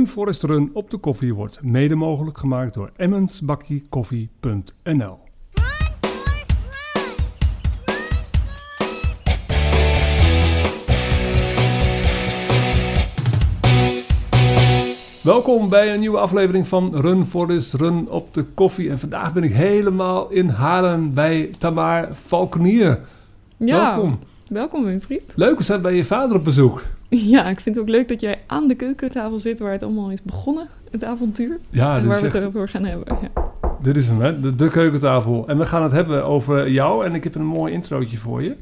Run Forest Run op de koffie wordt mede mogelijk gemaakt door emmensbakkiekoffie.nl. Welkom bij een nieuwe aflevering van Run Forest Run op de koffie. En vandaag ben ik helemaal in Haren bij Tamar Valkenier. Ja, Welkom. welkom Winfried. Leuk, we zijn bij je vader op bezoek. Ja, ik vind het ook leuk dat jij aan de keukentafel zit waar het allemaal is begonnen, het avontuur. Ja, en waar we het over gaan hebben. Ja. dit is hem, hè? De, de keukentafel. En we gaan het hebben over jou. En ik heb een mooi introotje voor je.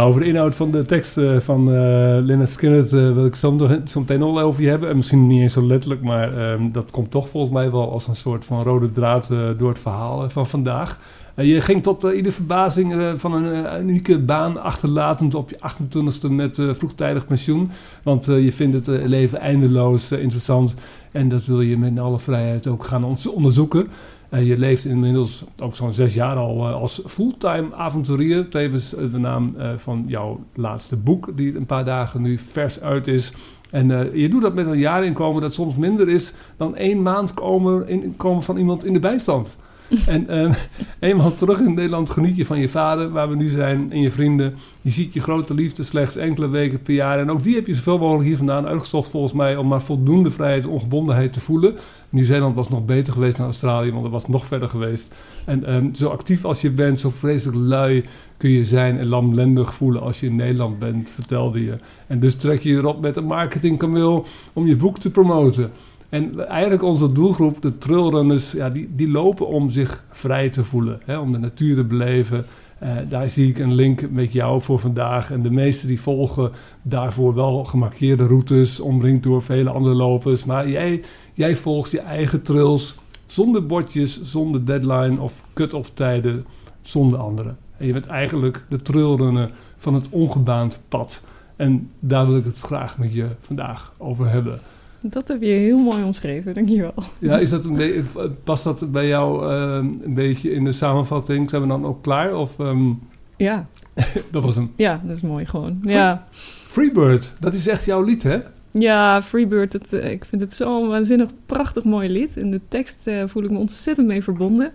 Nou, over de inhoud van de tekst eh, van eh Lynyrd Skynyrd eh, wil ik zo, meteen wel over je hebben. En misschien niet eens zo letterlijk, maar ehm, dat komt toch volgens mij wel als een soort van rode draad door het verhaal van vandaag. Je ging tot eh, ieder verbazing van een unieke baan achterlatend op je 28e met vroegtijdig pensioen. Want je vindt het leven eindeloos interessant en dat wil je met alle vrijheid ook gaan onderzoeken. Eh, je leeft inmiddels ook zo'n zes jaar al eh, als fulltime avonturier. Tevens eh, de naam eh, van jouw laatste boek, die een paar dagen nu vers uit is. En je doet dat met een jaarinkomen dat soms minder is dan één maand komen, inkomen van iemand in de bijstand. en eh, eenmaal terug in Nederland geniet je van je vader, waar we nu zijn, en je vrienden. Je ziet je grote liefde slechts enkele weken per jaar. En ook die heb je zoveel mogelijk hier vandaan uitgezocht volgens mij... om maar voldoende vrijheid en ongebondenheid te voelen. Nieuw-Zeeland was nog beter geweest dan Australië, want dat was nog verder geweest. En ehm, zo actief als je bent, zo vreselijk lui kun je zijn... en lamlendig voelen als je in Nederland bent, vertelde je. En dus trek je erop met een marketingkameel om je boek te promoten... En eigenlijk onze doelgroep, de trailrunners, ja, die, die lopen om zich vrij te voelen. Hè, om de natuur te beleven. Eh, daar zie ik een link met jou voor vandaag. En de meesten die volgen daarvoor wel gemarkeerde routes, omringd door vele andere lopers. Maar jij, jij volgt je eigen trails zonder bordjes, zonder deadline of cut-off tijden, zonder anderen. En je bent eigenlijk de trailrunner van het ongebaand pad. En daar wil ik het graag met je vandaag over hebben. Dat heb je heel mooi omschreven, dankjewel. Ja, is dat een past dat bij jou eh, een beetje in de samenvatting? Zijn we dan ook klaar? Of ehm, Ja, dat was een ja, dat is mooi gewoon. Ja, Freebird? Dat is echt jouw lied, hè? ja Freebird, eh, ik vind het zo'n waanzinnig prachtig mooi lied. In de tekst eh, voel ik me ontzettend mee verbonden.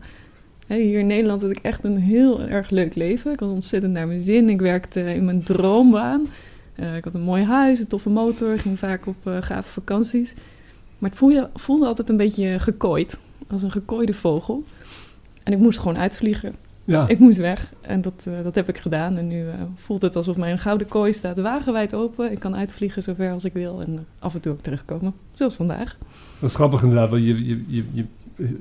Hier in Nederland had ik echt een heel erg leuk leven. Ik had ontzettend naar mijn zin. Ik werkte in mijn droombaan. Eh, ik had een mooi huis, een toffe motor, ging vaak op eh, gave vakanties. Maar het voelde, voelde altijd een beetje gekooid, als een gekooide vogel. En ik moest gewoon uitvliegen. Ja. Ik moest weg en dat, eh, dat heb ik gedaan. En nu voelt het alsof mijn gouden kooi staat wagenwijd open. Ik kan uitvliegen zover als ik wil en af en toe ook terugkomen, zoals vandaag. Dat is grappig inderdaad, want je, je, je, je,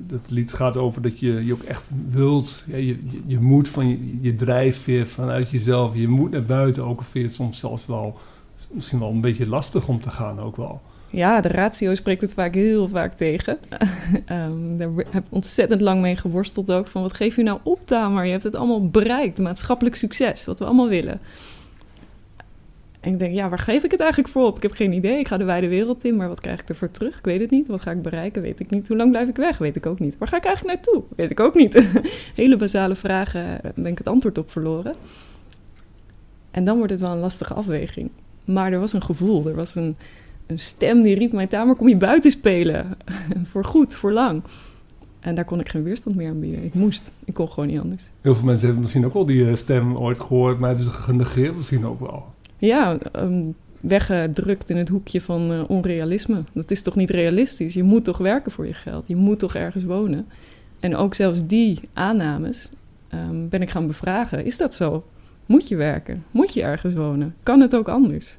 dat lied gaat over dat je, je ook echt wilt. Je, je, je moet van je, je drijfveer vanuit jezelf. Je moet naar buiten, ook al vind je het soms zelfs wel misschien wel een beetje lastig om te gaan ook wel. Ja, de ratio spreekt het vaak heel vaak tegen. Ehm, daar heb ik ontzettend lang mee geworsteld ook. Van wat geef je nou op, Tamer? Je hebt het allemaal bereikt. Maatschappelijk succes, wat we allemaal willen. En ik denk, ja, waar geef ik het eigenlijk voor op? Ik heb geen idee. Ik ga de wijde wereld in, maar wat krijg ik ervoor terug? Ik weet het niet. Wat ga ik bereiken? Weet ik niet. Hoe lang blijf ik weg? Weet ik ook niet. Waar ga ik eigenlijk naartoe? Weet ik ook niet. Hele basale vragen, eh, ben ik het antwoord op verloren. En dan wordt het wel een lastige afweging. Maar er was een gevoel, er was een, een stem die riep mijn tamer, kom je buiten spelen. voor goed, voor lang. En daar kon ik geen weerstand meer aan bieden. Ik moest. Ik kon gewoon niet anders. Heel veel mensen hebben misschien ook wel die eh, stem ooit gehoord, maar hebben ze genegeerd misschien ook wel. Ja, ehm, weggedrukt in het hoekje van eh, onrealisme. Dat is toch niet realistisch? Je moet toch werken voor je geld? Je moet toch ergens wonen? En ook zelfs die aannames ehm, ben ik gaan bevragen. Is dat zo? Moet je werken? Moet je ergens wonen? Kan het ook anders?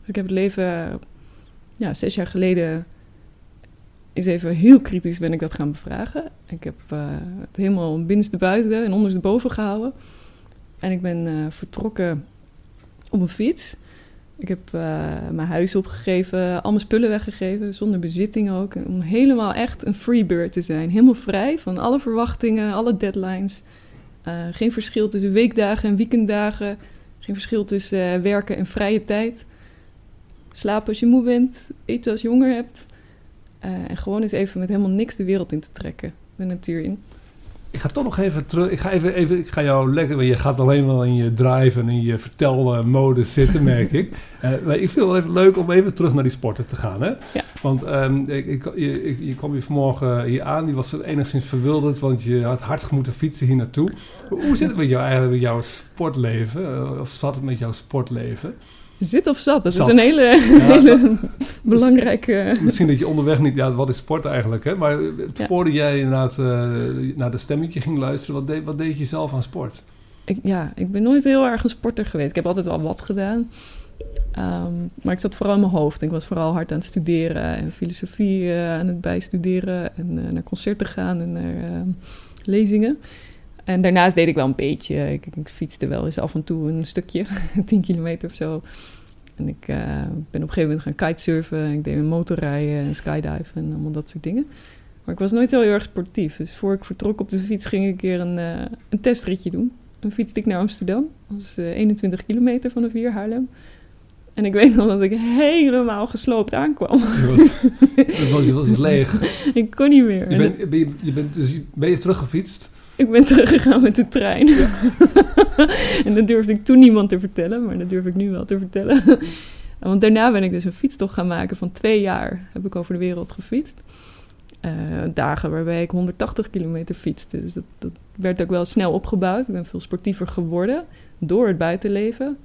Dus ik heb het leven, ja, zes jaar geleden is even heel kritisch ben ik dat gaan bevragen. Ik heb eh, het helemaal binnenste buiten en onderste boven gehouden. En ik ben eh, vertrokken op een fiets Ik heb eh, mijn huis opgegeven, al mijn spullen weggegeven, zonder bezitting ook. Om helemaal echt een freebird te zijn. Helemaal vrij van alle verwachtingen, alle deadlines. Eh, geen verschil tussen weekdagen en weekenddagen. Geen verschil tussen eh, werken en vrije tijd. Slapen als je moe bent, eten als je honger hebt. En gewoon eens even met helemaal niks de wereld in te trekken. De natuur in. Ik ga toch nog even terug. Ik ga, even, even, ik ga jou lekker. Je gaat alleen wel in je drive en in je vertelmode zitten, merk ik. Eh, maar ik vind het wel even leuk om even terug naar die sporten te gaan. Hè? Ja. Want ehm, ik, ik, je, ik- je kwam hier vanmorgen hier aan. Die was enigszins verwilderd, want je had hard moeten fietsen hier naartoe. Hoe hoe zit het met jou eigenlijk met jouw sportleven? Eh, of zat het met jouw sportleven? Zit of zat, dat Zat. is een hele, hele belangrijke... Misschien dat je onderweg niet... Ja, wat is sport eigenlijk? Hè? Maar eh, Ja. voordat jij inderdaad eh, naar de stemmetje ging luisteren... Wat deed, wat deed je zelf aan sport? Ik, ja, ik ben nooit heel erg een sporter geweest. Ik heb altijd wel wat gedaan. Ehm, maar ik zat vooral in mijn hoofd. Ik was vooral hard aan het studeren en filosofie aan het bijstuderen. En eh, naar concerten gaan en naar ehm, lezingen. En daarnaast deed ik wel een beetje. Ik, ik fietste wel eens af en toe een stukje, 10 kilometer of zo. En ik eh, ben op een gegeven moment gaan kitesurfen. En ik deed een motorrijden en skydiven en allemaal dat soort dingen. Maar ik was nooit heel erg sportief. Dus voor ik vertrok op de fiets ging ik een keer een, eh, een testritje doen. Dan fietste ik naar Amsterdam. Dat was eh, 21 kilometer vanaf hier, Haarlem. En ik weet nog dat ik helemaal gesloopt aankwam. Je was, je was, je was leeg. ik kon niet meer. Je En bent, ben, je, je bent, dus ben je teruggefietst? Ik ben teruggegaan met de trein. en dat durfde ik toen niemand te vertellen, maar dat durf ik nu wel te vertellen. Want daarna ben ik dus een fietstocht gaan maken van twee jaar. Heb ik over de wereld gefietst. Eh, dagen waarbij ik 180 kilometer fietste. Dus dat, dat werd ook wel snel opgebouwd. Ik ben veel sportiever geworden door het buitenleven.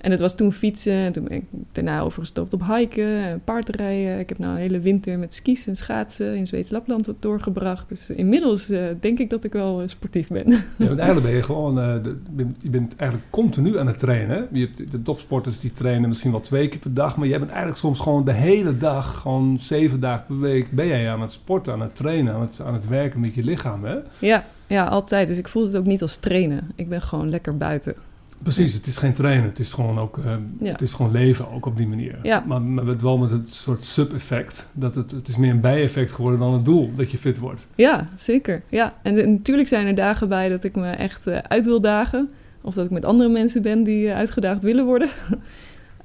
En het was toen fietsen. En toen ben ik daarna overgestapt op hiken, en paardrijden. Ik heb nou een hele winter met skis en schaatsen in Zweeds Lapland wat doorgebracht. Dus inmiddels eh, denk ik dat ik wel eh, sportief ben. Ja, want eigenlijk ben je gewoon... eh, de- je bent eigenlijk continu aan het trainen. Hè? Je hebt de topsporters die trainen misschien wel twee keer per dag. Maar jij bent eigenlijk soms gewoon de hele dag, gewoon zeven dagen per week... ben jij aan het sporten, aan het trainen, aan het, aan het werken met je lichaam. Hè? Ja, ja, altijd. Dus ik voel het ook niet als trainen. Ik ben gewoon lekker buiten. Precies, het is geen trainen. Het is gewoon ook... eh, Ja. Het is gewoon leven ook op die manier. Ja. Maar, maar met- wel met het soort sub-effect. Dat het, het is meer een bijeffect geworden dan het doel. Dat je fit wordt. Ja, zeker. Ja, en natuurlijk zijn er dagen bij dat ik me echt eh, uit wil dagen. Of dat ik met andere mensen ben die eh, uitgedaagd willen worden.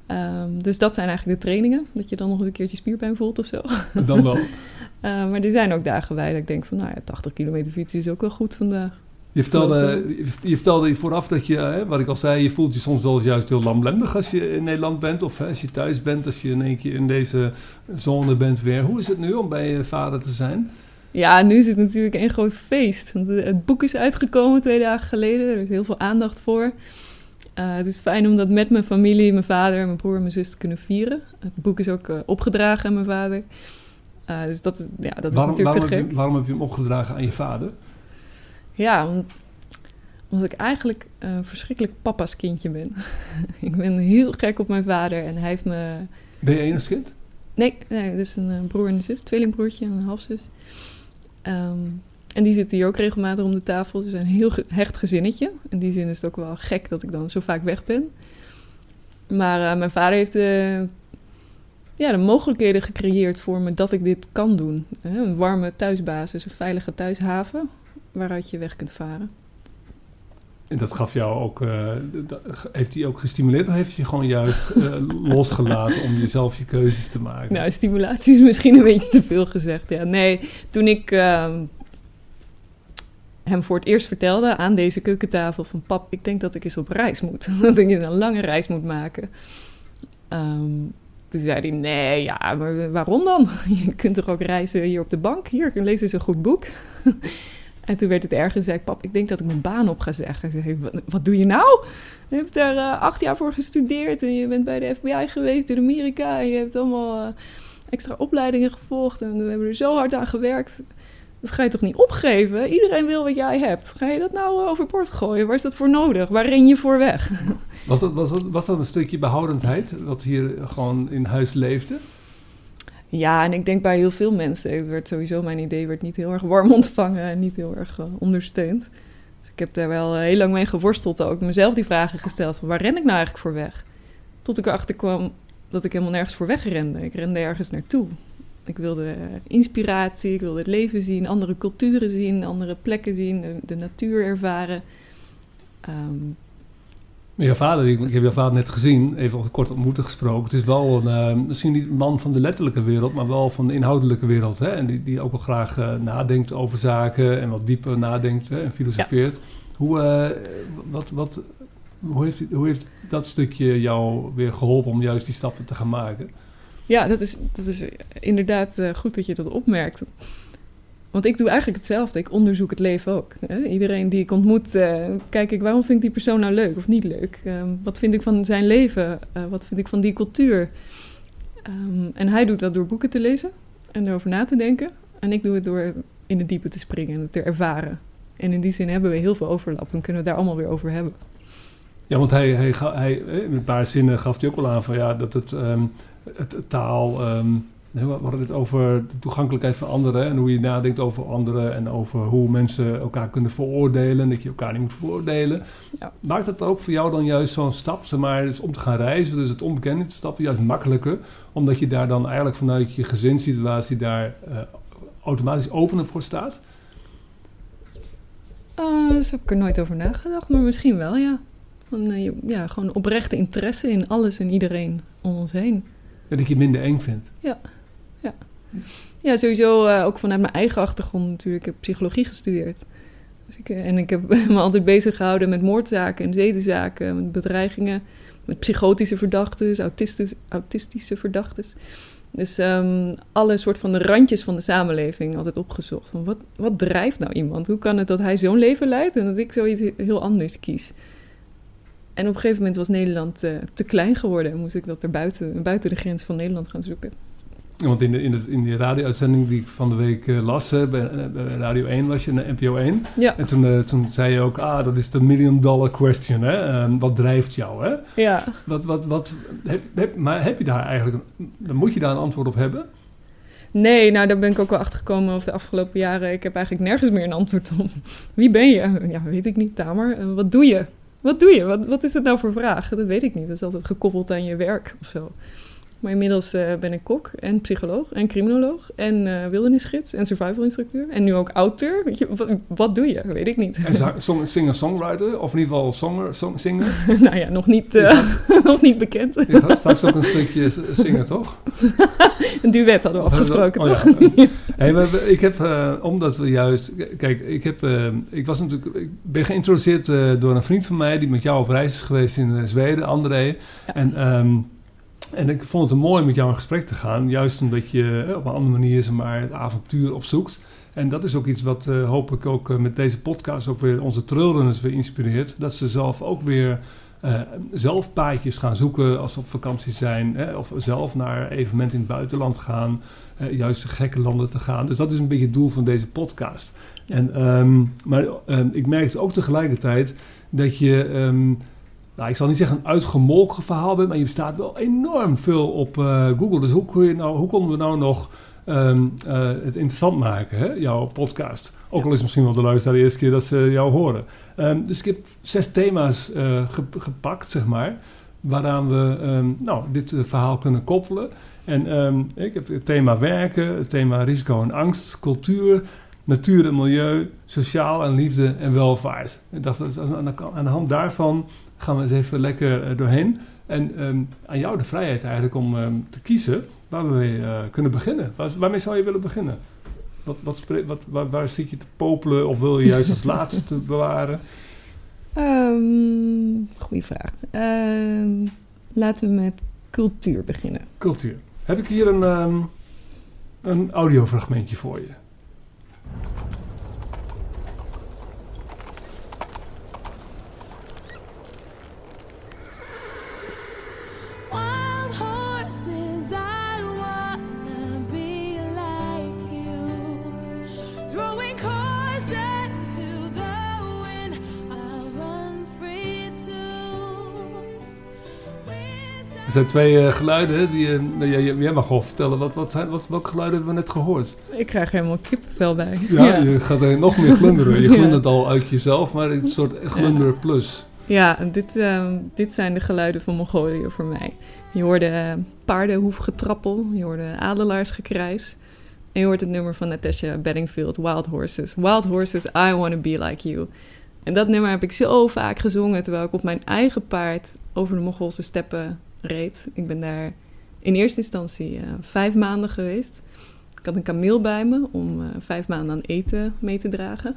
Ehm, dus dat zijn eigenlijk de trainingen. Dat je dan nog eens een keertje spierpijn voelt of zo. Dan wel. Eh, maar er zijn ook dagen bij dat ik denk van... nou ja, 80 kilometer fietsen is ook wel goed vandaag. Je vertelde, je, vertelde vooraf dat je, hè, wat ik al zei, je voelt je soms wel juist heel lamlendig als je in Nederland bent. Of hè, als je thuis bent, als je in één keer in deze zone bent weer. Hoe is het nu om bij je vader te zijn? Ja, nu is het natuurlijk een groot feest. Eh, het boek is uitgekomen twee dagen geleden. Er is heel veel aandacht voor. Eh, het is fijn om dat met mijn familie, mijn vader, mijn broer en mijn zus te kunnen vieren. Het boek is ook eh, opgedragen aan mijn vader. Dus dat, ja, dat is natuurlijk waarom, te gek. waarom heb je hem opgedragen aan je vader? Ja, om- omdat ik eigenlijk een verschrikkelijk papa's kindje ben. ik ben heel gek op mijn vader en hij heeft me... Ben je enig kind? Nee, nee dus een eh, broer en een zus, tweelingbroertje en een halfzus. Ehm, en die zitten hier ook regelmatig om de tafel. Ze zijn een heel hecht gezinnetje. In die zin is het ook wel gek dat ik dan zo vaak weg ben. Maar eh, mijn vader heeft eh, ja, de mogelijkheden gecreëerd voor me dat ik dit kan doen. Een warme thuisbasis, een veilige thuishaven waaruit je weg kunt varen. En dat gaf jou ook, eh, heeft hij ook gestimuleerd of heeft hij je gewoon juist eh, losgelaten om jezelf je keuzes te maken? Nou, stimulatie is misschien een beetje te veel gezegd. Ja, nee, toen ik ehm, hem voor het eerst vertelde aan deze keukentafel van... pap, ik denk dat ik eens op reis moet. dat ik een lange reis moet maken. Ehm, toen zei hij, nee, ja, maar waarom dan? Je kunt toch ook reizen hier op de bank? Hier, lees eens een goed boek. En toen werd het erger zei ik, pap, ik denk dat ik mijn baan op ga zeggen. Zei, wat, wat doe je nou? Je hebt daar eh, acht jaar voor gestudeerd en je bent bij de FBI geweest in Amerika. En je hebt allemaal eh, extra opleidingen gevolgd en we hebben er zo hard aan gewerkt. Dat ga je toch niet opgeven? Iedereen wil wat jij hebt. Ga je dat nou eh, overboord gooien? Waar is dat voor nodig? Waar ren je voor weg? Was, dat, was, dat, was dat een stukje behoudendheid wat hier gewoon in huis leefde? Ja, en ik denk bij heel veel mensen. Het werd sowieso, mijn idee werd niet heel erg warm ontvangen en niet heel erg eh, ondersteund. Dus ik heb daar wel eh, heel lang mee geworsteld ook. Mezelf die vragen gesteld van waar ren ik nou eigenlijk voor weg? Tot ik erachter kwam dat ik helemaal nergens voor wegrende. Ik rende ergens naartoe. Ik wilde eh, inspiratie, ik wilde het leven zien, andere culturen zien, andere plekken zien, de, natuur ervaren. Maar jouw vader, ik, heb jouw vader net gezien, even kort ontmoeten gesproken. Het is wel een, eh, misschien niet een man van de letterlijke wereld, maar wel van de inhoudelijke wereld. Hè? En die, die ook wel graag eh, nadenkt over zaken en wat dieper nadenkt hè? en filosofeert. Hoe, eh, wat, wat, hoe, heeft, hoe heeft dat stukje jou weer geholpen om juist die stappen te gaan maken? Ja, dat is, dat is inderdaad goed dat je dat opmerkt. Want ik doe eigenlijk hetzelfde. Ik onderzoek het leven ook. Hè? Iedereen die ik ontmoet, eh, kijk ik waarom vind ik die persoon nou leuk of niet leuk? Ehm, wat vind ik van zijn leven? Eh, wat vind ik van die cultuur? Ehm, en hij doet dat door boeken te lezen en erover na te denken. En ik doe het door in de diepe te springen en het te ervaren. En in die zin hebben we heel veel overlap en kunnen we het daar allemaal weer over hebben. Ja, want hij, hij, hij, eh, in een paar zinnen gaf hij ook al aan van ja, dat het, ehm, het, het taal. We hadden het over de toegankelijkheid van anderen en hoe je nadenkt over anderen en over hoe mensen elkaar kunnen veroordelen en dat je elkaar niet moet veroordelen. Ja. Maakt het ook voor jou dan juist zo'n stap, zeg maar, dus om te gaan reizen, dus het onbekende te stappen, juist makkelijker, omdat je daar dan eigenlijk vanuit je gezinssituatie daar eh, automatisch opener voor staat? Uh, zo heb ik er nooit over nagedacht, maar misschien wel, ja. Van, eh, ja, gewoon oprechte interesse in alles en iedereen om ons heen. En dat je het minder eng vindt. Ja, sowieso eh, ook vanuit mijn eigen achtergrond natuurlijk. Ik heb psychologie gestudeerd. Dus ik, eh, en ik heb me altijd bezig gehouden met moordzaken en zedenzaken, met bedreigingen, met psychotische verdachten, autistische, autistische verdachten. Dus ehm, alle soort van de randjes van de samenleving altijd opgezocht. Van wat, wat drijft nou iemand? Hoe kan het dat hij zo'n leven leidt en dat ik zoiets heel anders kies? En op een gegeven moment was Nederland eh, te klein geworden en moest ik dat er buiten, buiten de grens van Nederland gaan zoeken. Want in de, in, de, in die radio-uitzending die ik van de week eh, las, hè, bij, eh, bij Radio 1 was je, naar NPO 1. Ja, En toen, eh, toen zei je ook, ah, dat is de million dollar question, hè? Ehm, wat drijft jou, hè? ja. Wat, wat, wat, heb, heb- maar heb je daar eigenlijk, dan moet je daar een antwoord op hebben? Nee, nou daar ben ik ook wel achter gekomen over de afgelopen jaren. Ik heb eigenlijk nergens meer een antwoord op. Wie ben je? Ja, weet ik niet, Tamer. Eh, wat doe je? Wat doe je? Wat, wat is het nou voor vraag? Dat weet ik niet. Dat is altijd gekoppeld aan je werk of zo. Maar inmiddels eh, ben ik kok en psycholoog en criminoloog en eh wildernisgids en survival instructeur. En nu ook auteur. Weet je, wat, wat doe je? Weet ik niet. En singer-songwriter, of in ieder geval songer, song, zinger. nou ja, nog niet, eh, nog niet bekend. Je gaat straks ook een stukje zingen, toch? Een duet hadden we afgesproken, Oh, toch? ja. Hey, maar we- ik heb, omdat we juist... Kijk, ik, heb, ik, was natuurlijk, ik ben geïntroduceerd door een vriend van mij... die met jou op reis is geweest in Zweden, André. Ja. En, ehm, en ik vond het mooi met jou in gesprek te gaan. Juist omdat je eh, op een andere manier zeg maar, het avontuur opzoekt. En dat is ook iets wat eh, hoop ik ook eh, met deze podcast... ook weer onze trailrunners weer inspireert. Dat ze zelf ook weer... zelf paadjes gaan zoeken als ze op vakantie zijn. Hè, of zelf naar evenementen in het buitenland gaan juist de gekke landen te gaan. Dus dat is een beetje het doel van deze podcast. En, ehm, maar ehm, ik merkte ook tegelijkertijd dat je, ehm, nou, ik zal niet zeggen een uitgemolken verhaal bent, maar je staat wel enorm veel op eh, Google. Dus hoe, kun je nou, hoe konden we nou nog ehm, eh, het interessant maken, hè? jouw podcast? Ook al is misschien wel de luisteraar de eerste keer dat ze jou horen. Ehm, dus ik heb zes thema's eh, ge- gepakt, zeg maar, waaraan we ehm, nou, dit verhaal kunnen koppelen. En ik heb het thema werken, het thema risico en angst, cultuur, natuur en milieu, sociaal en liefde en welvaart. Ik dacht, dat aan de, hand daarvan gaan we eens even lekker eh, doorheen. En ehm, aan jou de vrijheid eigenlijk om ehm, te kiezen waar we mee eh, kunnen beginnen. Waar, waarmee zou je willen beginnen? Wat, wat wat, waar, waar zit je te popelen of wil je juist als laatste bewaren? Ehm goeie vraag. Laten we met cultuur beginnen. Cultuur. Heb ik hier een, een audiofragmentje voor je. Zijn twee eh, geluiden die je, nou, jij, mag wel vertellen. Wat, wat zijn, wat, welke geluiden hebben we net gehoord? Ik krijg er helemaal kippenvel bij. Ja, je gaat er nog meer glunderen. Je glundert al uit jezelf, maar het is een soort glunder plus. Ja, dit, ehm, dit zijn de geluiden van Mongolië voor mij. Je hoorde eh, paardenhoefgetrappel, je hoorde adelaarsgekrijs. En je hoort het nummer van Natasha Bedingfield, Wild Horses. Wild Horses, I Wanna Be Like You. En dat nummer heb ik zo vaak gezongen terwijl ik op mijn eigen paard over de Mongoolse steppen reed. Ik ben daar in eerste instantie eh, vijf maanden geweest. Ik had een kameel bij me om eh, vijf maanden aan eten mee te dragen.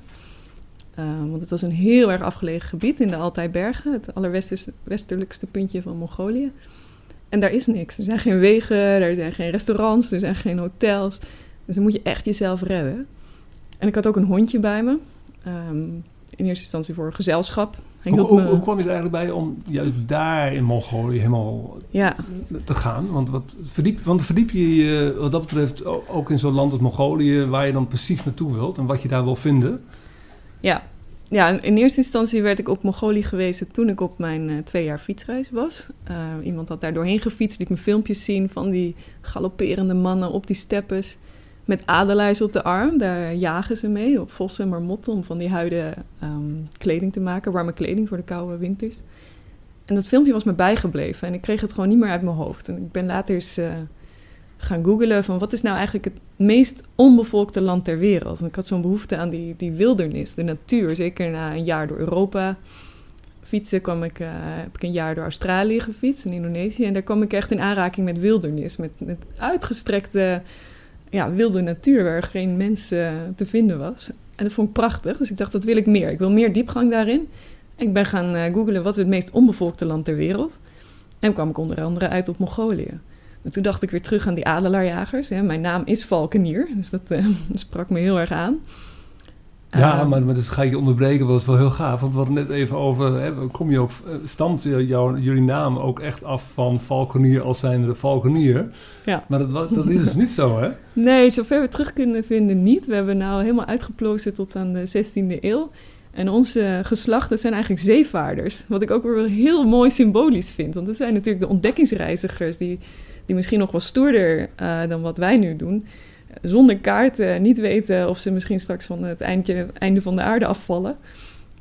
Uh, want het was een heel erg afgelegen gebied in de Altai-bergen, het allerwestelijkste puntje van Mongolië. En daar is niks. Er zijn geen wegen, er zijn geen restaurants, er zijn geen hotels. Dus dan moet je echt jezelf redden. En ik had ook een hondje bij me. Um, in eerste instantie voor gezelschap. Hoe, hielp hoe, me- hoe kwam je er eigenlijk bij om juist daar in Mongolië helemaal Ja, te gaan? Want, wat verdiep, want verdiep je je wat dat betreft ook in zo'n land als Mongolië... waar je dan precies naartoe wilt en wat je daar wil vinden? ja. ja, in- eerste instantie werd ik op Mongolië gewezen toen ik op mijn eh, twee jaar fietsreis was. Uh, iemand had daar doorheen gefietst, liet me filmpjes zien van die galopperende mannen op die steppes. Met adelaars op de arm, daar jagen ze mee, op vossen en marmotten, om van die huiden um, kleding te maken, warme kleding voor de koude winters. En dat filmpje was me bijgebleven en ik kreeg het gewoon niet meer uit mijn hoofd. En ik ben later eens uh, gaan googlen van wat is nou eigenlijk het meest onbevolkte land ter wereld. En ik had zo'n behoefte aan die, die wildernis, de natuur. Zeker na een jaar door Europa fietsen kwam ik, uh, heb ik een jaar door Australië gefietst, in Indonesië. En daar kwam ik echt in aanraking met wildernis, met, met uitgestrekte ja, wilde natuur waar geen mens uh, te vinden was. En dat vond ik prachtig, dus ik dacht dat wil ik meer. Ik wil meer diepgang daarin. En ik ben gaan uh, googlen wat het meest onbevolkte land ter wereld. En kwam ik onder andere uit op Mongolië. En toen dacht ik weer terug aan die adelaarjagers. Hè. Mijn naam is Valkenier, dus dat uh, sprak me heel erg aan. Ja, maar, maar dus ga ik je onderbreken, was wel heel gaaf. Want we hadden net even over, hè, kom je op, stamt jou, jullie naam ook echt af van Valkenier als zijnde de Valkenier? Ja. Maar dat, dat is dus niet zo, hè? Nee, zover we terug kunnen vinden niet. We hebben nou helemaal uitgeplozen tot aan de 16e eeuw. En onze geslacht, dat zijn eigenlijk zeevaarders. Wat ik ook weer heel mooi symbolisch vind. Want dat zijn natuurlijk de ontdekkingsreizigers die, die misschien nog wel stoerder uh, dan wat wij nu doen zonder kaarten niet weten of ze misschien straks van het eindje, einde van de aarde afvallen,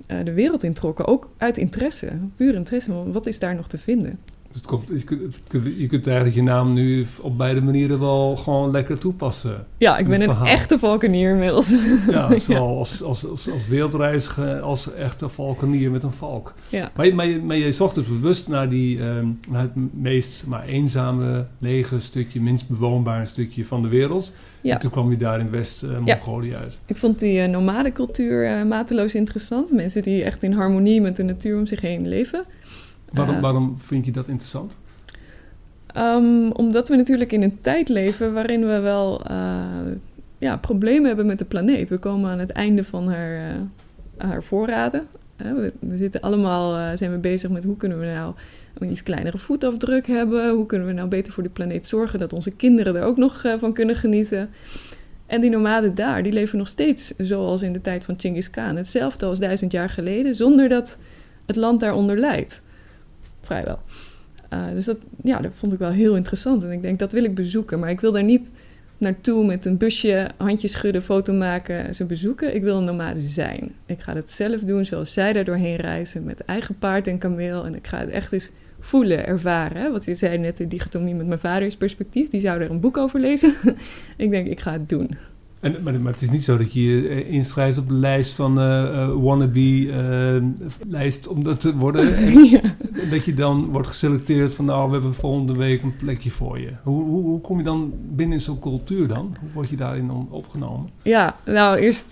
uh, de wereld introkken. Ook uit interesse, puur interesse. Wat is daar nog te vinden? Dus het komt, je, kunt, je kunt eigenlijk je naam nu op beide manieren wel gewoon lekker toepassen. Ja, ik ben een verhaal. echte valkenier inmiddels. Ja, zowel ja. Als, als, als, als wereldreiziger als echte valkenier met een valk. Ja. Maar, maar, je, maar je zocht dus bewust naar, die, um, naar het meest maar eenzame, lege stukje, minst bewoonbare stukje van de wereld. Ja. En toen kwam je daar in West-Mongolië uh, uit. Ik vond die uh, nomadencultuur uh, mateloos interessant. Mensen die echt in harmonie met de natuur om zich heen leven. Waarom, waarom vind je dat interessant? Um, omdat we natuurlijk in een tijd leven waarin we wel uh, ja, problemen hebben met de planeet. We komen aan het einde van haar, uh, haar voorraden. We, we, zitten allemaal zijn we bezig met hoe kunnen we nou een iets kleinere voetafdruk hebben. Hoe kunnen we nou beter voor de planeet zorgen dat onze kinderen er ook nog van kunnen genieten. En die nomaden daar, die leven nog steeds zoals in de tijd van Genghis Khan. Hetzelfde als duizend jaar geleden, zonder dat het land daaronder leidt. Vrijwel. Uh, dus dat, ja, dat vond ik wel heel interessant. En ik denk, dat wil ik bezoeken. Maar ik wil daar niet naartoe met een busje, handjes schudden, foto maken, ze bezoeken. Ik wil een nomade zijn. Ik ga het zelf doen zoals zij daar doorheen reizen. Met eigen paard en kameel. En ik ga het echt eens voelen, ervaren. Wat je zei net, de dichotomie met mijn vaders perspectief. Die zou er een boek over lezen. ik denk, ik ga het doen. En, maar, maar, het is niet zo dat je je inschrijft op de lijst van uh, uh, wannabe-lijst om dat te worden. En, ja. Dat je dan wordt geselecteerd van nou, we hebben volgende week een plekje voor je. Hoe, hoe, hoe kom je dan binnen zo'n cultuur dan? Hoe word je daarin opgenomen? Ja, nou eerst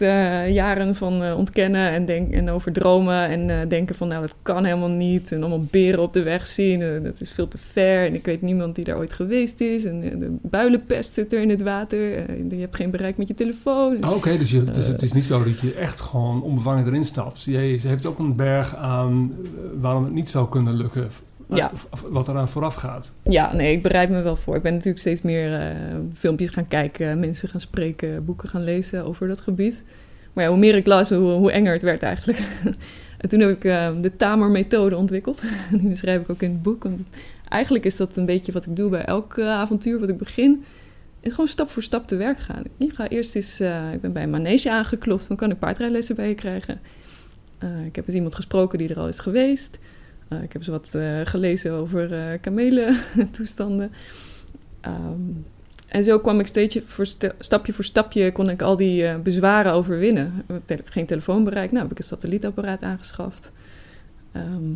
jaren van ontkennen en, denk, en over dromen en denken van nou, dat kan helemaal niet. En allemaal beren op de weg zien, en dat is veel te ver. En ik weet niemand die daar ooit geweest is. En de builenpest zit er in het water. En je hebt geen bereik met je telefoon. Ah, Oké, okay, dus, je, dus het is niet zo dat je echt gewoon onbevangen erin stapt. Je, ze heeft ook een berg aan uh, waarom het niet zou kunnen lukken. Ja. Wat eraan vooraf gaat. Ja, nee, ik bereid me wel voor. Ik ben natuurlijk steeds meer uh, filmpjes gaan kijken, mensen gaan spreken, boeken gaan lezen over dat gebied. Maar ja, hoe meer ik las, hoe, hoe enger het werd eigenlijk. en toen heb ik de Tamer-methode ontwikkeld. Die beschrijf ik ook in het boek. Want eigenlijk is dat een beetje wat ik doe bij elk avontuur wat ik begin gewoon stap voor stap te werk gaan. Ik ga eerst eens, uh, ik ben bij een manege aangeklopt, van kan ik paardrijlessen bij je krijgen? Eh, ik heb eens iemand gesproken die er al is geweest. Eh, ik heb eens wat eh, gelezen over eh kamelen-toestanden. Ehm, en zo kwam ik steeds voor sta- stapje voor stapje... kon ik al die eh, bezwaren overwinnen. Tele- geen telefoonbereik. Nou, heb ik een satellietapparaat aangeschaft. Ehm,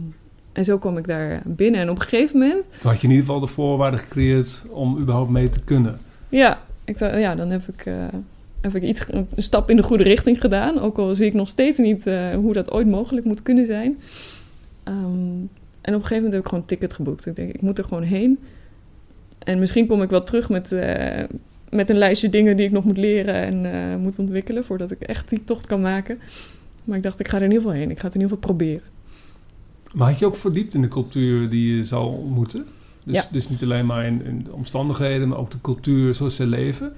en zo kwam ik daar binnen. En op een gegeven moment... Toen had je in ieder geval de voorwaarden gecreëerd om überhaupt mee te kunnen. Ja, ik ja dan heb ik, eh, heb ik iets, een stap in de goede richting gedaan. Ook al zie ik nog steeds niet eh, hoe dat ooit mogelijk moet kunnen zijn. Ehm, en op een gegeven moment heb ik gewoon een ticket geboekt. Ik denk, ik moet er gewoon heen. En misschien kom ik wel terug met, eh, met een lijstje dingen die ik nog moet leren en moet ontwikkelen... voordat ik echt die tocht kan maken. Maar ik dacht, ik ga er in ieder geval heen. Ik ga het in ieder geval proberen. Maar had je ook verdiept in de cultuur die je zou ontmoeten? Dus, Ja. dus niet alleen maar in, in de omstandigheden, maar ook de cultuur zoals ze leven.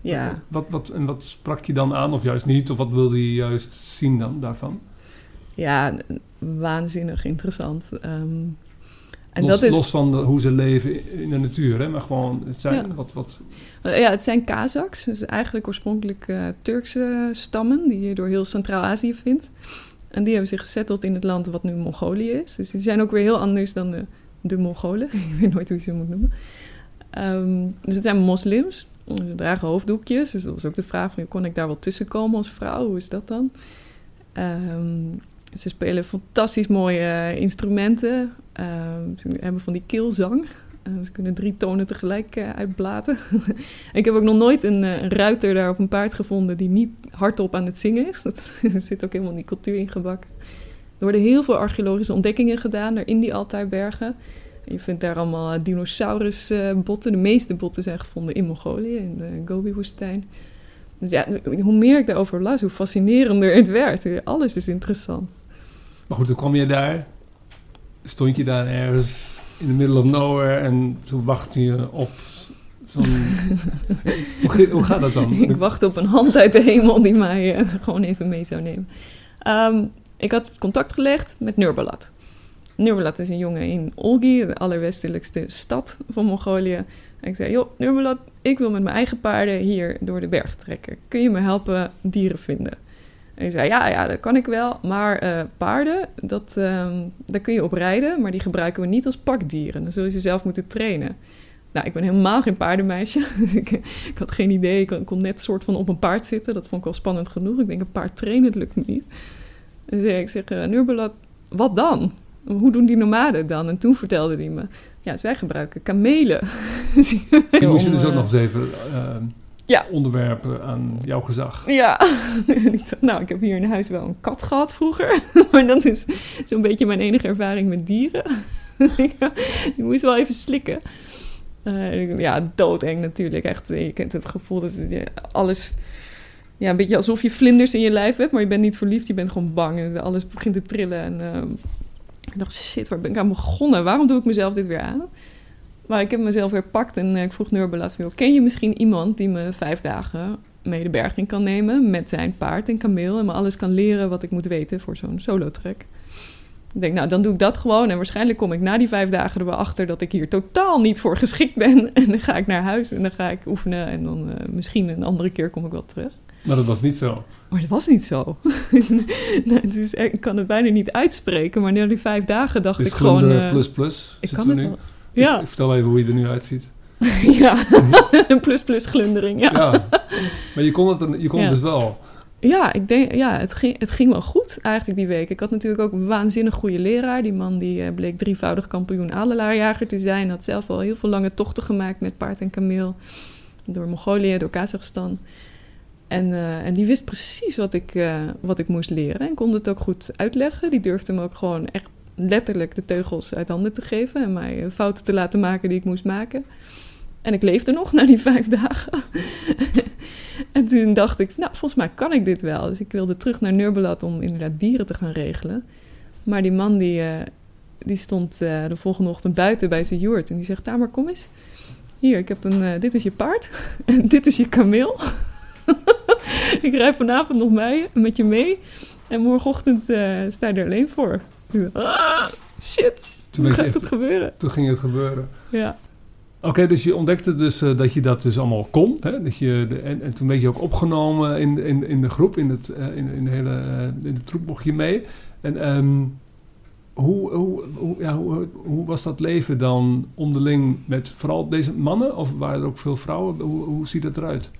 Ja, Wat, wat, en wat sprak je dan aan, of juist niet? Of wat wilde je juist zien dan daarvan? ja waanzinnig interessant. Ehm, en los, dat is... los van de- hoe ze leven in de natuur, hè? maar gewoon het zijn Ja. wat, wat... Uh, Ja, het zijn Kazaks. Dus eigenlijk oorspronkelijk eh, Turkse stammen die je door heel Centraal-Azië vindt. En die hebben zich gezetteld in het land wat nu Mongolië is. Dus die zijn ook weer heel anders dan de, de Mongolen. Ik weet nooit hoe je ze moet noemen. Ehm, dus het zijn moslims. Ze dragen hoofddoekjes. Dus dat was ook de vraag kon ik daar wel tussen komen als vrouw? Hoe is dat dan? Ehm, ze spelen fantastisch mooie eh, instrumenten. Ehm, ze hebben van die keelzang. Eh, ze kunnen drie tonen tegelijk eh, uitblaten. ik heb ook nog nooit een ruiter daar op een paard gevonden die niet hardop aan het zingen is. Dat zit ook helemaal in die cultuur ingebakken. Er worden heel veel archeologische ontdekkingen gedaan daar in die Altaibergen. En Je vindt daar allemaal eh, dinosaurusbotten. De meeste botten zijn gevonden in Mongolië, in de Gobi-woestijn. Dus ja, hoe meer ik daarover las, hoe fascinerender het werd. Alles is interessant. Maar goed, toen kwam je daar. Stond je daar ergens in the middle of nowhere en toen wachtte je op zo'n... hoe, hoe gaat dat dan? Ik wacht op een hand uit de hemel die mij eh, gewoon even mee zou nemen. Ehm, ik had contact gelegd met Nurbalat. Nurbalat is een jongen in Olgi, de allerwestelijkste stad van Mongolië. En ik zei, joh, Nurbalat, ik wil met mijn eigen paarden hier door de berg trekken. Kun je me helpen dieren vinden? En hij zei, ja, ja, dat kan ik wel. Maar eh, paarden, dat, ehm, daar kun je op rijden, maar die gebruiken we niet als pakdieren. Dan zul je ze zelf moeten trainen. Nou, ik ben helemaal geen paardenmeisje. Dus ik, ik had geen idee. Ik kon, net soort van op een paard zitten. Dat vond ik wel spannend genoeg. Ik denk, een paard trainen, dat lukt me niet. Ik, zeg, uh, Nurbalat, wat dan? Hoe doen die nomaden dan? En toen vertelde hij me, ja, dus wij gebruiken kamelen. Dus Je moest je dus ook eh, nog eens even eh, Ja. onderwerpen aan jouw gezag. Ja, En ik dacht, nou, ik heb hier in huis wel een kat gehad vroeger. Maar dat is zo'n beetje mijn enige ervaring met dieren. Je moest wel even slikken. Eh, ja, doodeng natuurlijk. Echt, je kent het gevoel dat je alles... Ja, een beetje alsof je vlinders in je lijf hebt, maar je bent niet verliefd. Je bent gewoon bang en alles begint te trillen. En ehm, ik dacht, shit, waar ben ik aan begonnen? Waarom doe ik mezelf dit weer aan? Maar ik heb mezelf weer pakt en eh, ik vroeg joh, ken je misschien iemand die me vijf dagen mee de berg in kan nemen met zijn paard en kameel en me alles kan leren wat ik moet weten voor zo'n solo-trek? Ik denk, nou, dan doe ik dat gewoon. En waarschijnlijk kom ik na die vijf dagen er wel achter dat ik hier totaal niet voor geschikt ben. En dan ga ik naar huis en dan ga ik oefenen. En dan eh, misschien een andere keer kom ik wel terug. Maar dat was niet zo. Maar dat was niet zo. echt- ik kan het bijna niet uitspreken. Maar na die vijf dagen dacht Dus ik gewoon... eh, plus plus ik kan het nu. wel. Ja, Ik- vertel even hoe je er nu uitziet. ja. een plus plus glundering, ja. Ja. Maar je kon het, dan- je kon het dus wel. Ja, ik denk, ja het, ging, het ging wel goed eigenlijk die week. Ik had natuurlijk ook een waanzinnig goede leraar. Die man die eh, bleek drievoudig kampioen adelaarjager te zijn. Had zelf al heel veel lange tochten gemaakt met paard en kameel. Door Mongolië, door Kazachstan. En, eh, en die wist precies wat ik, eh, wat ik moest leren. En kon het ook goed uitleggen. Die durfde me ook gewoon echt letterlijk de teugels uit handen te geven. En mij eh, fouten te laten maken die ik moest maken. En ik leefde nog na die vijf dagen. en toen dacht ik, nou, volgens mij kan ik dit wel. Dus ik wilde terug naar Nurbelat om inderdaad dieren te gaan regelen. Maar die man die, die stond de volgende ochtend buiten bij zijn joert. En die zegt, Tamer, kom eens. Hier, ik heb een, dit is je paard. en dit is je kameel. ik rijd vanavond nog mee, met je mee. En morgenochtend eh, sta je er alleen voor. Ah, shit, Toen, hoe gaat echt- het gebeuren? toen ging het gebeuren. Ja. Oké, dus je ontdekte dus eh, dat je dat dus allemaal kon. Hè? Dat je de, en, en toen werd je ook opgenomen in, in, in de groep, in, het, eh, in, in, de hele, in de troep mocht je mee. En ehm, hoe, hoe, hoe, ja, hoe, hoe was dat leven dan onderling met vooral deze mannen? Of waren er ook veel vrouwen? Hoe, hoe ziet dat eruit?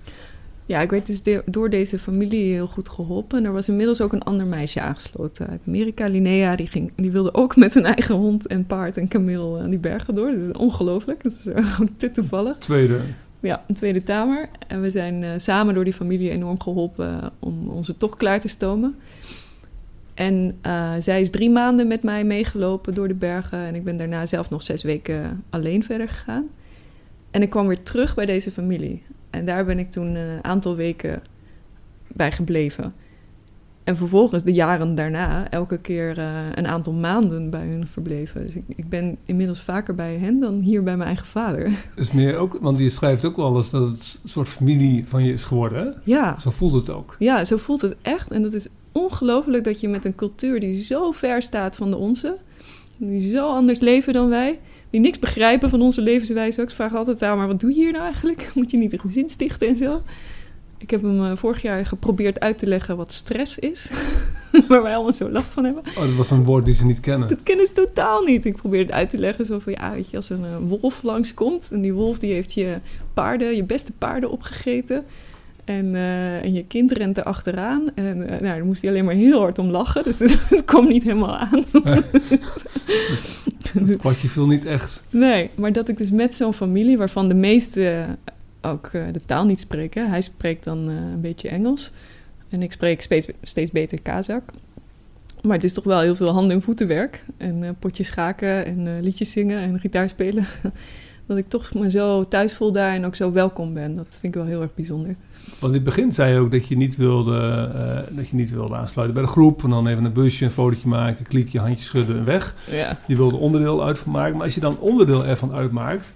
Ja, ik werd dus de- door deze familie heel goed geholpen. En er was inmiddels ook een ander meisje aangesloten uit Amerika, Linnea. Die, ging, die wilde ook met een eigen hond en paard en kameel aan die bergen door. Dat is ongelooflijk. Dat is eh, ook te toevallig. Tweede. Ja, een tweede tamer. En we zijn eh, samen door die familie enorm geholpen eh, om onze tocht klaar te stomen. En eh, zij is drie maanden met mij meegelopen door de bergen. En ik ben daarna zelf nog zes weken alleen verder gegaan. En ik kwam weer terug bij deze familie. En daar ben ik toen een aantal weken bij gebleven. En vervolgens, de jaren daarna, elke keer eh, een aantal maanden bij hun verbleven. Dus ik, ik ben inmiddels vaker bij hen dan hier bij mijn eigen vader. is meer ook, want je schrijft ook wel eens dat het een soort familie van je is geworden. Hè? Ja, Zo voelt het ook. Ja, zo voelt het echt. En dat is ongelooflijk dat je met een cultuur die zo ver staat van de onze, die zo anders leven dan wij, die niks begrijpen van onze levenswijze ook. Ze vragen altijd aan, maar wat doe je hier nou eigenlijk? Moet je niet een gezin stichten en zo? Ik heb hem eh, vorig jaar geprobeerd uit te leggen wat stress is, waar wij allemaal zo last van hebben. Oh, dat was een woord die ze niet kennen. Dat kennen ze totaal niet. Ik probeer het uit te leggen. Zo van, ja, weet je, als een eh, wolf langskomt... en die wolf die heeft je paarden, je beste paarden opgegeten... en, eh, en je kind rent er achteraan. En eh, nou, daar moest hij alleen maar heel hard om lachen. Dus het kwam niet helemaal aan. Het kwartje viel niet echt. Nee, maar dat ik dus met zo'n familie... waarvan de meesten ook eh, de taal niet spreken... hij spreekt dan een beetje Engels... en ik spreek steeds, steeds beter Kazak... Maar het is toch wel heel veel handen- en voetenwerk. En potjes schaken en liedjes zingen en gitaar spelen. dat ik toch me zo thuis voel daar en ook zo welkom ben. Dat vind ik wel heel erg bijzonder. Want in het begin zei je ook dat je niet wilde, eh, dat je niet wilde aansluiten bij de groep. En dan even een busje, een fotootje maken, klikje, handje schudden en weg. Ja. Je wilde onderdeel uitvan maken. Maar als je dan onderdeel ervan uitmaakt,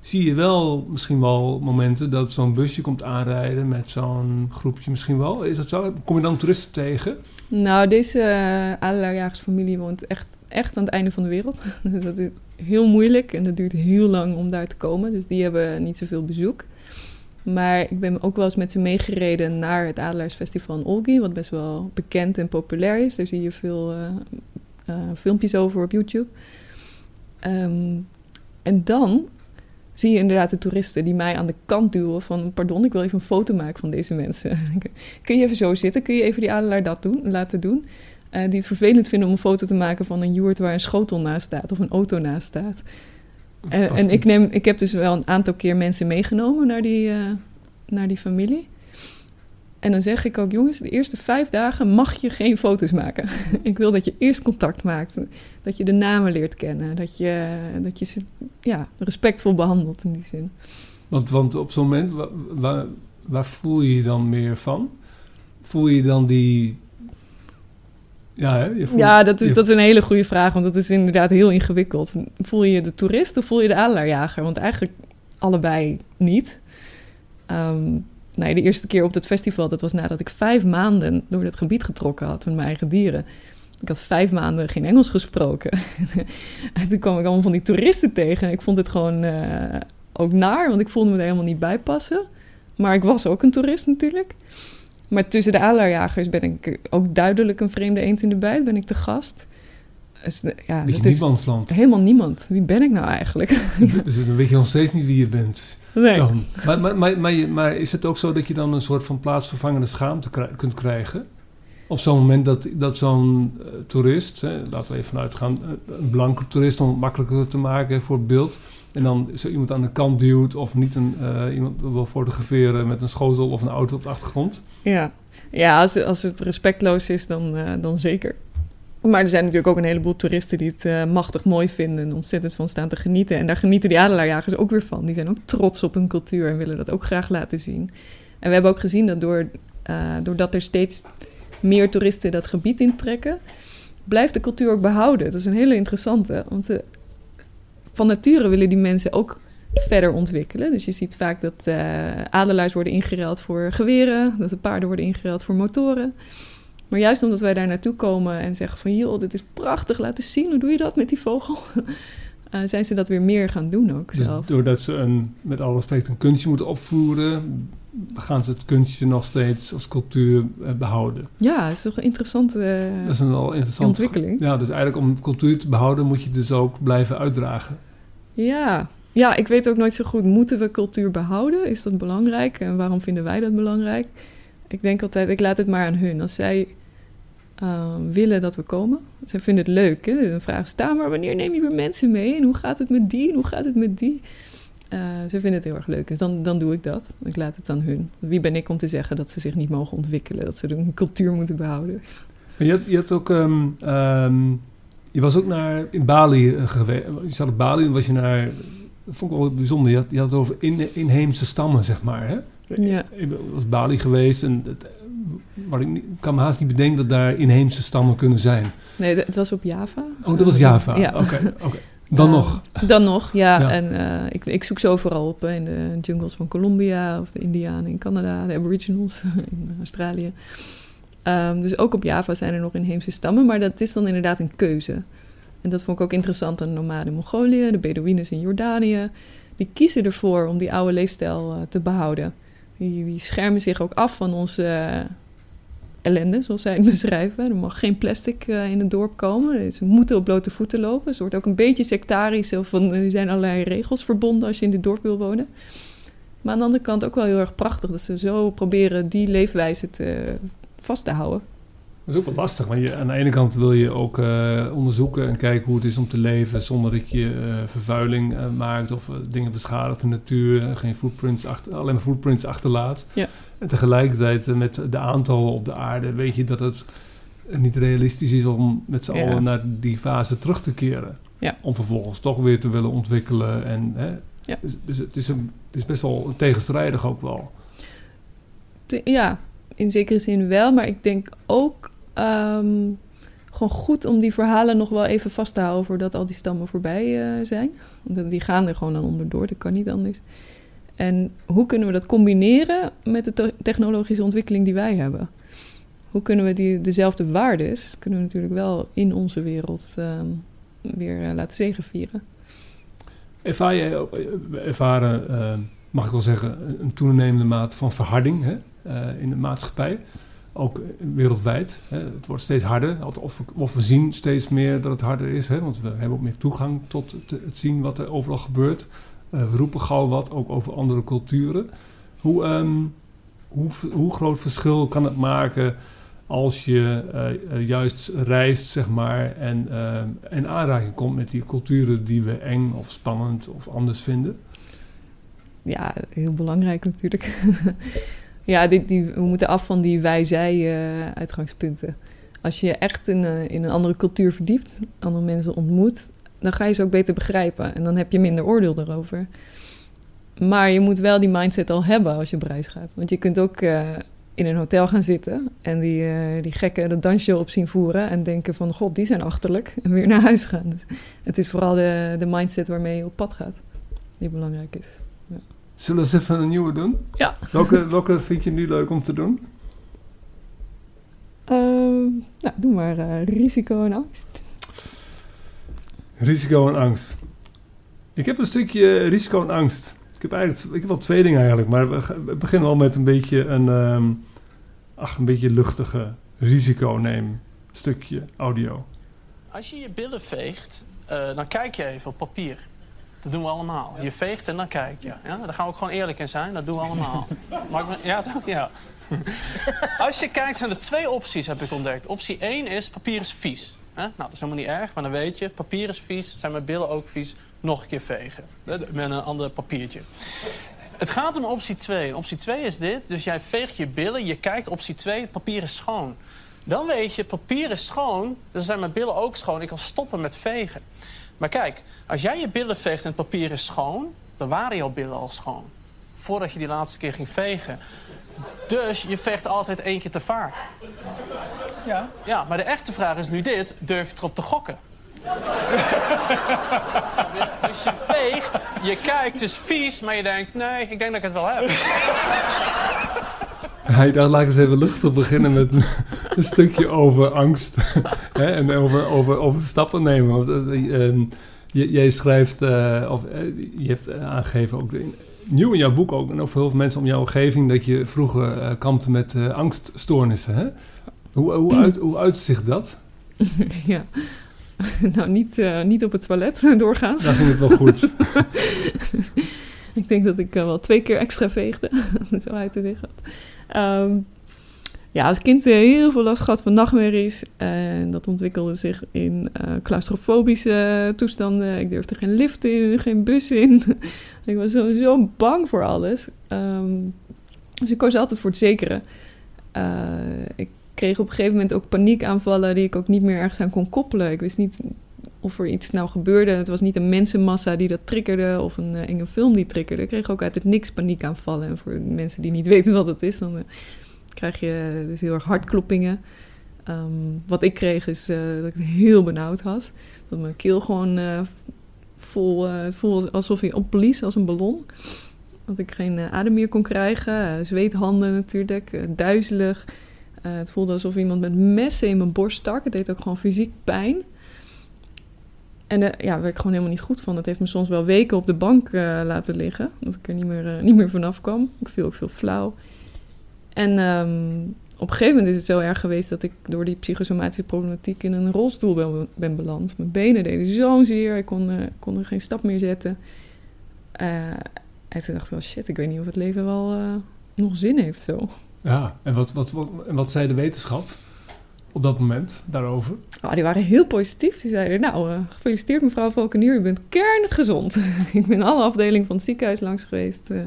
zie je wel misschien wel momenten dat zo'n busje komt aanrijden met zo'n groepje misschien wel. Is dat zo? Kom je dan toeristen tegen? Nou, deze uh, adelaarjagersfamilie woont echt, echt aan het einde van de wereld. dat is heel moeilijk en dat duurt heel lang om daar te komen. Dus die hebben niet zoveel bezoek. Maar ik ben ook wel eens met ze meegereden naar het Adelaarsfestival in Olgi, wat best wel bekend en populair is. Daar zie je veel uh, uh, filmpjes over op YouTube. Um, en dan zie je inderdaad de toeristen die mij aan de kant duwen van... pardon, ik wil even een foto maken van deze mensen. Kun je even zo zitten? Kun je even die adelaar dat doen, laten doen? Uh, die het vervelend vinden om een foto te maken van een joert waar een schotel naast staat... of een auto naast staat. En, en ik, neem, ik heb dus wel een aantal keer mensen meegenomen naar die, uh, naar die familie. En dan zeg ik ook, jongens, de eerste vijf dagen mag je geen foto's maken. ik wil dat je eerst contact maakt. Dat je de namen leert kennen. Dat je, dat je ze ja, respectvol behandelt in die zin. Want, want op zo'n moment, waar, waar, waar, voel je je dan meer van? Voel je dan die... Ja, hè? Je voelt, ja dat, is, je... dat is een hele goede vraag. Want dat is inderdaad heel ingewikkeld. Voel je de toerist of voel je de adelaarjager? Want eigenlijk allebei niet. Um, Nee, de eerste keer op het festival, dat was nadat ik vijf maanden door het gebied getrokken had met mijn eigen dieren. Ik had vijf maanden geen Engels gesproken. en toen kwam ik allemaal van die toeristen tegen. Ik vond het gewoon uh, ook naar, want ik voelde me er helemaal niet bij passen. Maar ik was ook een toerist natuurlijk. Maar tussen de adelaarjagers ben ik ook duidelijk een vreemde eend in de bijt. Ben ik te gast. Dus, ja, Beetje niemandsland. Helemaal niemand. Wie ben ik nou eigenlijk? dus dan weet je nog steeds niet wie je bent. Nee. Dan. Maar, maar, maar, maar, maar, is het ook zo dat je dan een soort van plaatsvervangende schaamte kunt krijgen? Op zo'n moment dat, dat zo'n uh, toerist, hè, laten we even vanuit gaan, een blanke toerist om het makkelijker te maken voor het beeld. En dan zo iemand aan de kant duwt of niet een, uh, iemand wil fotograferen met een schotel of een auto op de achtergrond. Ja, ja als, als het respectloos is, dan, uh, dan zeker. Maar er zijn natuurlijk ook een heleboel toeristen die het uh, machtig mooi vinden en ontzettend van staan te genieten. En daar genieten die adelaarjagers ook weer van. Die zijn ook trots op hun cultuur en willen dat ook graag laten zien. En we hebben ook gezien dat door, doordat er steeds meer toeristen dat gebied intrekken, blijft de cultuur ook behouden. Dat is een hele interessante. Want uh, van nature willen die mensen ook verder ontwikkelen. Dus je ziet vaak dat uh, adelaars worden ingeruild voor geweren, dat de paarden worden ingeruild voor motoren. Maar juist omdat wij daar naartoe komen en zeggen van... joh, dit is prachtig, laat eens zien, hoe doe je dat met die vogel? Eh, zijn ze dat weer meer gaan doen ook Dus zelf. doordat ze een, met alle respect een kunstje moeten opvoeren, gaan ze het kunstje nog steeds als cultuur eh, behouden. Ja, dat is toch een interessante Dat is een wel interessant ontwikkeling. Ja, dus eigenlijk om cultuur te behouden moet je dus ook blijven uitdragen. Ja. ja, ik weet ook nooit zo goed, moeten we cultuur behouden? Is dat belangrijk? En waarom vinden wij dat belangrijk? Ik denk altijd, ik laat het maar aan hun. Als zij eh, willen dat we komen, zij vinden het leuk. Hè? Dan vragen ze, "Ta, maar wanneer neem je weer mensen mee? En hoe gaat het met die? En hoe gaat het met die? Eh, ze vinden het heel erg leuk, dus dan, dan doe ik dat. Ik laat het aan hun. Wie ben ik om te zeggen dat ze zich niet mogen ontwikkelen? Dat ze een cultuur moeten behouden? En je, je had ook, ehm, ehm, je was ook naar in Bali eh, geweest. Je zat op Bali en was je naar, dat vond ik wel bijzonder. Je had, je had het over in, inheemse stammen, zeg maar. Hè? Ja. Ik was Bali geweest en het, maar ik niet- kan me haast niet bedenken dat daar inheemse stammen kunnen zijn. Nee, het was op Java. Oh, dat was Eh, Java. Ja. Oké, oké. Dan Eh, nog. Dan nog, ja. Ja. En eh, ik, ik zoek ze overal op. hè, in de jungles van Colombia of de Indianen in Canada, de Aboriginals in Australië. Ehm, dus ook op Java zijn er nog inheemse stammen, maar dat is dan inderdaad een keuze. En dat vond ik ook interessant aan de nomaden in Mongolië, de Bedouines in Jordanië. Die kiezen ervoor om die oude leefstijl te behouden. Die, die schermen zich ook af van onze eh, ellende, zoals zij het beschrijven. Er mag geen plastic eh, in het dorp komen. Ze moeten op blote voeten lopen. Dus het wordt ook een beetje sectarisch. Zo van, er zijn allerlei regels verbonden als je in dit dorp wil wonen. Maar aan de andere kant ook wel heel erg prachtig... dat ze zo proberen die leefwijze te, vast te houden. Dat is ook wel lastig, want je, aan de ene kant wil je ook eh, onderzoeken en kijken hoe het is om te leven zonder dat je eh, vervuiling eh, maakt of dingen beschadigt in de natuur, en geen footprints achter, alleen maar footprints achterlaat. Ja. En tegelijkertijd met de aantallen op de aarde weet je dat het niet realistisch is om met z'n Ja. allen naar die fase terug te keren. Ja. Om vervolgens toch weer te willen ontwikkelen. En, hè, Ja. dus, dus het, is een, het is best wel tegenstrijdig ook wel. Ja, in zekere zin wel. Maar ik denk ook ehm, gewoon goed om die verhalen nog wel even vast te houden... voordat al die stammen voorbij eh, zijn. Want die gaan er gewoon aan onderdoor, dat kan niet anders. En hoe kunnen we dat combineren met de te- technologische ontwikkeling die wij hebben? Hoe kunnen we die, dezelfde waardes, kunnen natuurlijk wel in onze wereld ehm, weer eh, laten zegenvieren? Ervaar ervaren, eh, mag ik wel zeggen, een- toenemende maat van verharding hè, in de maatschappij. Ook wereldwijd. Hè. Het wordt steeds harder. Of, we- of we zien steeds meer dat het harder is. Hè, want we hebben ook meer toegang tot het, zien wat er overal gebeurt. Eh, we roepen gauw wat, ook over andere culturen. Hoe, ehm, hoe, groot verschil kan het maken als je eh, eh, juist reist, zeg maar, en in aanraking komt met die culturen die we eng of spannend of anders vinden. Ja, heel belangrijk natuurlijk. ja, die, die, we moeten af van die wij-zij-uitgangspunten. Als je echt in, eh, in een andere cultuur verdiept, andere mensen ontmoet, dan ga je ze ook beter begrijpen. En dan heb je minder oordeel erover. Maar je moet wel die mindset al hebben als je op reis gaat. Want je kunt ook eh, in een hotel gaan zitten en die, eh, die gekken dat dansje op zien voeren en denken van, god, die zijn achterlijk. En weer naar huis gaan. Dus het is vooral de, de mindset waarmee je op pad gaat, die belangrijk is. Zullen we eens even een nieuwe doen? Ja. Welke, welke vind je nu leuk om te doen? Ehm, nou, doe maar eh, risico en angst. Risico en angst. Ik heb een stukje risico en angst. Ik heb eigenlijk ik heb wel twee dingen eigenlijk, maar we beginnen al met een beetje een, ehm, ach, een beetje luchtige risico neem stukje audio. Als je je billen veegt, eh, dan kijk je even op papier. Dat doen we allemaal. Je veegt en dan kijk je. Ja? Daar gaan we ook gewoon eerlijk in zijn. Dat doen we allemaal. Me- ja, toch? Ja. Als je kijkt, zijn er twee opties, heb ik ontdekt. Optie 1 is, papier is vies. Nou, dat is helemaal niet erg, maar dan weet je... papier is vies, zijn mijn billen ook vies. Nog een keer vegen. Met een ander papiertje. Het gaat om optie 2. En optie 2 is dit. Dus jij veegt je billen, je kijkt optie 2, het papier is schoon. Dan weet je, papier is schoon, dan zijn mijn billen ook schoon. Ik kan stoppen met vegen. Maar kijk, als jij je billen veegt en het papier is schoon... dan waren jouw billen al schoon. Voordat je die laatste keer ging vegen. Dus je veegt altijd één keer te vaak. Ja. Ja, maar de echte vraag is nu dit. Durf je erop te gokken? dus je veegt, je kijkt, het is vies, maar je denkt... nee, ik denk dat ik het wel heb. Ik dacht, laat ik eens even luchtig beginnen met een stukje over angst. Hè, en over, over, over stappen nemen. Want, eh, ehm, Je, jij schrijft, eh, of eh, je hebt aangegeven, ook in, nieuw in jouw boek ook, en ook voor heel veel mensen om jouw omgeving, dat je vroeger kampte met angststoornissen. Hè? Hoe, hoe, uit, hoe uitzicht dat? ja. nou, niet, niet op het toilet doorgaans. Daar ging het wel goed. ik denk dat ik wel twee keer extra veegde. Zo uit te liggen. Ehm, ja, als kind eh, heel veel last gehad van nachtmerries. En dat ontwikkelde zich in eh, claustrofobische toestanden. Ik durfde geen lift in, geen bus in. ik was sowieso bang voor alles. Ehm, dus ik koos altijd voor het zekere. Eh, ik kreeg op een gegeven moment ook paniekaanvallen die ik ook niet meer ergens aan kon koppelen. Ik wist niet of er iets nou gebeurde. Het was niet een mensenmassa die dat triggerde of een eh, enge film die triggerde. Ik kreeg ook uit het niks paniekaanvallen. En voor mensen die niet weten wat het is, dan eh, krijg je dus heel erg hartkloppingen. Ehm, wat ik kreeg is eh, dat ik het heel benauwd had. Dat mijn keel gewoon vol, het voelde alsof je opblies als een ballon. Dat ik geen adem meer kon krijgen. Zweethanden natuurlijk, duizelig. Het voelde alsof iemand met messen in mijn borst stak. Het deed ook gewoon fysiek pijn. En eh, ja, ik gewoon helemaal niet goed van. Dat heeft me soms wel weken op de bank eh, laten liggen. Dat ik er niet meer, eh, niet meer vanaf kwam. Ik viel ook veel flauw. En ehm, op een gegeven moment is het zo erg geweest dat ik door die psychosomatische problematiek in een rolstoel ben, ben beland. Mijn benen deden zo'n zeer. Ik kon, kon er geen stap meer zetten. En toen dacht ik shit, ik weet niet of het leven wel nog zin heeft zo. Ja, en wat, wat, wat, en wat zei de wetenschap op dat moment daarover? Oh, die waren heel positief. Die zeiden, nou, eh, gefeliciteerd mevrouw Valkenier, u bent kerngezond. ik ben alle afdelingen van het ziekenhuis langs geweest. eh,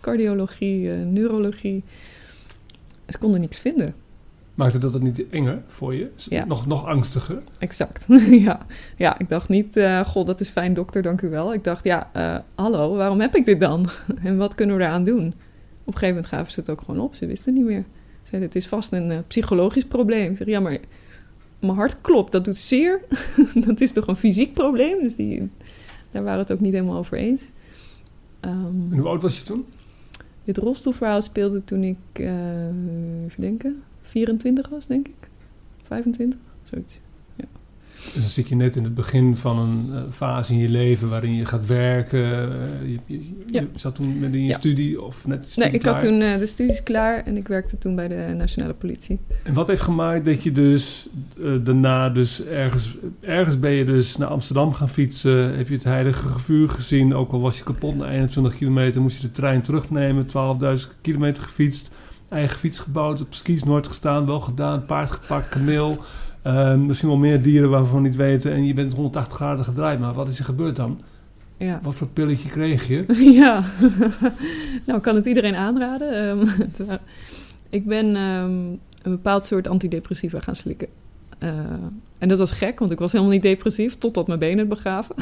cardiologie, eh, neurologie. Ze konden niets vinden. Maakte dat het niet enger voor je? Ja. Nog, nog angstiger? Exact. ja. ja, ik dacht niet, eh god, dat is fijn dokter, dank u wel. Ik dacht, ja, hallo, waarom heb ik dit dan? en wat kunnen we eraan doen? Op een gegeven moment gaven ze het ook gewoon op. Ze wisten niet meer. Het is vast een eh, psychologisch probleem. Ik zeg, ja, maar mijn hart klopt, dat doet zeer. dat is toch een fysiek probleem? Dus die, daar waren we het ook niet helemaal over eens. Ehm, En hoe oud was je toen? dit rolstoelverhaal speelde toen ik, eh even denken, 24 was, denk ik. 25, zoiets. Dus dan zit je net in het begin van een eh, fase in je leven waarin je gaat werken. eh, je, je, Ja. je zat toen met in je Ja. studie of net je Nee, studie ik had toen eh, de studies klaar en ik werkte toen bij de nationale politie. En wat heeft gemaakt dat je dus daarna dus ergens, ergens ben je dus naar Amsterdam gaan fietsen. Heb je het heilige gevuur gezien. Ook al was je kapot na 21 kilometer moest je de trein terugnemen. 12.000 kilometer gefietst. Eigen fiets gebouwd, op skis nooit gestaan, wel gedaan. Paard gepakt, kameel. Eh, misschien wel meer dieren waarvan we niet weten. En je bent 180 graden gedraaid. Maar wat is er gebeurd dan? Ja, Wat voor pilletje kreeg je? ja. nou, kan het iedereen aanraden. Ehm, ik ben ehm, een bepaald soort antidepressiva gaan slikken. Eh, en dat was gek, want ik was helemaal niet depressief totdat mijn benen het begaven.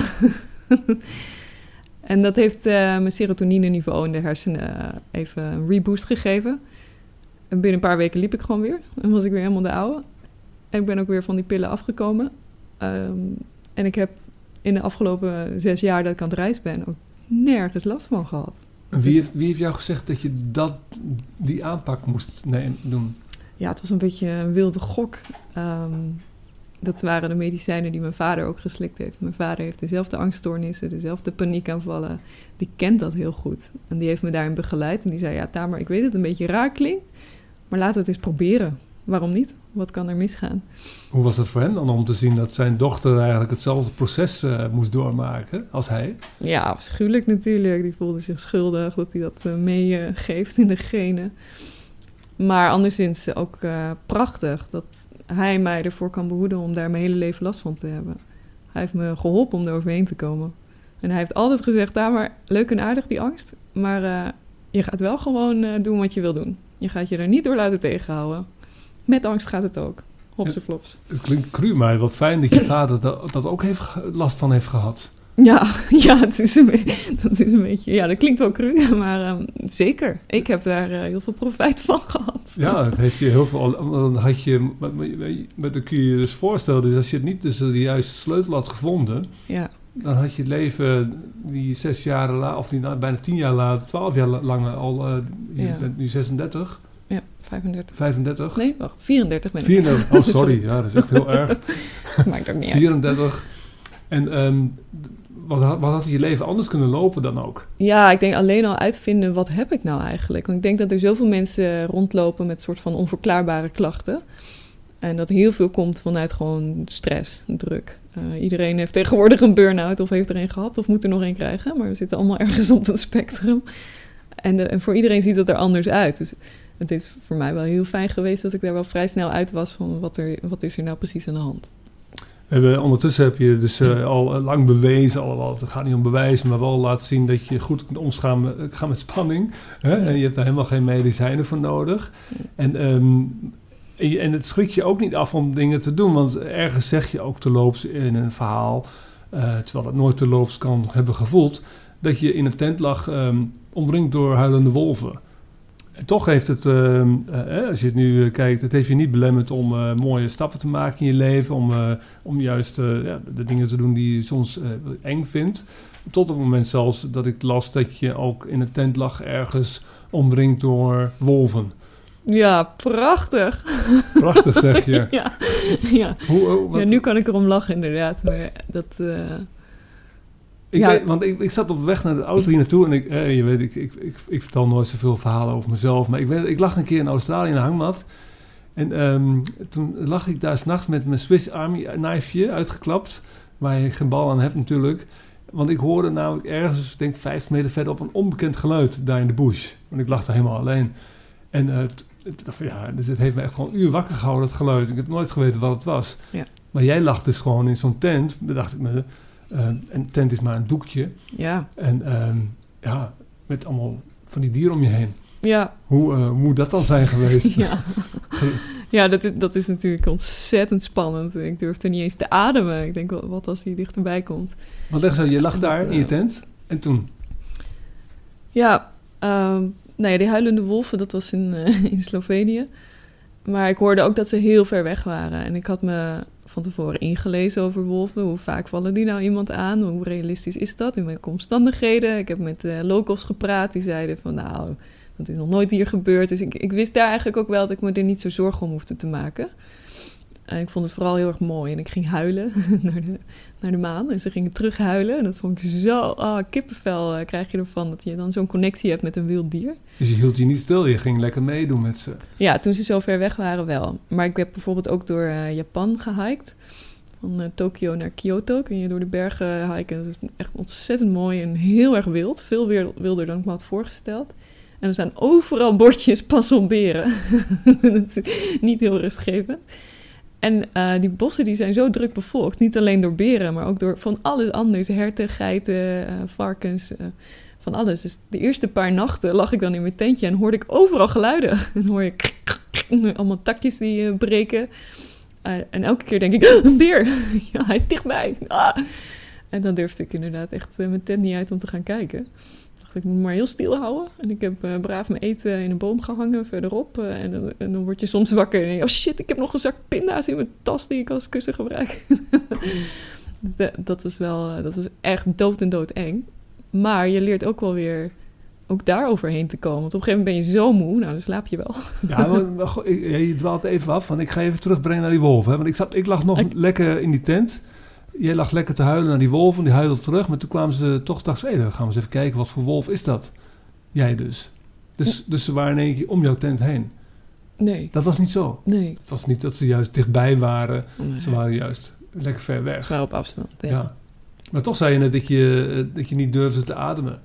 en dat heeft eh, mijn serotonine-niveau in de hersenen eh, even een reboost gegeven. En binnen een paar weken liep ik gewoon weer. En was ik weer helemaal de oude. En ik ben ook weer van die pillen afgekomen. Ehm, en ik heb in de afgelopen zes jaar dat ik aan het reis ben ook nergens last van gehad. En wie, heeft, wie heeft jou gezegd dat je dat, die aanpak moest nee, doen? Ja, het was een beetje een wilde gok. Ehm, dat waren de medicijnen die mijn vader ook geslikt heeft. Mijn vader heeft dezelfde angststoornissen, dezelfde paniekaanvallen. Die kent dat heel goed. En die heeft me daarin begeleid. En die zei, ja Tamer, ik weet dat het een beetje raar klinkt. Maar laten we het eens proberen. Waarom niet? Wat kan er misgaan? Hoe was het voor hem dan om te zien dat zijn dochter eigenlijk hetzelfde proces eh, moest doormaken als hij? Ja, afschuwelijk natuurlijk. Die voelde zich schuldig dat hij dat eh, meegeeft in de genen. Maar anderszins ook eh, prachtig dat hij mij ervoor kan behoeden om daar mijn hele leven last van te hebben. Hij heeft me geholpen om er overheen te komen. En hij heeft altijd gezegd, ja, maar leuk en aardig die angst. Maar je gaat wel gewoon doen wat je wil doen. Je gaat je er niet door laten tegenhouden. Met angst gaat het ook. Hopse flops. Het klinkt cru, maar wat fijn dat je vader dat, dat ook heeft, last van heeft gehad. Ja, ja het is een, be- dat is een beetje... Ja, dat klinkt wel cru, maar ehm, zeker. Ik heb daar eh, heel veel profijt van gehad. Ja, het heeft je heel veel. Dan had je, maar, maar, maar dan kun je je dus voorstellen, dus als je het niet dus de juiste sleutel had gevonden, Ja, dan had je het leven die zes jaar later, of die, nou, bijna tien jaar later, twaalf jaar la- lang al, eh, je Ja. bent nu 36, ja 35. 35, Nee, wacht, 34 ben ik. 34, oh sorry, ja, dat is echt heel erg. Maakt ook niet uit. 34. En ehm, wat, had- wat had je leven anders kunnen lopen dan ook? Ja, ik denk alleen al uitvinden wat heb ik nou eigenlijk. Want ik denk dat er zoveel mensen rondlopen met soort van onverklaarbare klachten. En dat heel veel komt vanuit gewoon stress, druk. Eh, iedereen heeft tegenwoordig een burn-out of heeft er een gehad of moet er nog een krijgen. Maar we zitten allemaal ergens op dat spectrum. En, de- en voor iedereen ziet het er anders uit. Dus het is voor mij wel heel fijn geweest dat ik daar wel vrij snel uit was van wat, er, wat is er nou precies aan de hand. Hebben, ondertussen heb je dus eh, al eh, lang bewezen, al, het gaat niet om bewijzen, maar wel laten zien dat je goed kunt omgaan met, gaan met spanning. Hè? En je hebt daar helemaal geen medicijnen voor nodig. En, ehm, en, het schrikt je ook niet af om dingen te doen, want ergens zeg je ook terloops in een verhaal, eh, terwijl dat nooit terloops kan hebben gevoeld, dat je in een tent lag ehm, omringd door huilende wolven. En toch heeft het, ehm, eh, als je het nu eh, kijkt, het heeft je niet belemmerd om eh, mooie stappen te maken in je leven, om, eh, om juist eh, ja, de dingen te doen die je soms eh, eng vindt. Tot op het moment zelfs dat ik las dat je ook in een tent lag ergens omringd door wolven. Ja, prachtig. Prachtig zeg je. ja, ja. Hoe, hoe- wat- ja, nu kan ik erom lachen inderdaad. Maar dat, eh, ik ja. weet, want ik, ik zat op weg naar de auto hier naartoe en ik, eh, je weet, ik, ik, ik, ik vertel nooit zoveel verhalen over mezelf. Maar ik, weet, ik lag een keer in Australië in een hangmat. En ehm, toen lag ik daar s'nachts met mijn Swiss Army knifeje uitgeklapt. Waar je geen bal aan hebt natuurlijk. Want ik hoorde namelijk ergens, ik denk 50 meter verderop, een onbekend geluid daar in de bush. Want ik lag daar helemaal alleen. En eh, ja, dus het heeft me echt gewoon een uur wakker gehouden, dat geluid. Ik heb nooit geweten wat het was. Ja. Maar jij lag dus gewoon in zo'n tent. Dan dacht ik me, eh, een tent is maar een doekje. ja, En ehm, ja, met allemaal van die dieren om je heen. ja, Hoe, eh, moet dat dan zijn geweest? ja. ja dat, is, dat is natuurlijk ontzettend spannend. Ik durfde niet eens te ademen. Ik denk, wat als hij dichterbij komt? Want leg zo, je lag daar in je eh, tent. En toen? Ja, ehm nou ja, die huilende wolven, dat was in, in Slovenië. Maar ik hoorde ook dat ze heel ver weg waren. En ik had me van tevoren ingelezen over wolven. Hoe vaak vallen die nou iemand aan? Hoe realistisch is dat in welke omstandigheden? Ik heb met eh, locals gepraat. Die zeiden van nou, dat is nog nooit hier gebeurd. Dus ik, ik wist daar eigenlijk ook wel dat ik me er niet zo zorgen om hoefde te maken. En ik vond het vooral heel erg mooi. En ik ging huilen naar de, naar de maan. En ze gingen terug huilen. En dat vond ik zo... Ah, kippenvel eh, krijg je ervan. Dat je dan zo'n connectie hebt met een wild dier. Dus je hield je niet stil, je ging lekker meedoen met ze. Ja, toen ze zo ver weg waren wel. Maar ik heb bijvoorbeeld ook door eh, Japan gehiked. Van eh, Tokio naar Kyoto kun je door de bergen hiken. Dat is echt ontzettend mooi en heel erg wild. Veel weer- wilder dan ik me had voorgesteld. En er staan overal bordjes pas op beren. dat is niet heel rustgevend. En eh, die bossen die zijn zo druk bevolkt. Niet alleen door beren, maar ook door van alles anders. Herten, geiten, eh, varkens, eh, van alles. Dus de eerste paar nachten lag ik dan in mijn tentje en hoorde ik overal geluiden. En hoor je allemaal takjes die breken. En elke keer denk ik, een beer! ja, hij is dichtbij! Ah! En dan durfde ik inderdaad echt mijn tent niet uit om te gaan kijken. Dacht ik, moet maar heel stil houden. En ik heb eh, braaf mijn eten in een boom gehangen verderop. eh, en, dan- en dan word je soms wakker en denk oh shit, ik heb nog een zak pinda's in mijn tas die ik als kussen gebruik. dat, dat was wel, eh, dat was echt dood en dood eng. Maar je leert ook wel weer ook daar overheen te komen. Want op een gegeven moment ben je zo moe, nou dan slaap je wel. Ja, maar, je dwaalt even af, want ik ga even terugbrengen naar die wolven. Hè? Want ik, zat, ik lag nog Ik- lekker in die tent. Jij lag lekker te huilen naar die wolven, die huilden terug. Maar toen kwamen ze toch, dacht ze, hey, dan gaan we eens even kijken, wat voor wolf is dat? Jij dus. Dus, dus ze waren in één keer om jouw tent heen. Nee, Dat was niet zo. nee. Het was niet dat ze juist dichtbij waren. nee. Ze waren juist lekker ver weg. Maar op afstand. Ja, Ja. Maar toch zei je net dat je, eh, dat je niet durfde te ademen.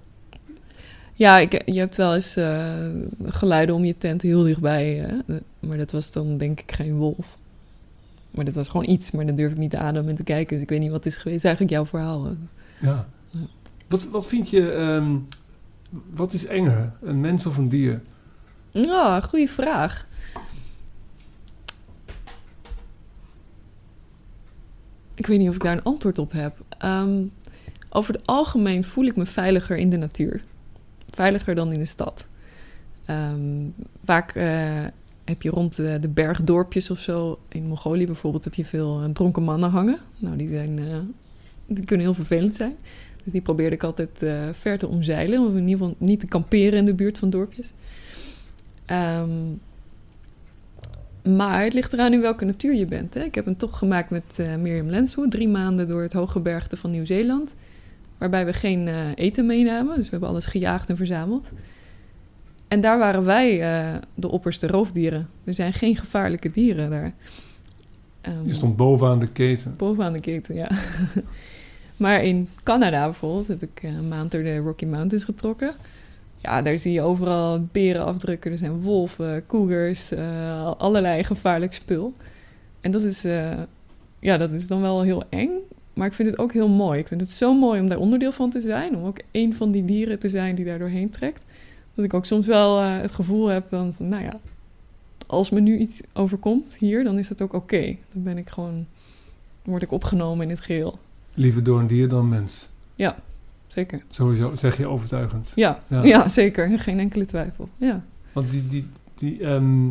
ja ik, je hebt wel eens eh, geluiden om je tent heel dichtbij. Hè? Maar dat was dan denk ik geen wolf. Maar dat was gewoon iets, maar dan durf ik niet te ademen en te kijken. Dus ik weet niet wat het is geweest. Eigenlijk jouw verhaal. Ja. Ja. Wat, wat vind je, ehm, wat is enger, een mens of een dier? Ja, goede vraag. Ik weet niet of ik daar een antwoord op heb. Ehm, over het algemeen voel ik me veiliger in de natuur. Veiliger dan in de stad. Ehm, vaak eh, heb je rond de, de bergdorpjes of zo. In Mongolië bijvoorbeeld heb je veel eh, dronken mannen hangen. Nou, die, zijn, eh, die kunnen heel vervelend zijn. Dus die probeerde ik altijd eh, ver te omzeilen. Om in ieder geval niet te kamperen in de buurt van dorpjes. Ehm, maar het ligt eraan in welke natuur je bent. Hè? Ik heb een tocht gemaakt met eh Miriam Lenswood. Drie maanden door het hooggebergte van Nieuw-Zeeland. waarbij we geen eten meenamen. Dus we hebben alles gejaagd en verzameld. En daar waren wij eh, de opperste roofdieren. Er zijn geen gevaarlijke dieren daar. Ehm, Je stond bovenaan de keten. Bovenaan de keten, ja. maar in Canada bijvoorbeeld heb ik eh, een maand door de Rocky Mountains getrokken. Ja, daar zie je overal berenafdrukken. Er zijn wolven, cougars, eh, allerlei gevaarlijk spul. En dat is, ja, dat is dan wel heel eng. Maar ik vind het ook heel mooi. Ik vind het zo mooi om daar onderdeel van te zijn. Om ook een van die dieren te zijn die daar doorheen trekt. Dat ik ook soms wel eh, het gevoel heb van, van, nou ja, als me nu iets overkomt hier, dan is dat ook oké. Dan ben ik gewoon, word ik opgenomen in het geheel. Liever door een dier dan mens. Zeker. Sowieso, zeg je overtuigend. Ja, Ja. ja. zeker. Geen enkele twijfel. Ja. Want die, die, die ehm,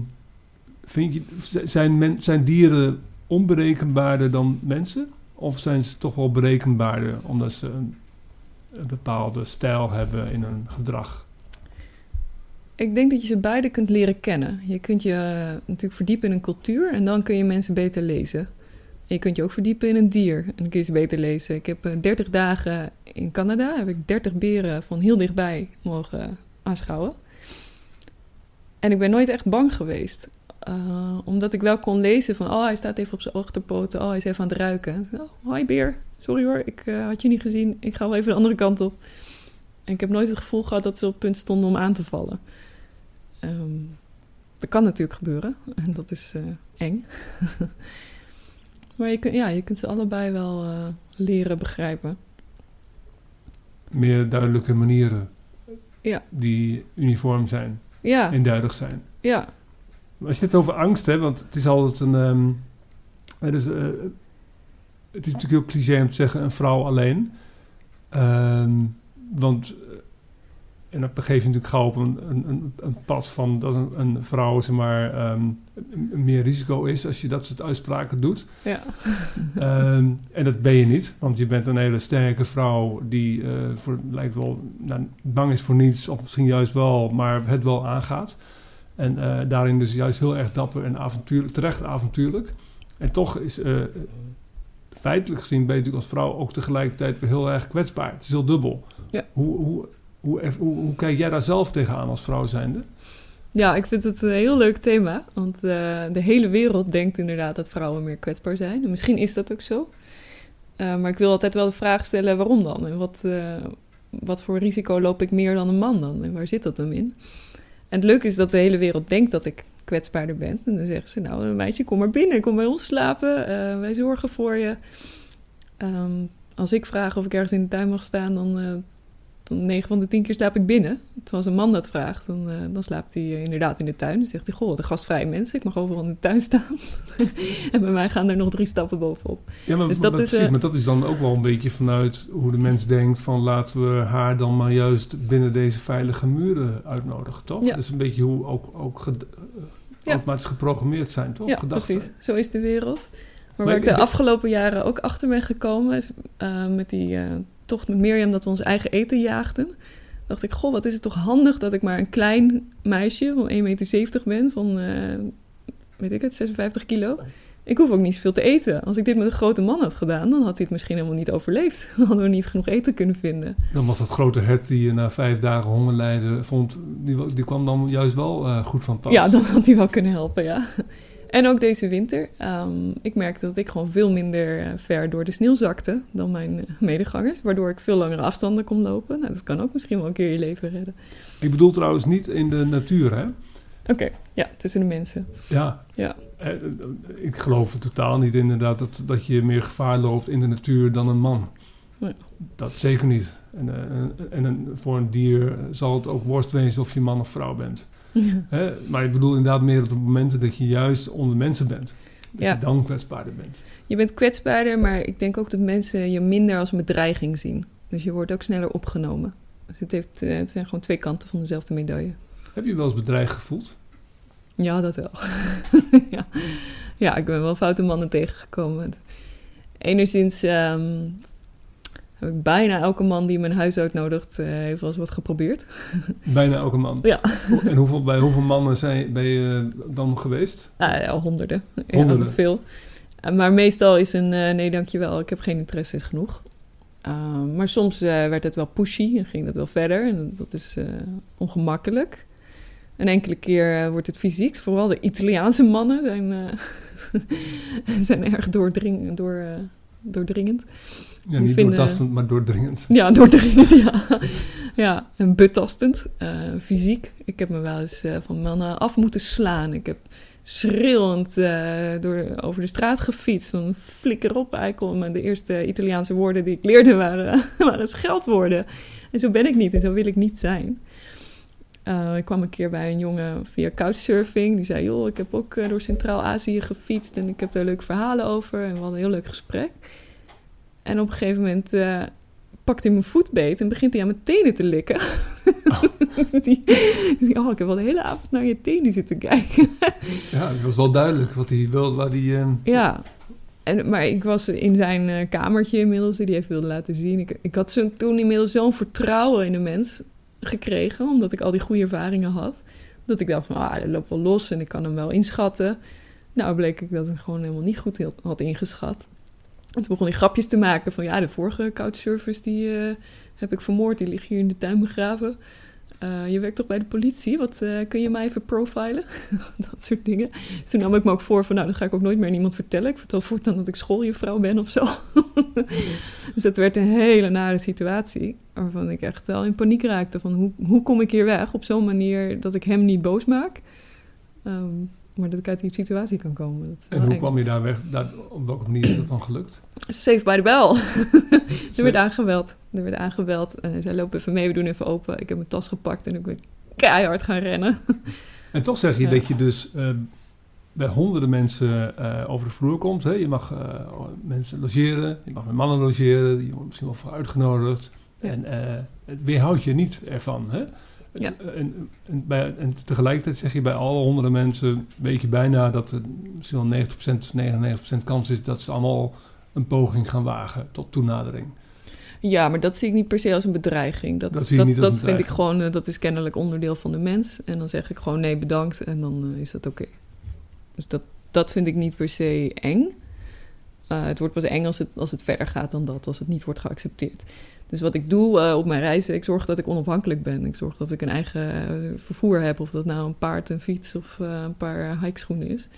vind je, zijn, men, zijn dieren onberekenbaarder dan mensen? Of zijn ze toch wel berekenbaarder omdat ze een, een bepaalde stijl hebben in hun gedrag? Ik denk dat je ze beide kunt leren kennen. Je kunt je eh, natuurlijk verdiepen in een cultuur en dan kun je mensen beter lezen. En je kunt je ook verdiepen in een dier en dan kun je ze beter lezen. Ik heb eh, 30 dagen in Canada, heb ik 30 beren van heel dichtbij mogen aanschouwen. En ik ben nooit echt bang geweest. Eh, omdat ik wel kon lezen van, oh, hij staat even op zijn achterpoten. Oh, hij is even aan het ruiken. Oh, hi beer, sorry hoor, ik eh, had je niet gezien. Ik ga wel even de andere kant op. En ik heb nooit het gevoel gehad dat ze op het punt stonden om aan te vallen. Ehm, dat kan natuurlijk gebeuren. En dat is eh, eng. maar je, kunt, ja, je kunt ze allebei wel eh, leren begrijpen. Meer duidelijke manieren Ja. die uniform zijn, Ja, eenduidig zijn. ja. Maar als je het over angst hebt, want het is altijd een... het, is, eh, het is natuurlijk heel cliché om te zeggen een vrouw alleen. Ehm, want, en dat begeef je natuurlijk gauw op een, een, een, een pad van dat een, een vrouw zeg maar, ehm, een- meer risico is als je dat soort uitspraken doet. ja. Ehm, en dat ben je niet, want je bent een hele sterke vrouw die eh, voor, lijkt wel nou, bang is voor niets, of misschien juist wel, maar het wel aangaat. En eh, daarin dus juist heel erg dapper en avontuurlijk, terecht avontuurlijk. En toch is eh, feitelijk gezien ben je natuurlijk als vrouw ook tegelijkertijd weer heel erg kwetsbaar. Het is heel dubbel. Ja. Hoe, hoe, hoe, kijk jij daar zelf tegenaan als vrouw zijnde? Ja, ik vind het een heel leuk thema. Want eh, de hele wereld denkt inderdaad dat vrouwen meer kwetsbaar zijn. En misschien is dat ook zo. Eh, maar ik wil altijd wel de vraag stellen, waarom dan? En wat, eh, wat voor risico loop ik meer dan een man dan? En waar zit dat dan in? En het leuke is dat de hele wereld denkt dat ik kwetsbaarder ben. En dan zeggen ze, nou meisje, kom maar binnen. Kom bij ons slapen. Wij zorgen voor je. Ehm, als ik vraag of ik ergens in de tuin mag staan, dan... eh, dan 9 van de 10 keer slaap ik binnen. Terwijl als een man dat vraagt, dan, eh, dan slaapt hij eh, inderdaad in de tuin. Dan zegt hij, goh, een gastvrije mensen. Ik mag overal in de tuin staan. en bij mij gaan er nog drie stappen bovenop. Ja, maar, Dus maar dat is, precies, eh, maar dat is dan ook wel een beetje vanuit hoe de mens denkt van laten we haar dan maar juist binnen deze veilige muren uitnodigen, toch? Ja. Dat is een beetje hoe ook, ook Ja. automatisch geprogrammeerd zijn, toch? ja, precies. Zo is de wereld. Maar, Maar waar ik de afgelopen jaren ook achter ben gekomen... is met die tocht met Mirjam dat we ons eigen eten jaagden... dacht ik, goh, wat is het toch handig dat ik maar een klein meisje van 1,70 meter ben... van, eh, weet ik het, 56 kilo... Ik hoef ook niet zoveel te eten. Als ik dit met een grote man had gedaan, dan had hij het misschien helemaal niet overleefd. Dan hadden we niet genoeg eten kunnen vinden. Dan was dat grote hert die je na vijf dagen honger lijden vond, die kwam dan juist wel eh, goed van pas. Ja, dan had hij wel kunnen helpen, ja. En ook deze winter. ehm, ik merkte dat ik gewoon veel minder eh, ver door de sneeuw zakte dan mijn eh, medegangers. Waardoor ik veel langere afstanden kon lopen. Nou, dat kan ook misschien wel een keer je leven redden. Ik bedoel trouwens niet in de natuur, hè? Oké, ja, tussen de mensen. Ja. Ja. Eh, Ik geloof totaal niet inderdaad dat, dat je meer gevaar loopt in de natuur dan een man. Nee. Dat zeker niet. En, en, en voor een dier zal het ook worst wezen of je man of vrouw bent. Ja. Hè? Maar ik bedoel inderdaad meer op de momenten dat je juist onder mensen bent. Dat Ja. je dan kwetsbaarder bent. Je bent kwetsbaarder, maar ik denk ook dat mensen je minder als een bedreiging zien. Dus je wordt ook sneller opgenomen. Dus het, heeft, eh, het zijn gewoon twee kanten van dezelfde medaille. Heb je wel eens bedreigd gevoeld? Ja, dat wel. ja. ja, ik ben wel foute mannen tegengekomen. Enerzijds ehm, heb ik bijna elke man die mijn huis uitnodigt, eh heeft wel eens wat geprobeerd. Bijna elke man. Ja. En hoeveel, bij hoeveel mannen zijn, ben je dan geweest? Ah, ja, honderden. Honderden. Ja, veel. Eh, Maar meestal is een eh, nee, dankjewel, ik heb geen interesse, is genoeg. Ehm, maar soms werd het wel pushy en ging dat wel verder. En dat is ongemakkelijk. Een enkele keer wordt het fysiek. Vooral de Italiaanse mannen zijn, zijn erg doordring, door, doordringend. Ja, niet vinden- doortastend, maar doordringend. Ja, doordringend, ja. ja, en betastend, eh, fysiek. Ik heb me wel eens eh, van mannen af moeten slaan. Ik heb schreeuwend eh, door, over de straat gefietst. Van flikker op, eikel. En de eerste Italiaanse woorden die ik leerde waren, waren scheldwoorden. En zo ben ik niet en zo wil ik niet zijn. Ik kwam een keer bij een jongen via couchsurfing. Die zei, joh, ik heb ook door Centraal-Azië gefietst... en ik heb daar leuke verhalen over. En we hadden een heel leuk gesprek. En op een gegeven moment eh, pakt hij mijn voet beet... en begint hij aan mijn tenen te likken. die, die- oh, ik heb wel de hele avond naar je tenen zitten kijken. Ja, het was wel duidelijk wat hij wilde, waar hij... eh, Ja, en, maar ik was in zijn eh, kamertje inmiddels, die hij even wilde laten zien. Ik, ik had zo, toen inmiddels zo'n vertrouwen in de mens gekregen, omdat ik al die goede ervaringen had. Dat ik dacht van, ah, dat loopt wel los en ik kan hem wel inschatten. Nou bleek ik dat ik gewoon helemaal niet goed had ingeschat. En toen begon hij grapjes te maken van, ja, de vorige couchsurfers die eh, heb ik vermoord, die liggen hier in de tuin begraven. Eh, je werkt toch bij de politie? Wat eh, kun je mij even profilen? dat soort dingen. Dus toen nam ik me ook voor van, nou, dat ga ik ook nooit meer aan iemand vertellen. Ik vertel voortaan dat ik schooljuffrouw ben of zo. dus dat werd een hele nare situatie. Waarvan ik echt wel in paniek raakte van, hoe, hoe kom ik hier weg op zo'n manier dat ik hem niet boos maak? Ehm, maar dat ik uit die situatie kan komen. Dat en hoe eng. kwam je daar weg? Daar, op welke manier is dat dan gelukt? Safe by the bell. Er werd aangebeld. Er werd aangebeld. En hij zei, loop even mee, we doen even open. Ik heb mijn tas gepakt en ik ben keihard gaan rennen. En toch zeg je Ja. dat je dus eh, bij honderden mensen eh, over de vloer komt. Hè? Je mag eh, mensen logeren, je mag met mannen logeren, je wordt misschien wel voor uitgenodigd. Ja. En eh, het weerhoudt je niet ervan. Hè? Ja. en, en, bij, en tegelijkertijd zeg je bij alle honderden mensen, weet je bijna dat er misschien wel 90%, 99% kans is dat ze allemaal een poging gaan wagen tot toenadering. Ja, maar dat zie ik niet per se als een bedreiging. Dat, Dat vind ik gewoon, eh, dat is kennelijk onderdeel van de mens. En dan zeg ik gewoon nee, bedankt. En dan eh, is dat oké. Dus dat, dat vind ik niet per se eng. Eh, het wordt pas eng als het, als het verder gaat dan dat, als het niet wordt geaccepteerd. Dus wat ik doe eh, op mijn reizen, ik zorg dat ik onafhankelijk ben. Ik zorg dat ik een eigen eh, vervoer heb, of dat nou een paard, een fiets of eh, een paar hikeschoenen is.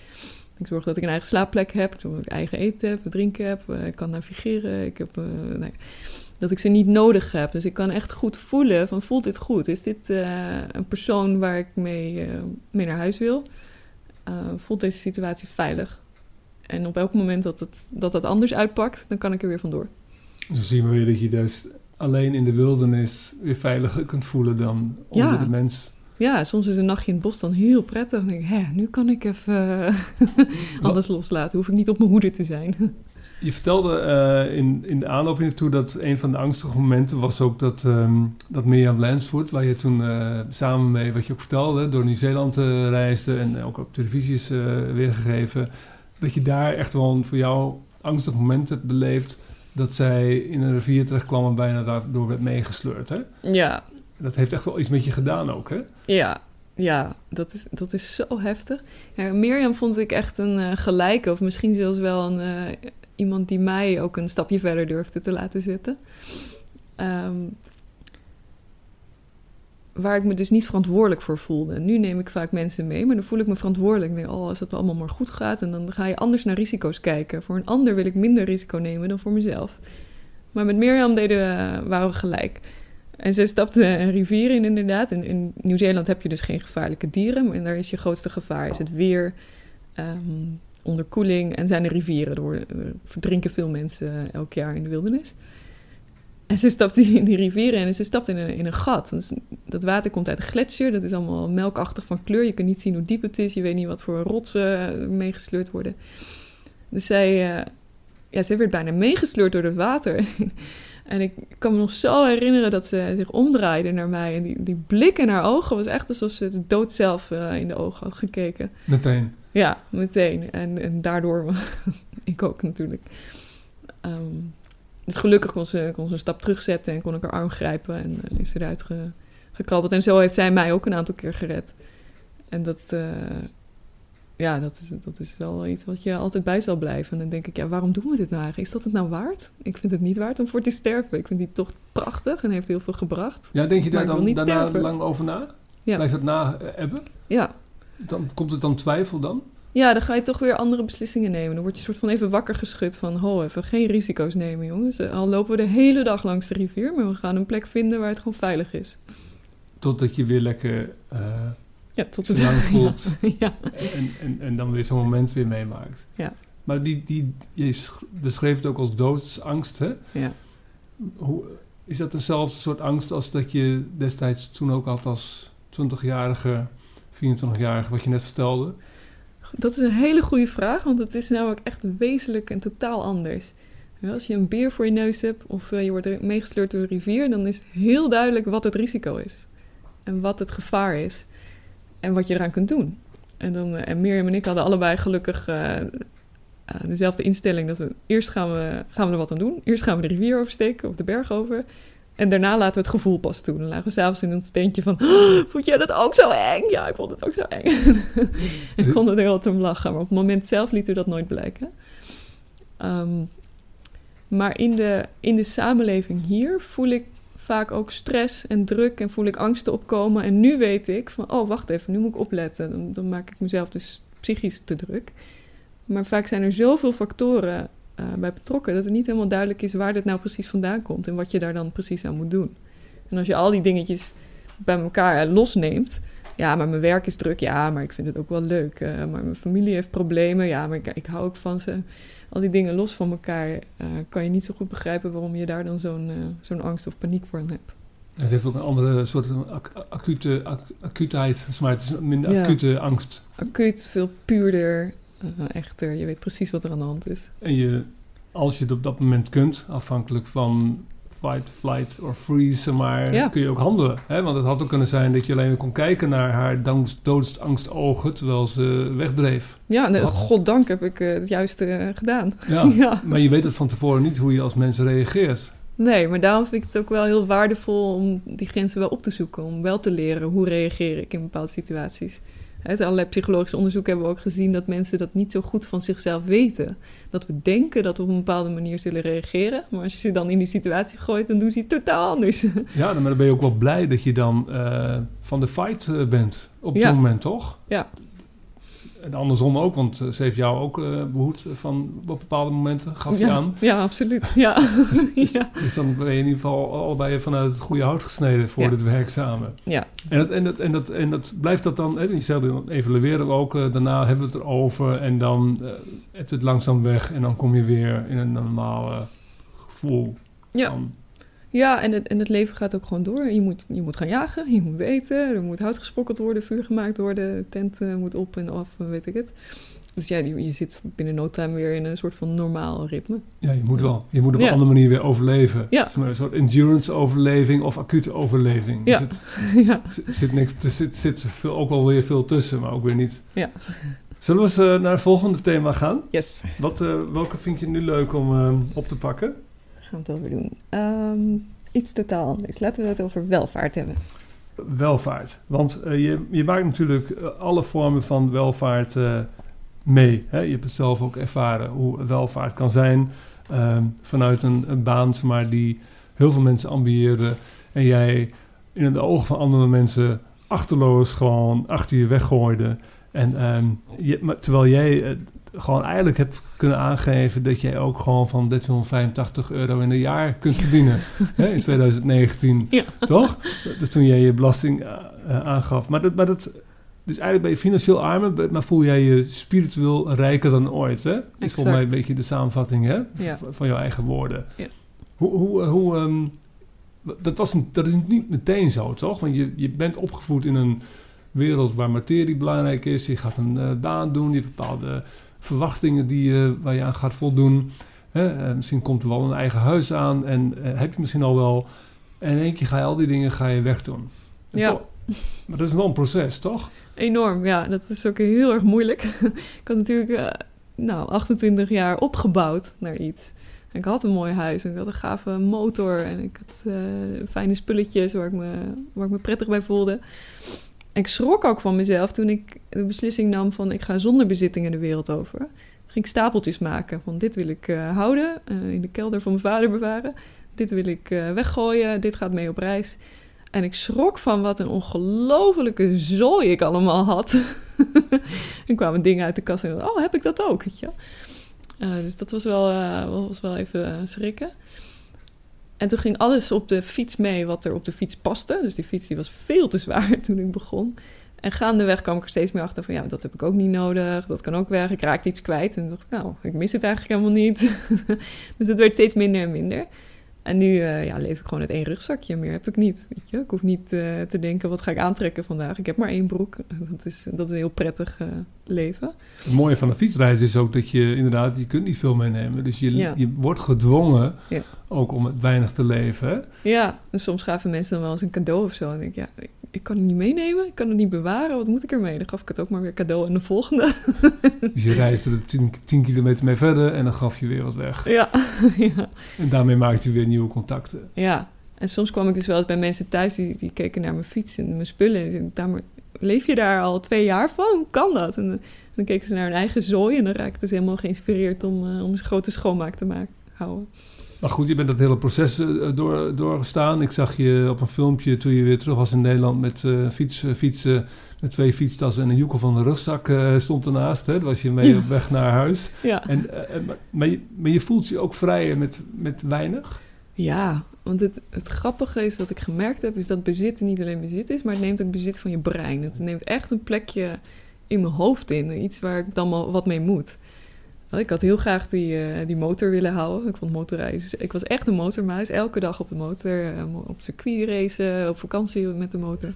Ik zorg dat ik een eigen slaapplek heb, ik zorg dat ik eigen eten heb, drinken heb, ik kan navigeren. Ik heb, nee, dat ik ze niet nodig heb. Dus ik kan echt goed voelen van voelt dit goed? Is dit een persoon waar ik mee, mee naar huis wil? Voelt deze situatie veilig? En op elk moment dat het, dat het anders uitpakt, dan kan ik er weer vandoor. Zo zien we weer dat je dus alleen in de wildernis weer veiliger kunt voelen dan onder Ja. de mens. Ja, soms is een nachtje in het bos dan heel prettig. Dan denk ik, hè, nu kan ik even eh, alles loslaten. Hoef ik niet op mijn hoede te zijn. Je vertelde eh, in, in de aanloop naartoe dat een van de angstige momenten was ook dat, ehm dat Mirjam Lansford, waar je toen eh, samen mee, wat je ook vertelde, door Nieuw-Zeeland eh, reisde en ook op televisie is weergegeven, dat je daar echt wel een voor jou angstig moment hebt beleefd dat zij in een rivier terecht kwam en bijna daardoor werd meegesleurd. Hè? Ja, Dat heeft echt wel iets met je gedaan ook, hè? Ja, ja dat, is, dat is zo heftig. Ja, Mirjam vond ik echt een eh, gelijke, of misschien zelfs wel een, eh, iemand die mij ook een stapje verder durfde te laten zetten. Ehm, waar ik me dus niet verantwoordelijk voor voelde. Nu neem ik vaak mensen mee, maar dan voel ik me verantwoordelijk. Oh, als het allemaal maar goed gaat, en dan ga je anders naar risico's kijken. Voor een ander wil ik minder risico nemen dan voor mezelf. Maar met Mirjam deden we, waren we gelijk. En zij stapte een rivier in, inderdaad. In Nieuw-Zeeland heb je dus geen gevaarlijke dieren. Maar daar is je grootste gevaar is het weer, ehm, onderkoeling en zijn de rivieren. Er worden- er verdrinken veel mensen elk jaar in de wildernis. En ze stapte in die rivieren en ze stapte in een, in een gat. Dus dat water komt uit een gletsjer. Dat is allemaal melkachtig van kleur. Je kunt niet zien hoe diep het is. Je weet niet wat voor rotsen eh, meegesleurd worden. Dus zij, eh, ja, zij werd bijna meegesleurd door het water. En ik kan me nog zo herinneren dat ze zich omdraaide naar mij. En die, die blik in haar ogen was echt alsof ze de dood zelf eh, in de ogen had gekeken. Meteen. Ja, meteen. En, en daardoor, ik ook natuurlijk. Ehm, dus gelukkig kon ze, kon ze een stap terugzetten en kon ik haar arm grijpen. En eh, is eruit ge- gekrabbeld. En zo heeft zij mij ook een aantal keer gered. En dat, eh, ja, dat is, dat is wel iets wat je altijd bij zal blijven. En dan denk ik, ja, waarom doen we dit nou eigenlijk? Is dat het nou waard? Ik vind het niet waard om voor te sterven. Ik vind die toch prachtig en heeft heel veel gebracht. Ja, denk je daar dan niet daarna sterven. lang over na? Ja. Blijft dat na eh, ebben? Ja. Dan komt het dan twijfel dan? Ja, dan ga je toch weer andere beslissingen nemen. Dan word je soort van even wakker geschud van... ho, even geen risico's nemen, jongens. Eh, Al lopen we de hele dag langs de rivier... maar we gaan een plek vinden waar het gewoon veilig is. Totdat je weer lekker eh Ja, tot het... voelt. ja. en, en, en dan weer zo'n moment weer meemaakt. Ja. Maar die, die, je sch- beschreef het ook als doodsangst, hè? ja. Hoe, is dat dezelfde soort angst als dat je destijds toen ook had als 20-jarige, 24-jarige, wat je net vertelde? Dat is een hele goede vraag, want het is namelijk echt wezenlijk en totaal anders. Als je een beer voor je neus hebt of eh, je wordt meegesleurd door de rivier, dan is heel duidelijk wat het risico is. En wat het gevaar is. En wat je eraan kunt doen. En, dan, eh, en Mirjam en ik hadden allebei gelukkig eh, dezelfde instelling. Dat we eerst gaan we, gaan we er wat aan doen. Eerst gaan we de rivier oversteken of de berg over. En daarna laten we het gevoel pas toe. Dan lagen we s'avonds in ons steentje van... "Oh, vond jij dat ook zo eng? Ja, ik vond het ook zo eng. en konden er altijd om lachen. Maar op het moment zelf liet u dat nooit blijken. Ehm, maar in de, in de samenleving hier voel ik vaak ook stress en druk en voel ik angsten opkomen. En nu weet ik van, oh wacht even, nu moet ik opletten. Dan maak ik mezelf dus psychisch te druk. Maar vaak zijn er zoveel factoren eh, bij betrokken dat het niet helemaal duidelijk is waar dit nou precies vandaan komt en wat je daar dan precies aan moet doen. En als je al die dingetjes bij elkaar losneemt, ja, maar mijn werk is druk, ja, maar ik vind het ook wel leuk. eh, maar mijn familie heeft problemen, ja, maar ik, ik hou ook van ze. Al die dingen los van elkaar eh, kan je niet zo goed begrijpen waarom je daar dan zo'n zo'n angst of paniek voor hebt. Het heeft ook een andere soort ac- acute, ac- acuutheid, het is minder Ja. acute angst. Acuut, veel puurder, echter. Je weet precies wat er aan de hand is. En je, als je het op dat moment kunt, afhankelijk van fight, flight of freeze, maar, Ja. kun je ook handelen. Hè? Want het had ook kunnen zijn dat je alleen maar kon kijken naar haar doodsangstogen terwijl ze wegdreef. Ja, nee, goddank heb ik eh, het juiste eh, gedaan. Ja. ja. Maar je weet het van tevoren niet hoe je als mens reageert. Nee, maar daarom vind ik het ook wel heel waardevol om die grenzen wel op te zoeken. Om wel te leren hoe reageer ik in bepaalde situaties. Uit allerlei psychologische onderzoeken hebben we ook gezien dat mensen dat niet zo goed van zichzelf weten. Dat we denken dat we op een bepaalde manier zullen reageren. Maar als je ze dan in die situatie gooit, dan doen ze het totaal anders. Ja, maar dan ben je ook wel blij dat je dan eh, van de fight eh, bent. Op Ja. zo'n moment, toch? Ja. En andersom ook, want eh, ze heeft jou ook eh, behoed van op bepaalde momenten, gaf je ja, aan. ja, absoluut. Ja. ja. Dus dan ben je in ieder geval allebei vanuit het goede hout gesneden voor dit werk samen. ja. En dat, en dat, en dat, en dat blijft dat dan, hè, dan evalueren we ook, eh, daarna hebben we het erover en dan uh, het het langzaam weg en dan kom je weer in een normale gevoel Ja. van Ja, en het, en het leven gaat ook gewoon door. Je moet, je moet gaan jagen, je moet eten, er moet hout gesprokkeld worden, vuur gemaakt worden, de tent moet op en af, weet ik het. Dus ja, je, je zit binnen no time weer in een soort van normaal ritme. Ja, je moet wel. Je moet op Ja. een andere manier weer overleven. Ja. Maar Een soort endurance overleving of acute overleving. Ja. Er zit, ja. zit, zit niks, er zit, zit veel, ook wel weer veel tussen, maar ook weer niet. Ja. Zullen we eens eh, naar het volgende thema gaan? Yes. Wat, eh, welke vind je nu leuk om eh, op te pakken? Over doen. Ehm, iets totaal anders. Laten we het over welvaart hebben. Welvaart. Want eh, je, je maakt natuurlijk eh, alle vormen van welvaart eh, mee. Hè? Je hebt het zelf ook ervaren hoe welvaart kan zijn. ehm, vanuit een, baan maar, die heel veel mensen ambiëren. En jij in de ogen van andere mensen achterloos gewoon achter je weggooide. En ehm, terwijl jij gewoon eigenlijk hebt kunnen aangeven dat jij ook gewoon van 1385 euro in een jaar kunt verdienen. hè, in 2019. Ja. Toch? Dus toen jij je belasting eh, eh, aangaf. Maar dat, maar dat, dus eigenlijk ben je financieel armer, maar voel jij je spiritueel rijker dan ooit. Hè? Is volgens mij een beetje de samenvatting hè? Ja. van jouw eigen woorden. Ja. Hoe, hoe, eh, hoe, ehm, dat, was een, dat is niet meteen zo, toch? Want je, je bent opgevoed in een wereld waar materie belangrijk is. Je gaat een baan doen, je hebt bepaalde verwachtingen die, je waar je aan gaat voldoen. Hè? Misschien komt er wel een eigen huis aan en eh, heb je misschien al wel... En in één keer ga je al die dingen ga je wegdoen. En Ja. maar dat is wel een proces, toch? Enorm, ja. Dat is ook heel erg moeilijk. ik had natuurlijk eh, nou, 28 jaar opgebouwd naar iets. En ik had een mooi huis en ik had een gave motor en ik had fijne spulletjes waar ik, me, waar ik me prettig bij voelde. Ik schrok ook van mezelf toen ik de beslissing nam van ik ga zonder bezittingen de wereld over. Ging ik stapeltjes maken van dit wil ik eh, houden, eh, in de kelder van mijn vader bewaren. Dit wil ik eh, weggooien, dit gaat mee op reis. En ik schrok van wat een ongelofelijke zooi ik allemaal had. en kwamen dingen uit de kast en oh, heb ik dat ook? Weet je? dus dat was wel, was wel even schrikken. En toen ging alles op de fiets mee wat er op de fiets paste. Dus die fiets die was veel te zwaar toen ik begon. En gaandeweg kwam ik er steeds meer achter van... ja, dat heb ik ook niet nodig, dat kan ook weg. Ik raakte iets kwijt en dacht nou, ik mis het eigenlijk helemaal niet. dus dat werd steeds minder en minder. En nu eh, ja, leef ik gewoon uit één rugzakje. Meer heb ik niet. Weet je? Ik hoef niet eh, te denken, wat ga ik aantrekken vandaag? Ik heb maar één broek. Dat is, dat is een heel prettig eh, leven. Het mooie van de fietsreis is ook dat je inderdaad, je kunt niet veel meenemen. Dus je, Ja. je wordt gedwongen Ja. ook om het weinig te leven. Ja, en soms gaven mensen dan wel eens een cadeau of zo. En ik, ja, ik, kan het niet meenemen. Ik kan het niet bewaren. Wat moet ik ermee? Dan gaf ik het ook maar weer cadeau aan de volgende. Dus je reisde er 10, 10 kilometer mee verder en dan gaf je weer wat weg. ja, ja. En daarmee maakte je weer nieuwe contacten. Ja, en soms kwam ik dus wel eens bij mensen thuis die, die keken naar mijn fiets en mijn spullen. En zeiden, "Tamer, leef je daar al twee jaar van? Hoe kan dat? En dan, dan keken ze naar hun eigen zooi en dan raakten ze helemaal geïnspireerd om, eh, om een grote schoonmaak te maken, houden. Maar goed, je bent dat hele proces eh, door, doorgestaan. Ik zag je op een filmpje toen je weer terug was in Nederland met fiets, eh, fietsen. Met twee fietstassen en een joekel van de rugzak stond ernaast. Hè? Daar was je mee Ja. op weg naar huis. Ja. En, maar, maar, je, maar je voelt je ook vrijer met, met weinig. Ja, want het, het grappige is wat ik gemerkt heb, is dat bezit niet alleen bezit is, maar het neemt ook bezit van je brein. Het neemt echt een plekje in mijn hoofd in, iets waar ik dan wel wat mee moet. Ik had heel graag die, eh, die motor willen houden. Ik vond motorreizen. Ik was echt een motormuis. Elke dag op de motor, eh, op circuit racen, op vakantie met de motor.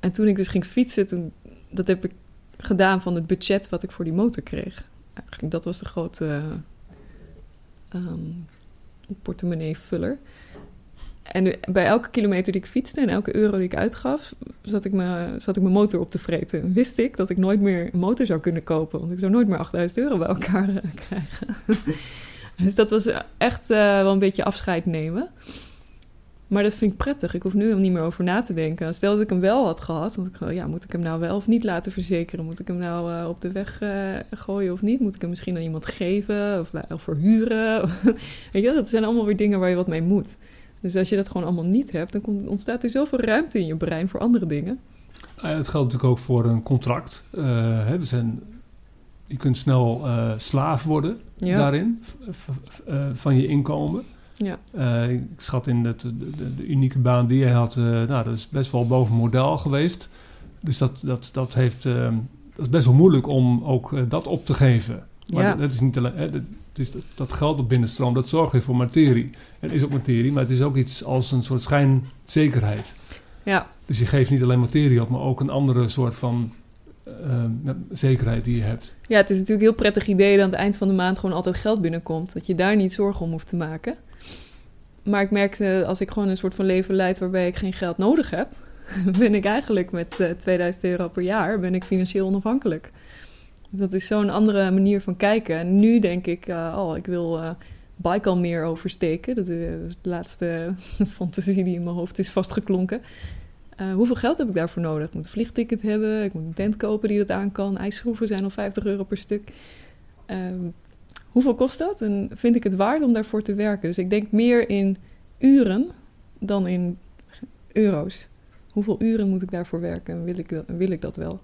En toen ik dus ging fietsen, toen, dat heb ik gedaan van het budget wat ik voor die motor kreeg. Eigenlijk, dat was de grote eh, ehm, portemonnee-vuller. En bij elke kilometer die ik fietste en elke euro die ik uitgaf, zat ik, me, zat ik mijn motor op te vreten. En wist ik dat ik nooit meer een motor zou kunnen kopen, want ik zou nooit meer 8000 euro bij elkaar eh, krijgen. dus dat was echt eh, wel een beetje afscheid nemen. Maar dat vind ik prettig. Ik hoef nu niet meer over na te denken. Stel dat ik hem wel had gehad, dan ik, ja, moet ik hem nou wel of niet laten verzekeren? Moet ik hem nou eh, op de weg gooien of niet? Moet ik hem misschien aan iemand geven of, of verhuren? Weet je, dat zijn allemaal weer dingen waar je wat mee moet. Dus als je dat gewoon allemaal niet hebt, dan ontstaat er zoveel ruimte in je brein voor andere dingen. Uh, het geldt natuurlijk ook voor een contract. Uh, hè, we zijn, je kunt snel uh, slaaf worden Ja. daarin, van je inkomen. Ja. Ik schat in dat de, de, de unieke baan die hij had, nou, dat is best wel boven model geweest. Dus dat, dat, dat, heeft, dat is best wel moeilijk om ook dat op te geven. Maar Ja. dat, dat is niet alleen, hè, dat, dus dat, dat geld dat binnenstroomt, dat zorgt weer voor materie. Het is ook materie, maar het is ook iets als een soort schijnzekerheid. Ja. Dus je geeft niet alleen materie op, maar ook een andere soort van uh, zekerheid die je hebt. ja, het is natuurlijk een heel prettig idee dat aan het eind van de maand gewoon altijd geld binnenkomt. Dat je daar niet zorgen om hoeft te maken. Maar ik merkte als ik gewoon een soort van leven leid waarbij ik geen geld nodig heb, ben ik eigenlijk met uh, 2000 euro per jaar ben ik financieel onafhankelijk. Dat is zo'n andere manier van kijken. En nu denk ik, uh, oh, ik wil uh, Baikal meer oversteken. Dat is de laatste fantasie die in mijn hoofd is vastgeklonken. Hoeveel geld heb ik daarvoor nodig? Ik moet een vliegticket hebben, ik moet een tent kopen die dat aan kan. IJsschroeven zijn al 50 euro per stuk. Um, hoeveel kost dat? En vind ik het waard om daarvoor te werken? Dus ik denk meer in uren dan in euro's. Hoeveel uren moet ik daarvoor werken en wil ik wil ik dat wel?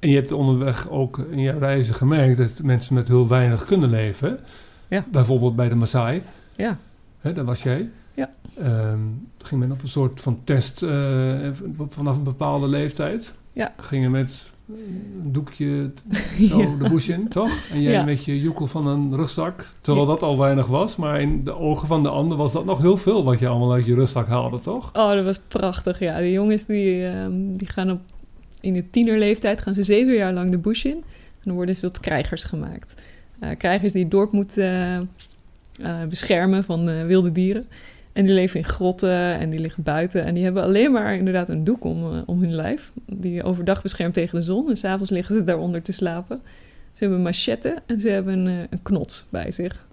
En je hebt onderweg ook in jouw reizen gemerkt dat mensen met heel weinig kunnen leven. Ja. Bijvoorbeeld bij de Maasai. Ja. Hè, daar was jij. Ja. Um, ging men op een soort van test uh, vanaf een bepaalde leeftijd. Ja. Gingen met een doekje zo ja. de bush in, toch? En jij ja. met je joekel van een rugzak. Terwijl ja. dat al weinig was. Maar in de ogen van de ander was dat nog heel veel wat je allemaal uit je rugzak haalde, toch? Oh, dat was prachtig, ja. De jongens die, um, die gaan op, in de tienerleeftijd gaan ze zeven jaar lang de bush in. En dan worden ze tot krijgers gemaakt. Uh, krijgers die het dorp moeten uh, beschermen van wilde dieren. En die leven in grotten en die liggen buiten. En die hebben alleen maar inderdaad een doek om, om hun lijf. Die overdag beschermt tegen de zon. En s'avonds liggen ze daaronder te slapen. Ze hebben een machette en ze hebben een, een knots bij zich.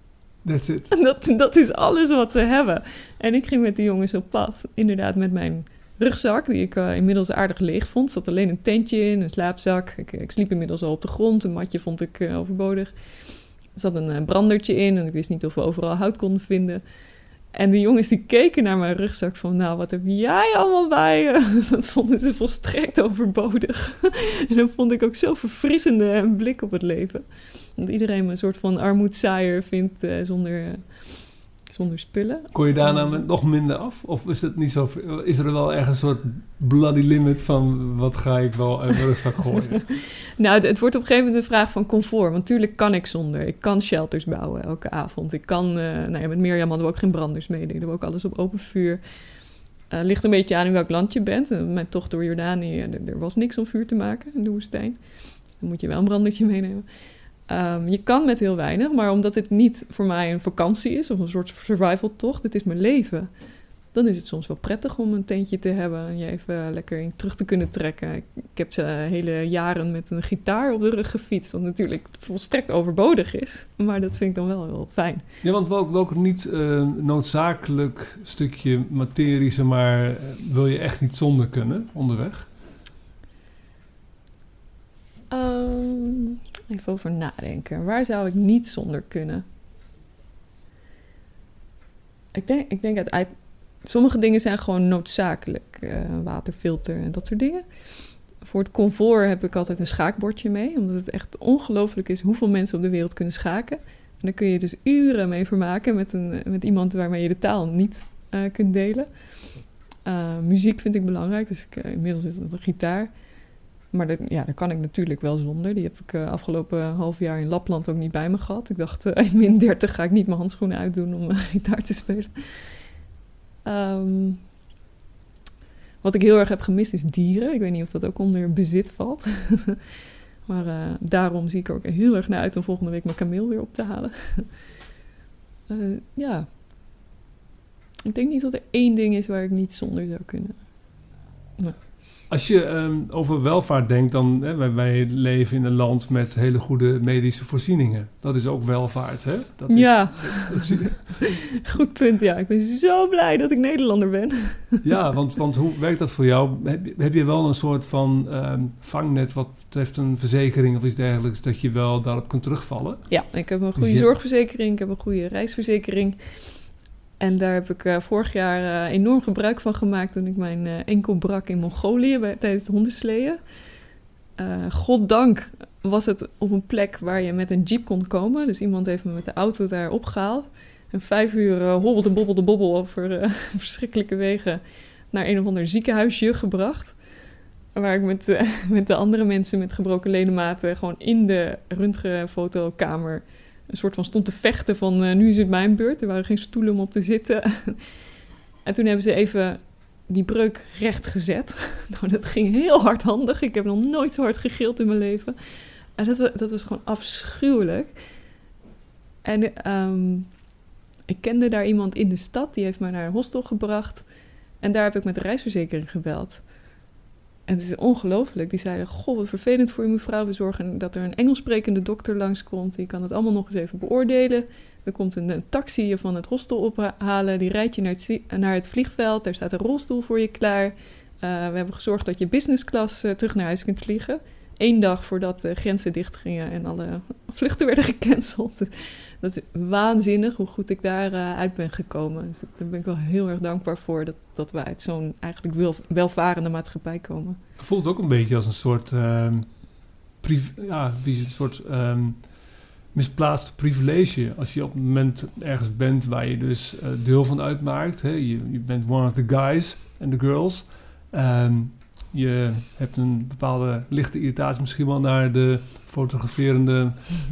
That's it. Dat, dat is alles wat ze hebben. En ik ging met die jongens op pad. Inderdaad met mijn rugzak, die ik eh, inmiddels aardig leeg vond. Zat alleen een tentje in, een slaapzak. Ik, ik sliep inmiddels al op de grond. Een matje vond ik eh, overbodig. Er zat een eh, brandertje in en ik wist niet of we overal hout konden vinden. En de jongens die keken naar mijn rugzak van... nou, wat heb jij allemaal bij je? Dat vonden ze volstrekt overbodig. en dat vond ik ook zo verfrissende blik op het leven. Dat iedereen me een soort van armoedzaaier vindt eh, zonder, eh, zonder spullen. Kon je daarna met nog minder af? Of is, het niet zo, is er wel ergens een soort bloody limit van... wat ga ik wel uit mijn rugzak gooien? Nou, het, wordt op een gegeven moment een vraag van comfort. Want natuurlijk kan ik zonder. Ik kan shelters bouwen elke avond. Ik kan, eh, nou ja, met Mirjam hadden we ook geen branders mee. Deden we ook alles op open vuur. Eh, ligt een beetje aan in welk land je bent. Eh, mijn tocht door Jordanië, er, er was niks om vuur te maken in de woestijn. Dan moet je wel een brandertje meenemen. Ehm, je kan met heel weinig, maar omdat het niet voor mij een vakantie is of een soort survival tocht, het is mijn leven. Dan is het soms wel prettig om een tentje te hebben en je even lekker in terug te kunnen trekken. Ik, ik heb ze hele jaren met een gitaar op de rug gefietst, wat natuurlijk volstrekt overbodig is. Maar dat vind ik dan wel heel fijn. Ja, want welk, welk niet eh, noodzakelijk stukje materie, zeg maar, wil je echt niet zonder kunnen onderweg? Ehm, even over nadenken. Waar zou ik niet zonder kunnen? Ik denk, ik denk sommige dingen zijn gewoon noodzakelijk. eh, waterfilter en dat soort dingen. Voor het comfort heb ik altijd een schaakbordje mee. Omdat het echt ongelooflijk is hoeveel mensen op de wereld kunnen schaken. En daar kun je dus uren mee vermaken met, een, met iemand waarmee je de taal niet eh, kunt delen. Eh, muziek vind ik belangrijk, dus ik, eh, inmiddels is het een gitaar. Maar dat, ja, daar kan ik natuurlijk wel zonder. Die heb ik eh, afgelopen half jaar in Lapland ook niet bij me gehad. Ik dacht, eh, in min 30 ga ik niet mijn handschoenen uitdoen om eh, gitaar te spelen. Ehm, wat ik heel erg heb gemist is dieren. Ik weet niet of dat ook onder bezit valt. maar eh, daarom zie ik er ook heel erg naar uit om volgende week mijn kameel weer op te halen. Eh, ja. Ik denk niet dat er één ding is waar ik niet zonder zou kunnen. Als je ehm, over welvaart denkt, dan hè, wij, wij leven in een land met hele goede medische voorzieningen. Dat is ook welvaart, hè? Dat is, ja, dat goed punt. Ja, ik ben zo blij dat ik Nederlander ben. ja, want, want hoe werkt dat voor jou? Heb, je- heb je wel een soort van ehm, vangnet wat betreft een verzekering of iets dergelijks, dat je wel daarop kunt terugvallen? Ja, ik heb een goede Ja. zorgverzekering, ik heb een goede reisverzekering. En daar heb ik eh, vorig jaar eh, enorm gebruik van gemaakt toen ik mijn eh, enkel brak in Mongolië bij, tijdens de hondensleeën. Goddank was het op een plek waar je met een jeep kon komen. Dus iemand heeft me met de auto daar opgehaald. En vijf uur hobbelde bobbelde bobbel over verschrikkelijke wegen naar een of ander ziekenhuisje gebracht. Waar ik met, met de andere mensen met gebroken ledematen gewoon in de röntgenfotokamer een soort van stond te vechten van eh, nu is het mijn beurt. Er waren geen stoelen om op te zitten. en toen hebben ze even die breuk recht gezet. nou, dat ging heel hardhandig. Ik heb nog nooit zo hard gegild in mijn leven. En dat, dat was gewoon afschuwelijk. En ehm, ik kende daar iemand in de stad, die heeft mij naar een hostel gebracht. En daar heb ik met de reisverzekering gebeld. En het is ongelooflijk. Die zeiden, goh, wat vervelend voor je mevrouw. We zorgen dat er een Engels sprekende dokter langskomt. Die kan het allemaal nog eens even beoordelen. Er komt een, taxi je van het hostel ophalen. Die rijdt je naar het, naar het vliegveld. Daar staat een rolstoel voor je klaar. Eh, we hebben gezorgd dat je business class eh, terug naar huis kunt vliegen. Eén dag voordat de grenzen dichtgingen en alle vluchten werden gecanceld. Dat is waanzinnig hoe goed ik daar eh, uit ben gekomen. Dus daar ben ik wel heel erg dankbaar voor dat, dat we uit zo'n eigenlijk wel, welvarende maatschappij komen. Het voelt ook een beetje als een soort, priv- ja, een soort ehm, misplaatst privilege. Als je op het moment ergens bent waar je dus eh, deel van uitmaakt. Hè? Je, je bent one of the guys and the girls. Ehm, je hebt een bepaalde lichte irritatie misschien wel naar de fotograferende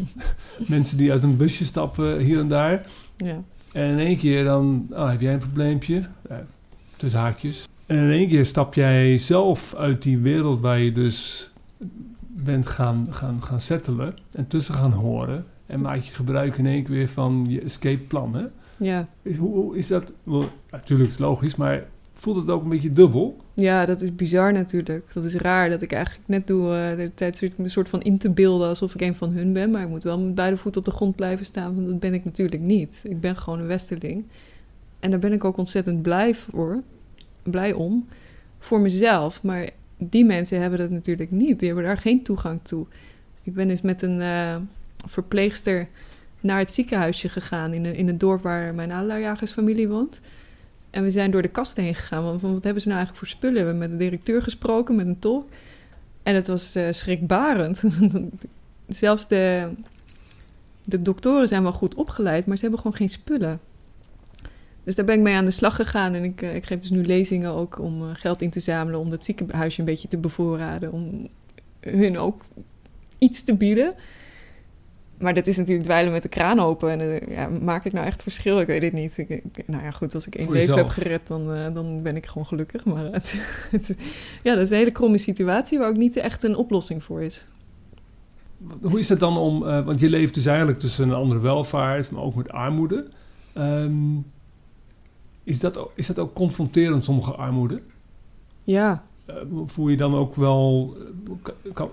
mensen die uit een busje stappen hier en daar. Ja. En in één keer dan ah, heb jij een probleempje. Eh, tussen haakjes. En in één keer stap jij zelf uit die wereld waar je dus bent gaan, gaan, gaan settelen. En tussen gaan horen. En maak je gebruik in één keer weer van je escape plan. Hè? Ja. Is- Hoe, hoe is dat? Natuurlijk is het logisch, maar voelt het ook een beetje dubbel? Ja, dat is bizar natuurlijk. Dat is raar dat ik eigenlijk net doe eh, de tijd soort- een soort van in te beelden alsof ik een van hun ben. Maar ik moet wel met beide voeten op de grond blijven staan, want dat ben ik natuurlijk niet. Ik ben gewoon een westerling. En daar ben ik ook ontzettend blij voor. Blij om. voor mezelf. Maar die mensen hebben dat natuurlijk niet. Die hebben daar geen toegang toe. Ik ben eens met een eh, verpleegster naar het ziekenhuisje gegaan in, een, in het dorp waar mijn adeljagersfamilie woont. En we zijn door de kasten heen gegaan. Want wat hebben ze nou eigenlijk voor spullen? We hebben met de directeur gesproken, met een tolk. En het was eh, schrikbarend. Zelfs de, de doktoren zijn wel goed opgeleid, maar ze hebben gewoon geen spullen. Dus daar ben ik mee aan de slag gegaan. En ik, eh, ik geef dus nu lezingen ook om eh, geld in te zamelen... om dat ziekenhuisje een beetje te bevoorraden. Om hun ook iets te bieden. Maar dat is natuurlijk dweilen met de kraan open. En eh, ja, maak ik nou echt verschil? Ik weet het niet. Ik, ik- nou ja, goed, als ik één leven heb gered, dan, eh, dan ben ik gewoon gelukkig. Maar het, het- ja, dat is een hele kromme situatie... waar ook niet echt een oplossing voor is. Hoe is het dan om, eh, want je leeft dus eigenlijk tussen een andere welvaart, maar ook met armoede. Ehm, is, dat, ook- is dat ook confronterend, sommige armoede? Ja, voel je dan ook wel, kan-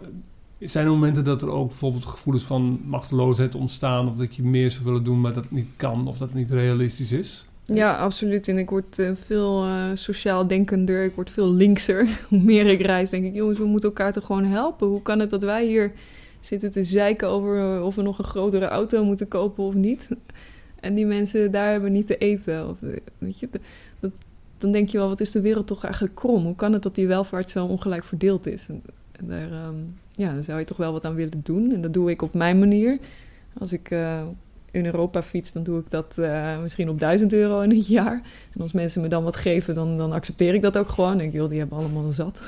zijn er momenten dat er ook bijvoorbeeld gevoelens van machteloosheid ontstaan, of dat je meer zou willen doen, maar dat niet kan, of dat het niet realistisch is? Ja, absoluut. En ik word eh, veel eh, sociaal denkender. Ik word veel linkser. Hoe meer ik reis, denk ik, jongens, we moeten elkaar toch gewoon helpen. Hoe kan het dat wij hier zitten te zeiken over eh, of we nog een grotere auto moeten kopen of niet? En die mensen daar hebben niet te eten. Of, weet je, dan denk je wel, wat is de wereld toch eigenlijk krom? Hoe kan het dat die welvaart zo ongelijk verdeeld is? En, en daar, ehm, ja, daar zou je toch wel wat aan willen doen. En dat doe ik op mijn manier. Als ik eh, in Europa fiets, dan doe ik dat eh, misschien op 1000 euro in het jaar. En als mensen me dan wat geven, dan, dan accepteer ik dat ook gewoon. En ik, joh, die hebben allemaal een zat.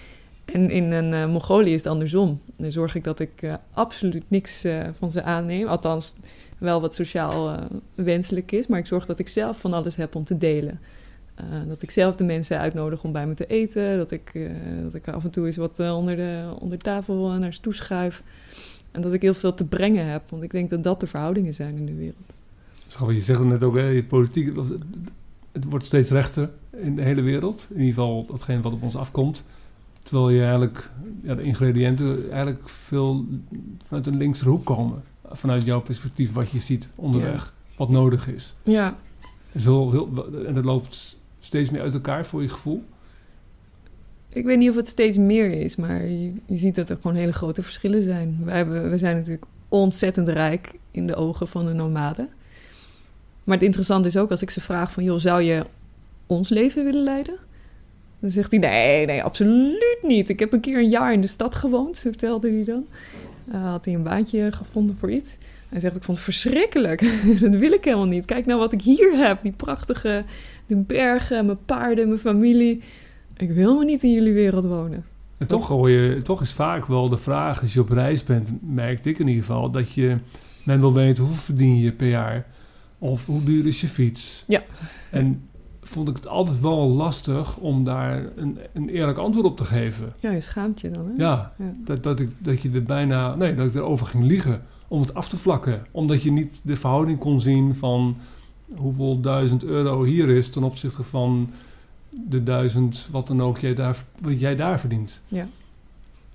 en in een eh, Mongolië is het andersom. Dan zorg ik dat ik absoluut niks van ze aanneem. Althans, wel wat sociaal wenselijk is. Maar ik zorg dat ik zelf van alles heb om te delen. Eh, dat ik zelf de mensen uitnodig om bij me te eten. Dat ik, eh, dat ik af en toe eens wat eh, onder, de, onder tafel naar ze toe schuif. En dat ik heel veel te brengen heb. Want ik denk dat dat de verhoudingen zijn in de wereld. Schat, je zegt het net ook, hè, je politiek, het- wordt steeds rechter in de hele wereld. In ieder geval datgene wat op ons afkomt. Terwijl je eigenlijk, ja, de ingrediënten eigenlijk veel vanuit een linkse hoek komen. Vanuit jouw perspectief, wat je ziet onderweg, wat nodig is. Ja, heel, heel, en dat loopt steeds meer uit elkaar voor je gevoel. ik weet niet of het steeds meer is, maar je, ziet dat er gewoon hele grote verschillen zijn. Hebben, we zijn natuurlijk ontzettend rijk in de ogen van de nomaden. Maar het interessante is ook als ik ze vraag van... joh, zou je ons leven willen leiden? Dan zegt hij, nee, nee, absoluut niet. Ik heb een keer een jaar in de stad gewoond, vertelde hij dan. Eh, had hij een baantje gevonden voor iets. Hij zegt, ik vond het verschrikkelijk. dat wil ik helemaal niet. Kijk nou wat ik hier heb. Die prachtige de bergen, mijn paarden, mijn familie. Ik wil helemaal niet in jullie wereld wonen. En toch, hoor je, toch is vaak wel de vraag, als je op reis bent, merkte ik in ieder geval, dat je, men wil weten hoeveel verdien je per jaar. Of hoe duur is je fiets. Ja. En vond ik het altijd wel lastig om daar een, een eerlijk antwoord op te geven. Ja, je schaamt je dan, hè? Ja, Ja. Dat, dat, ik, dat je er bijna, nee, dat ik erover ging liegen. Om het af te vlakken. Omdat je niet de verhouding kon zien van hoeveel duizend euro hier is ten opzichte van de duizend wat dan ook jij daar, wat jij daar verdient.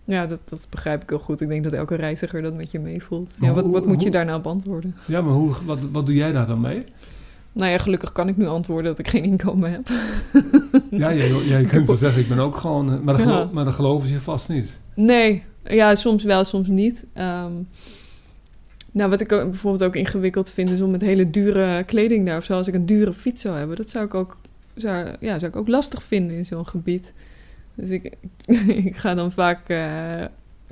Ja, dat, dat begrijp ik heel goed. Ik denk dat elke reiziger dat met je meevoelt. Ja, wat, wat moet je daar nou op antwoorden? Ja, maar hoe, wat, wat doe jij daar dan mee? Nou ja, gelukkig kan ik nu antwoorden dat ik geen inkomen heb. Ja, jij, jij kunt wel zeggen, ik ben ook gewoon... Maar dan, Ja. gelo- maar dan geloven ze je vast niet. Nee, ja, soms wel, soms niet. Ehm, nou, wat ik ook, bijvoorbeeld ook ingewikkeld vind, is om met hele dure kleding daar of zo, als ik een dure fiets zou hebben, dat zou ik ook, zou, ja, zou ik ook lastig vinden in zo'n gebied. Dus ik, ik ga dan vaak eh,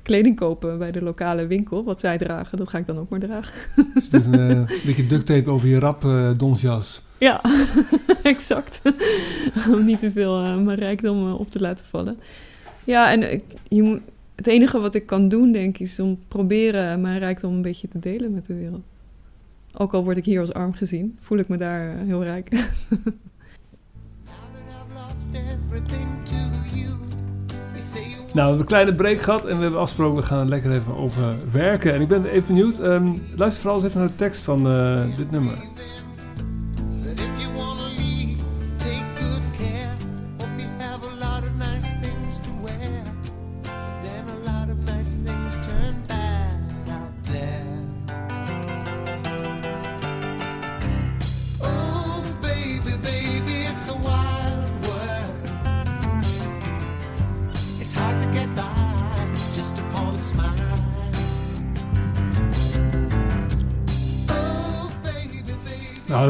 kleding kopen bij de lokale winkel, wat zij dragen, dat ga ik dan ook maar dragen. Dus is een eh, beetje duct tape over je rap eh, donsjas. Ja, exact. Om niet te veel eh, mijn rijkdom eh, op te laten vallen. Ja, en je moet, het enige wat ik kan doen, denk ik, is om proberen mijn rijkdom een beetje te delen met de wereld. Ook al word ik hier als arm gezien, voel ik me daar eh, heel rijk. Nou, we hebben een kleine break gehad en we hebben afgesproken, we gaan er lekker even over werken. En ik ben even benieuwd, ehm, luister vooral eens even naar de tekst van eh, dit nummer.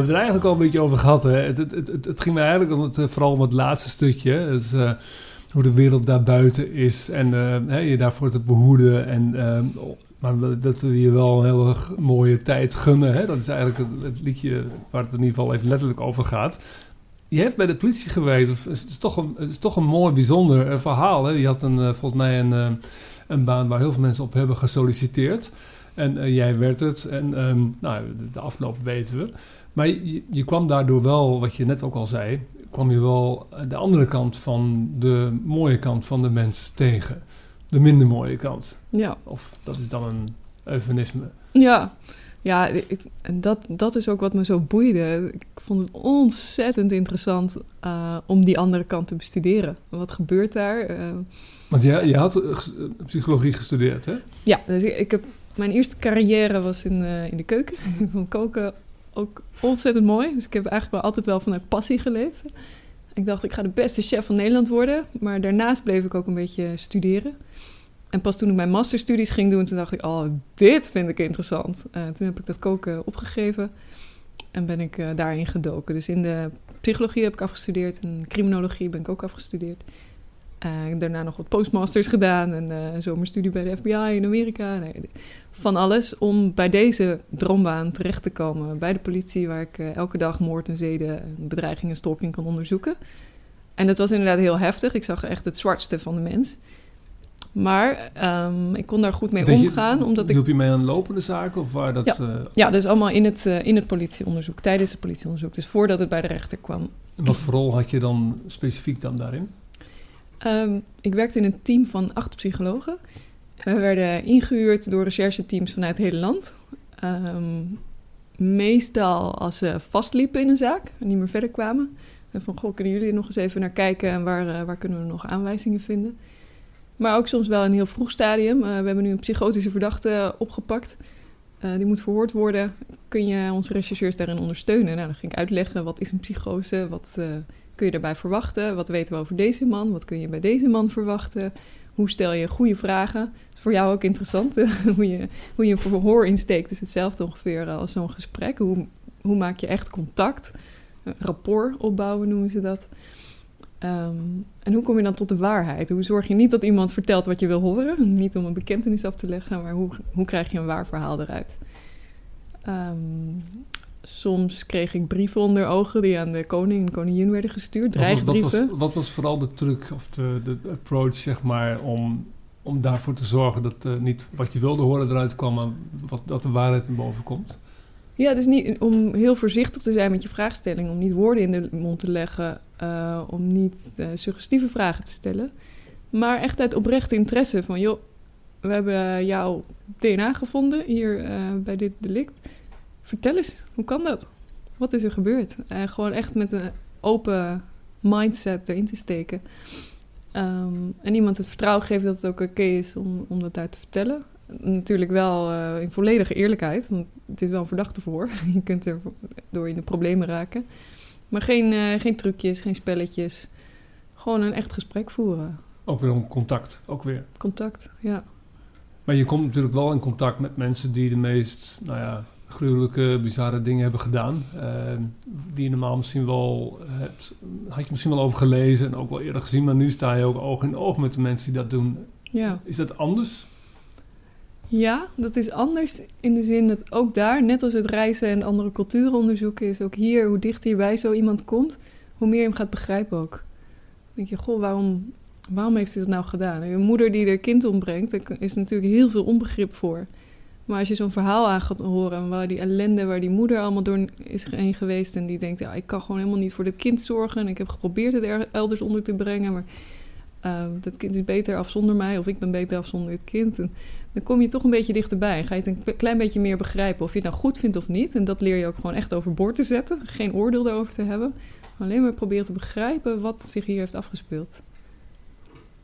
Het er eigenlijk al een beetje over gehad. Hè. Het, het, het, het- ging me eigenlijk om het, eh, vooral om het laatste stukje. Dus, eh, hoe de wereld daarbuiten is en eh, je daarvoor te behoeden. En, maar dat we je wel een hele mooie tijd gunnen. Hè. Dat is eigenlijk het, liedje waar het in ieder geval even letterlijk over gaat. Je hebt bij de politie gewerkt. Het is, toch, een, het is toch een mooi, bijzonder verhaal. Hè. Je had een, volgens mij een, een baan waar heel veel mensen op hebben gesolliciteerd. En jij werd het. En ehm, nou, de, de afloop weten we. Maar je, je kwam daardoor wel, wat je net ook al zei, kwam je wel de andere kant van de mooie kant van de mens tegen. De minder mooie kant. Ja, Of dat is dan een eufemisme. ja. ja ik, en dat, dat is ook wat me zo boeide. Ik vond het ontzettend interessant eh, om die andere kant te bestuderen. Wat gebeurt daar? Eh, Want je, je had eh, psychologie gestudeerd, hè? Ja, dus ik, ik heb, mijn eerste carrière was in, in de keuken. Ik koken ook ontzettend mooi. Dus ik heb eigenlijk wel altijd wel vanuit passie geleefd. Ik dacht, ik ga de beste chef van Nederland worden. Maar daarnaast bleef ik ook een beetje studeren. En pas toen ik mijn masterstudies ging doen, toen dacht ik, oh, dit vind ik interessant. Eh, toen heb ik dat koken opgegeven en ben ik eh, daarin gedoken. Dus in de psychologie heb ik afgestudeerd en criminologie ben ik ook afgestudeerd. Eh, daarna nog wat postmasters gedaan en eh, een zomerstudie bij de FBI in Amerika. Nee, van alles om bij deze droombaan terecht te komen bij de politie, waar ik eh, elke dag moord en zeden, en bedreiging en stalking kan onderzoeken. En dat was inderdaad heel heftig. Ik zag echt het zwartste van de mens. Maar ehm, ik kon daar goed mee je- omgaan, omdat ik Hielp je mee aan lopende zaken? Of waar dat... Ja. eh, ja, dus allemaal in het, eh, in het politieonderzoek, tijdens het politieonderzoek. Dus voordat het bij de rechter kwam. wat voor rol had je dan specifiek dan daarin? Ehm, ik werkte in een team van acht psychologen. We werden ingehuurd door rechercheteams vanuit het hele land. Ehm, meestal als ze vastliepen in een zaak en niet meer verder kwamen. En van, goh, kunnen jullie er nog eens even naar kijken en waar, eh, waar kunnen we nog aanwijzingen vinden? Maar ook soms wel in een heel vroeg stadium. Eh, we hebben nu een psychotische verdachte opgepakt. Eh, die moet verhoord worden. Kun je onze rechercheurs daarin ondersteunen? Nou, dan ging ik uitleggen, wat is een psychose? Wat kun je daarbij verwachten? Wat weten we over deze man? Wat kun je bij deze man verwachten? Hoe stel je goede vragen? Dat is voor jou ook interessant, eh, hoe, je, hoe je een verhoor insteekt. is hetzelfde ongeveer als zo'n gesprek. Hoe, hoe maak je echt contact? Eh, rapport opbouwen noemen ze dat. Ehm, en hoe kom je dan tot de waarheid? Hoe zorg je niet dat iemand vertelt wat je wil horen? Niet om een bekentenis af te leggen, maar hoe, hoe krijg je een waar verhaal eruit? Ehm, soms kreeg ik brieven onder ogen die aan de koning en koningin werden gestuurd, Wat was, wat, dreigbrieven. was, wat was vooral de truc of de, de approach, zeg maar, om, om daarvoor te zorgen dat eh, niet wat je wilde horen eruit kwam, maar wat, dat de waarheid naar boven komt? Ja, dus niet om heel voorzichtig te zijn met je vraagstelling, om niet woorden in de mond te leggen, eh, om niet eh, suggestieve vragen te stellen, maar echt uit oprechte interesse van, joh, we hebben jouw DNA gevonden hier bij dit delict. Vertel eens, hoe kan dat? Wat is er gebeurd? En gewoon echt met een open mindset erin te steken. Ehm, en iemand het vertrouwen geven dat het ook oké is om, om dat daar te vertellen. Natuurlijk wel eh, in volledige eerlijkheid, want het is wel een verdachte voor. Je kunt er door in de problemen raken. Maar geen, eh, geen trucjes, geen spelletjes. Gewoon een echt gesprek voeren. Ook weer om contact, ook weer. Contact, ja. Maar je komt natuurlijk wel in contact met mensen die de meest, nou ja, gruwelijke, bizarre dingen hebben gedaan. eh, die je normaal misschien wel hebt, had je misschien wel over gelezen en ook wel eerder gezien, maar nu sta je ook oog in oog met de mensen die dat doen. Ja. Is dat anders? Ja, dat is anders in de zin dat ook daar, net als het reizen en andere culturen onderzoeken, is ook hier, hoe dichter je bij zo iemand komt, hoe meer je hem gaat begrijpen ook. Dan denk je, goh, waarom, waarom heeft hij dat nou gedaan? Een moeder die haar kind ombrengt, daar is natuurlijk heel veel onbegrip voor. Maar als je zo'n verhaal aan gaat horen, waar die ellende, waar die moeder allemaal door is heen geweest en die denkt, ja, ik kan gewoon helemaal niet voor dit kind zorgen en ik heb geprobeerd het er elders onder te brengen, maar uh, dat kind is beter af zonder mij of ik ben beter af zonder het kind. En dan kom je toch een beetje dichterbij. Ga je het een klein beetje meer begrijpen of je het nou goed vindt of niet. En dat leer je ook gewoon echt overboord te zetten. Geen oordeel daarover te hebben. Alleen maar proberen te begrijpen wat zich hier heeft afgespeeld.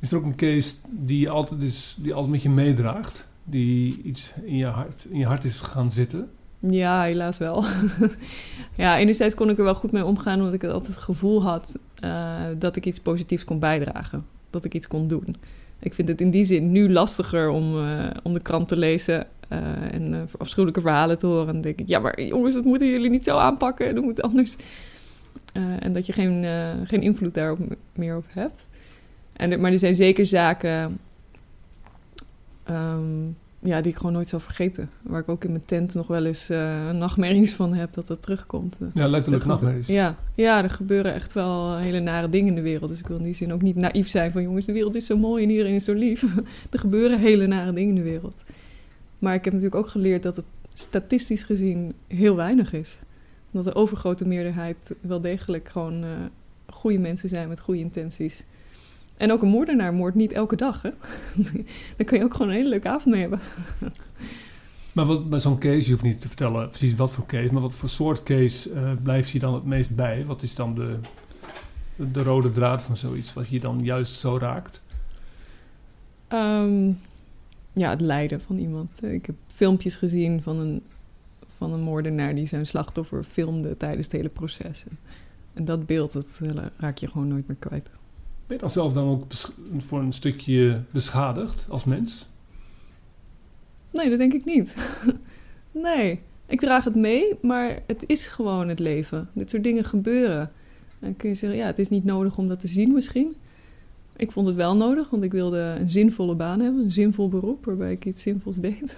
Is er ook een case die altijd, is, die altijd met je meedraagt? Die iets in je hart, in je hart is gaan zitten? Ja, helaas wel. ja, enerzijds kon ik er wel goed mee omgaan, omdat ik altijd het gevoel had uh, dat ik iets positiefs kon bijdragen. Dat ik iets kon doen. Ik vind het in die zin nu lastiger om, uh, om de krant te lezen eh, en eh, afschuwelijke verhalen te horen. En dan denk ik, ja, maar jongens, dat moeten jullie niet zo aanpakken. Dat moet anders. Eh, en dat je geen, eh, geen invloed daarop meer op hebt. En, maar er zijn zeker zaken ehm, ja, die ik gewoon nooit zal vergeten. Waar ik ook in mijn tent nog wel eens eh, nachtmerries van heb dat dat terugkomt. Ja, letterlijk er nachtmerries. Ja, ja, er gebeuren echt wel hele nare dingen in de wereld. Dus ik wil in die zin ook niet naïef zijn van... jongens, de wereld is zo mooi en iedereen is zo lief. er gebeuren hele nare dingen in de wereld. Maar ik heb natuurlijk ook geleerd dat het statistisch gezien heel weinig is. Dat de overgrote meerderheid wel degelijk gewoon eh, goede mensen zijn met goede intenties. En ook een moordenaar moordt niet elke dag, hè? Daar kun je ook gewoon een hele leuke avond mee hebben. Maar wat, bij zo'n case, je hoeft niet te vertellen precies wat voor case, maar wat voor soort case eh, blijft je dan het meest bij? Wat is dan de, de rode draad van zoiets, wat je dan juist zo raakt? Ehm, ja, het lijden van iemand. Ik heb filmpjes gezien van een, van een moordenaar die zijn slachtoffer filmde tijdens het hele proces. En, en dat beeld, dat eh, raak je gewoon nooit meer kwijt. Ben je dan zelf dan ook voor een stukje beschadigd als mens? Nee, dat denk ik niet. nee, ik draag het mee, maar het is gewoon het leven. Dit soort dingen gebeuren. En dan kun je zeggen, ja, het is niet nodig om dat te zien misschien. Ik vond het wel nodig, want ik wilde een zinvolle baan hebben. Een zinvol beroep, waarbij ik iets zinvols deed.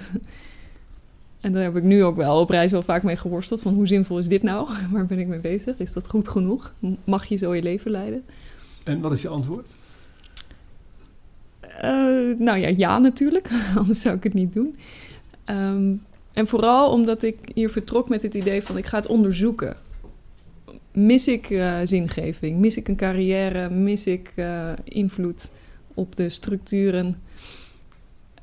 en daar heb ik nu ook wel op reis wel vaak mee geworsteld. Van hoe zinvol is dit nou? Waar ben ik mee bezig? Is dat goed genoeg? Mag je zo je leven leiden? En wat is je antwoord? Eh, nou ja, ja natuurlijk. Anders zou ik het niet doen. Ehm, en vooral omdat ik hier vertrok met het idee van ik ga het onderzoeken. Mis ik eh, zingeving? Mis ik een carrière? Mis ik eh, invloed op de structuren?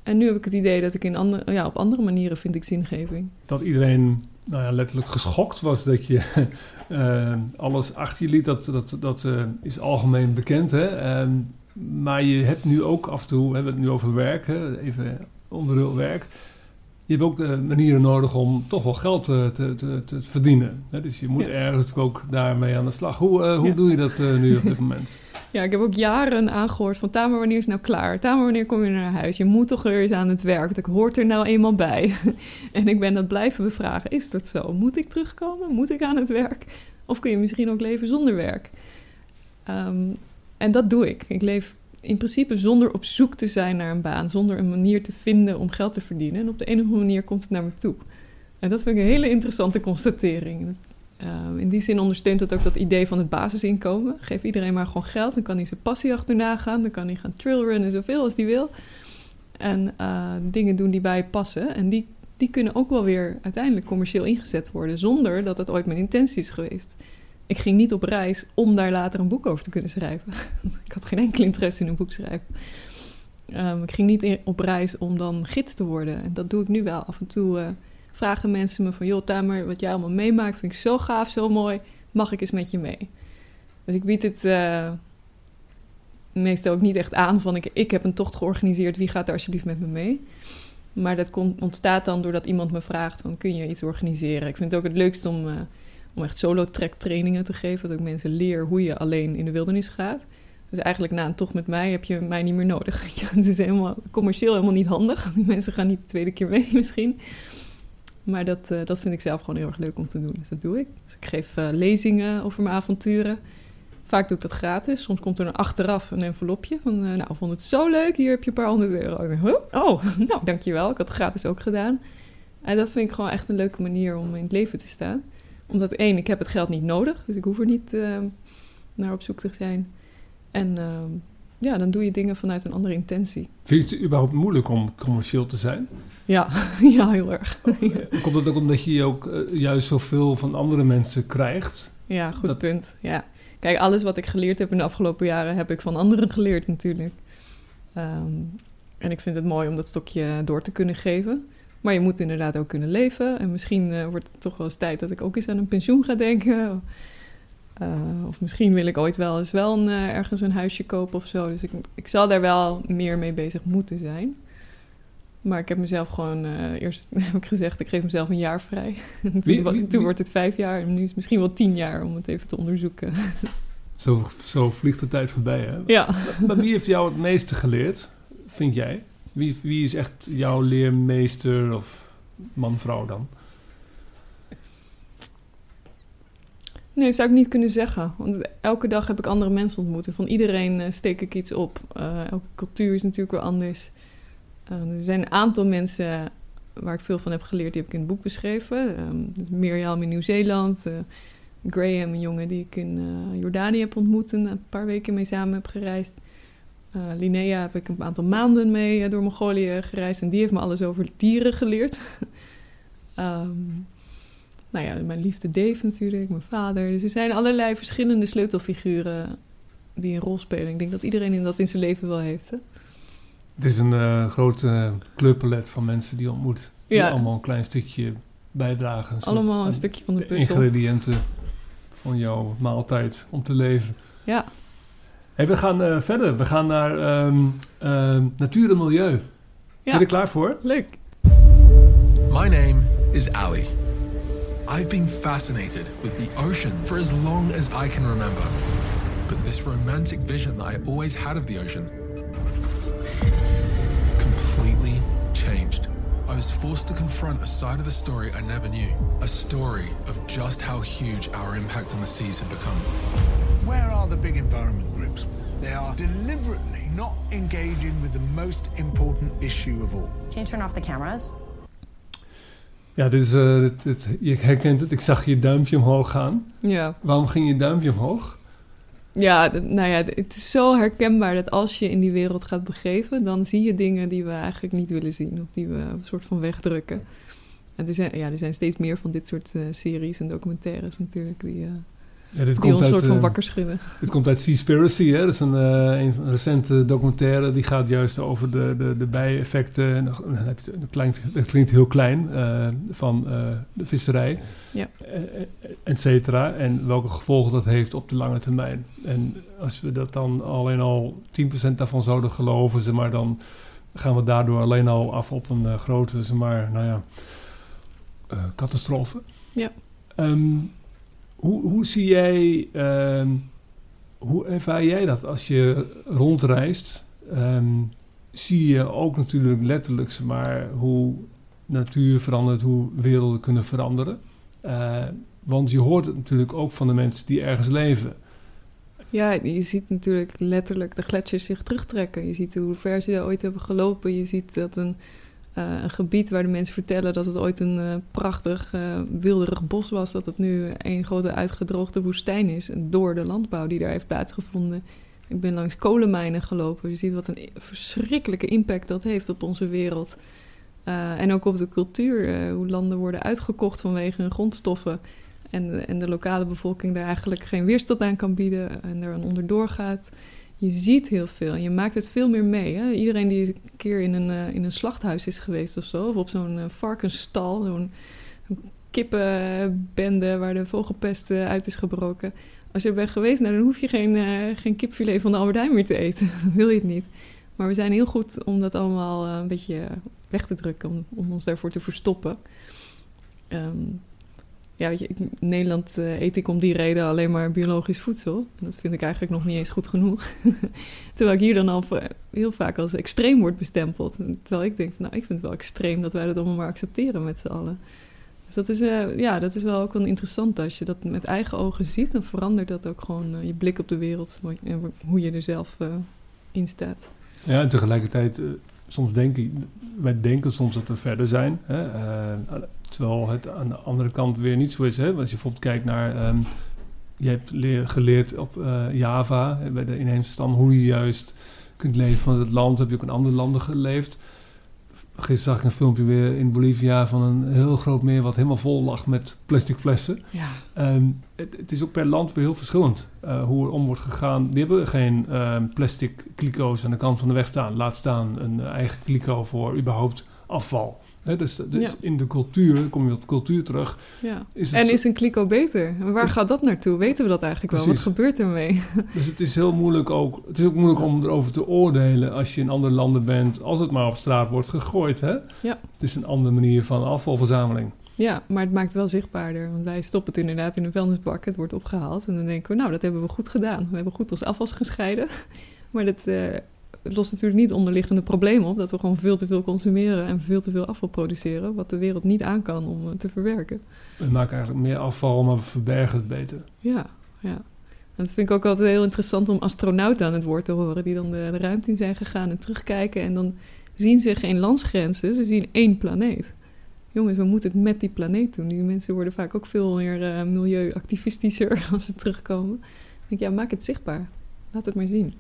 En nu heb ik het idee dat ik in andere, ja, op andere manieren vind ik zingeving. Dat iedereen nou ja, letterlijk geschokt was dat je eh, alles achter je liet, dat, dat, dat eh, is algemeen bekend. Hè? Ehm, maar je hebt nu ook af en toe, we hebben het nu over werk, even onderdeel werk. Je hebt ook eh, manieren nodig om toch wel geld eh, te, te, te verdienen. Hè? Dus je moet Ja. ergens ook daarmee aan de slag. Hoe, eh, hoe Ja. doe je dat nu op dit moment? Ja, ik heb ook jaren aangehoord van... Tamer, wanneer is het nou klaar? Tamer, wanneer kom je naar huis? Je moet toch weer eens aan het werk. Dat hoort er nou eenmaal bij. en ik ben dat blijven bevragen. Is dat zo? Moet ik terugkomen? Moet ik aan het werk? Of kun je misschien ook leven zonder werk? Ehm, en dat doe ik. Ik leef in principe zonder op zoek te zijn naar een baan. Zonder een manier te vinden om geld te verdienen. En op de een of andere manier komt het naar me toe. En dat vind ik een hele interessante constatering. Ehm, in die zin ondersteunt het ook dat idee van het basisinkomen. Geef iedereen maar gewoon geld, dan kan hij zijn passie achterna gaan. Dan kan hij gaan trailrunnen zoveel als hij wil. En eh, dingen doen die bij je passen. En die, die kunnen ook wel weer uiteindelijk commercieel ingezet worden... zonder dat het ooit mijn intentie is geweest. Ik ging niet op reis om daar later een boek over te kunnen schrijven. ik had geen enkel interesse in een boek schrijven. Ehm, ik ging niet op reis om dan gids te worden. En dat doe ik nu wel. Af en toe eh, vragen mensen me van... joh, Tamer, wat jij allemaal meemaakt vind ik zo gaaf, zo mooi. Mag ik eens met je mee? Dus ik bied het eh, meestal ook niet echt aan van... Ik, ik heb een tocht georganiseerd, wie gaat er alsjeblieft met me mee? Maar dat komt, ontstaat dan doordat iemand me vraagt van... kun je iets organiseren? Ik vind het ook het leukst om, eh, om echt solo-track trainingen te geven. Dat ik mensen leer hoe je alleen in de wildernis gaat. Dus eigenlijk na een tocht met mij heb je mij niet meer nodig. Ja, het is helemaal commercieel helemaal niet handig. Die mensen gaan niet de tweede keer mee misschien. Maar dat, eh, dat vind ik zelf gewoon heel erg leuk om te doen. Dus dat doe ik. Dus ik geef eh, lezingen over mijn avonturen. Vaak doe ik dat gratis. Soms komt er dan achteraf een envelopje. Van, eh, nou, vond het zo leuk. Hier heb je een paar honderd euro. Oh, nou, dankjewel. Ik had het gratis ook gedaan. En dat vind ik gewoon echt een leuke manier om in het leven te staan. Omdat één, ik heb het geld niet nodig. Dus ik hoef er niet eh, naar op zoek te zijn. En ehm, ja, dan doe je dingen vanuit een andere intentie. Vind je het überhaupt moeilijk om commercieel te zijn? Ja, ja heel erg. Komt het ook omdat je ook eh, juist zoveel van andere mensen krijgt? Ja, goed Dat- punt. Ja. Kijk, alles wat ik geleerd heb in de afgelopen jaren heb ik van anderen geleerd natuurlijk. Ehm, en ik vind het mooi om dat stokje door te kunnen geven. Maar je moet inderdaad ook kunnen leven. En misschien eh, wordt het toch wel eens tijd dat ik ook eens aan een pensioen ga denken. Eh, of misschien wil ik ooit wel eens wel een, eh, ergens een huisje kopen of zo. Dus ik, ik zal daar wel meer mee bezig moeten zijn. Maar ik heb mezelf gewoon eerst heb ik gezegd, ik geef mezelf een jaar vrij. En toen, Wie- wa- wie- toen wie- wordt het vijf jaar en nu is het misschien wel tien jaar om het even te onderzoeken. Zo, zo vliegt de tijd voorbij, hè? Ja. Maar wie heeft jou het meeste geleerd, vind jij? Wie, wie is echt jouw leermeester of man-vrouw dan? Nee, zou ik niet kunnen zeggen. Want elke dag heb ik andere mensen ontmoet. En van iedereen eh, steek ik iets op. Eh, elke cultuur is natuurlijk weer anders. Eh, er zijn een aantal mensen waar ik veel van heb geleerd. Die heb ik in het boek beschreven. Ehm Mirjam in Nieuw-Zeeland. Graham, een jongen die ik in Jordanië heb ontmoet. En een paar weken mee samen heb gereisd. Eh, Linnea heb ik een aantal maanden mee eh, door Mongolië gereisd. En die heeft me alles over dieren geleerd. Ehm, nou ja, mijn liefde Dave natuurlijk, mijn vader. Dus er zijn allerlei verschillende sleutelfiguren die een rol spelen. Ik denk dat iedereen in dat in zijn leven wel heeft. Hè? Het is een eh groot eh, kleurpalet van mensen die je ontmoet. Die Ja. allemaal een klein stukje bijdragen. Allemaal een stukje van de de puzzel. ingrediënten van jouw maaltijd om te leven. Ja, Hey, we gaan eh, verder. We gaan naar ehm, natuur en milieu. Ben je Ja. er klaar voor? leuk. My name is Ali. I've been fascinated with the ocean for as long as I can remember. But this romantic vision that I always had of the ocean completely changed. I was forced to confront a side of the story I never knew. A story of just how huge our impact on the seas had become. Where are the big environment groups? They are deliberately not engaging with the most important issue of all. Can you turn off the cameras? Ja, is, eh, dit, dit- je herkent het. Ik zag je duimpje omhoog gaan. Ja, Waarom ging je duimpje omhoog? ja nou ja, het is zo herkenbaar dat als je in die wereld gaat begeven... dan zie je dingen die we eigenlijk niet willen zien. Of die we een soort van wegdrukken. En er zijn, ja, er zijn steeds meer van dit soort eh, series en documentaires natuurlijk... die, eh, Ja, dit, die komt ons uit, soort van eh, wakker schudden. dit komt uit Seaspiracy. Hè? Dat is een, eh, een, een recente documentaire. Die gaat juist over de, de, de bijeffecten. en Het klinkt, klinkt heel klein. eh, van de visserij. Ja. et cetera. En welke gevolgen dat heeft op de lange termijn. En als we dat dan alleen al 10% daarvan zouden geloven, zeg maar, dan gaan we daardoor alleen al af op een grote, zeg maar, nou ja, catastrofe. Ja. Ehm, hoe, hoe zie jij, ehm, hoe ervaar jij dat als je rondreist? Ehm, zie je ook natuurlijk letterlijk, maar, hoe natuur verandert, hoe werelden kunnen veranderen. Eh, want je hoort het natuurlijk ook van de mensen die ergens leven. Ja, je ziet natuurlijk letterlijk de gletsjers zich terugtrekken. Je ziet hoe ver ze ooit hebben gelopen. Je ziet dat een, eh, een gebied waar de mensen vertellen dat het ooit een eh, prachtig eh, wilderig bos was, dat het nu een grote uitgedroogde woestijn is door de landbouw die daar heeft plaatsgevonden. Ik ben langs kolenmijnen gelopen. Je ziet wat een verschrikkelijke impact dat heeft op onze wereld. En ook op de cultuur. hoe landen worden uitgekocht vanwege hun grondstoffen. En, en de lokale bevolking daar eigenlijk geen weerstand aan kan bieden en er aan onderdoor gaat. Je ziet heel veel je maakt het veel meer mee. Hè? Iedereen die een keer in een, eh, in een slachthuis is geweest of zo, of op zo'n eh, varkensstal, zo'n kippenbende waar de vogelpest eh, uit is gebroken. Als je er bent geweest, nou, dan hoef je geen, geen kipfilet van de Albert Heijn meer te eten. Wil je het niet. Maar we zijn heel goed om dat allemaal een beetje weg te drukken, om, om ons daarvoor te verstoppen. Ehm, ja, weet je, in Nederland eh, eet ik om die reden alleen maar biologisch voedsel. En dat vind ik eigenlijk nog niet eens goed genoeg. terwijl ik hier dan al va- heel vaak als extreem wordt bestempeld. Terwijl ik denk, van, nou, ik vind het wel extreem dat wij dat allemaal maar accepteren met z'n allen. Dus dat is, eh, ja, dat is wel ook wel interessant. Als je dat met eigen ogen ziet, dan verandert dat ook gewoon eh, je blik op de wereld. En hoe je er zelf eh, in staat. Ja, en tegelijkertijd, eh, soms denk ik, wij denken soms dat we verder zijn. Hè? Terwijl het aan de andere kant weer niet zo is. Hè? Als je bijvoorbeeld kijkt naar, ehm, je hebt leer- geleerd op eh, Java, bij de inheemse stam, hoe je juist kunt leven van het land. Heb je ook in andere landen geleefd. Gisteren zag ik een filmpje weer in Bolivia van een heel groot meer wat helemaal vol lag met plastic flessen. Ja, Ehm, het, het is ook per land weer heel verschillend eh, hoe er om wordt gegaan. Die hebben geen ehm, plastic kliko's aan de kant van de weg staan. Laat staan een eigen kliko voor überhaupt afval. Dus dus Ja. in de cultuur, kom je op cultuur terug. ja. Is En is een kliko beter? Waar gaat dat naartoe? Weten we dat eigenlijk wel? Wat gebeurt ermee? Dus het is heel moeilijk ook. Het is ook moeilijk om erover te oordelen als je in andere landen bent, als het maar op straat wordt gegooid. Hè? Ja. Het is een andere manier van afvalverzameling. Ja, maar het maakt wel zichtbaarder. Want wij stoppen het inderdaad in een vuilnisbak. Het wordt opgehaald. En dan denken we, nou, dat hebben we goed gedaan. We hebben goed ons afwas gescheiden. Maar dat, eh, het lost natuurlijk niet onderliggende problemen op. Dat we gewoon veel te veel consumeren en veel te veel afval produceren. Wat de wereld niet aan kan om eh, te verwerken. We maken eigenlijk meer afval, maar we verbergen het beter. Ja, ja. En dat vind ik ook altijd heel interessant om astronauten aan het woord te horen. Die dan de, de ruimte in zijn gegaan en terugkijken. En dan zien ze geen landsgrenzen, ze zien één planeet. Jongens, we moeten het met die planeet doen. Die mensen worden vaak ook veel meer eh, milieuactivistischer als ze terugkomen. Dan denk ik, ja, maak het zichtbaar. Laat het maar zien.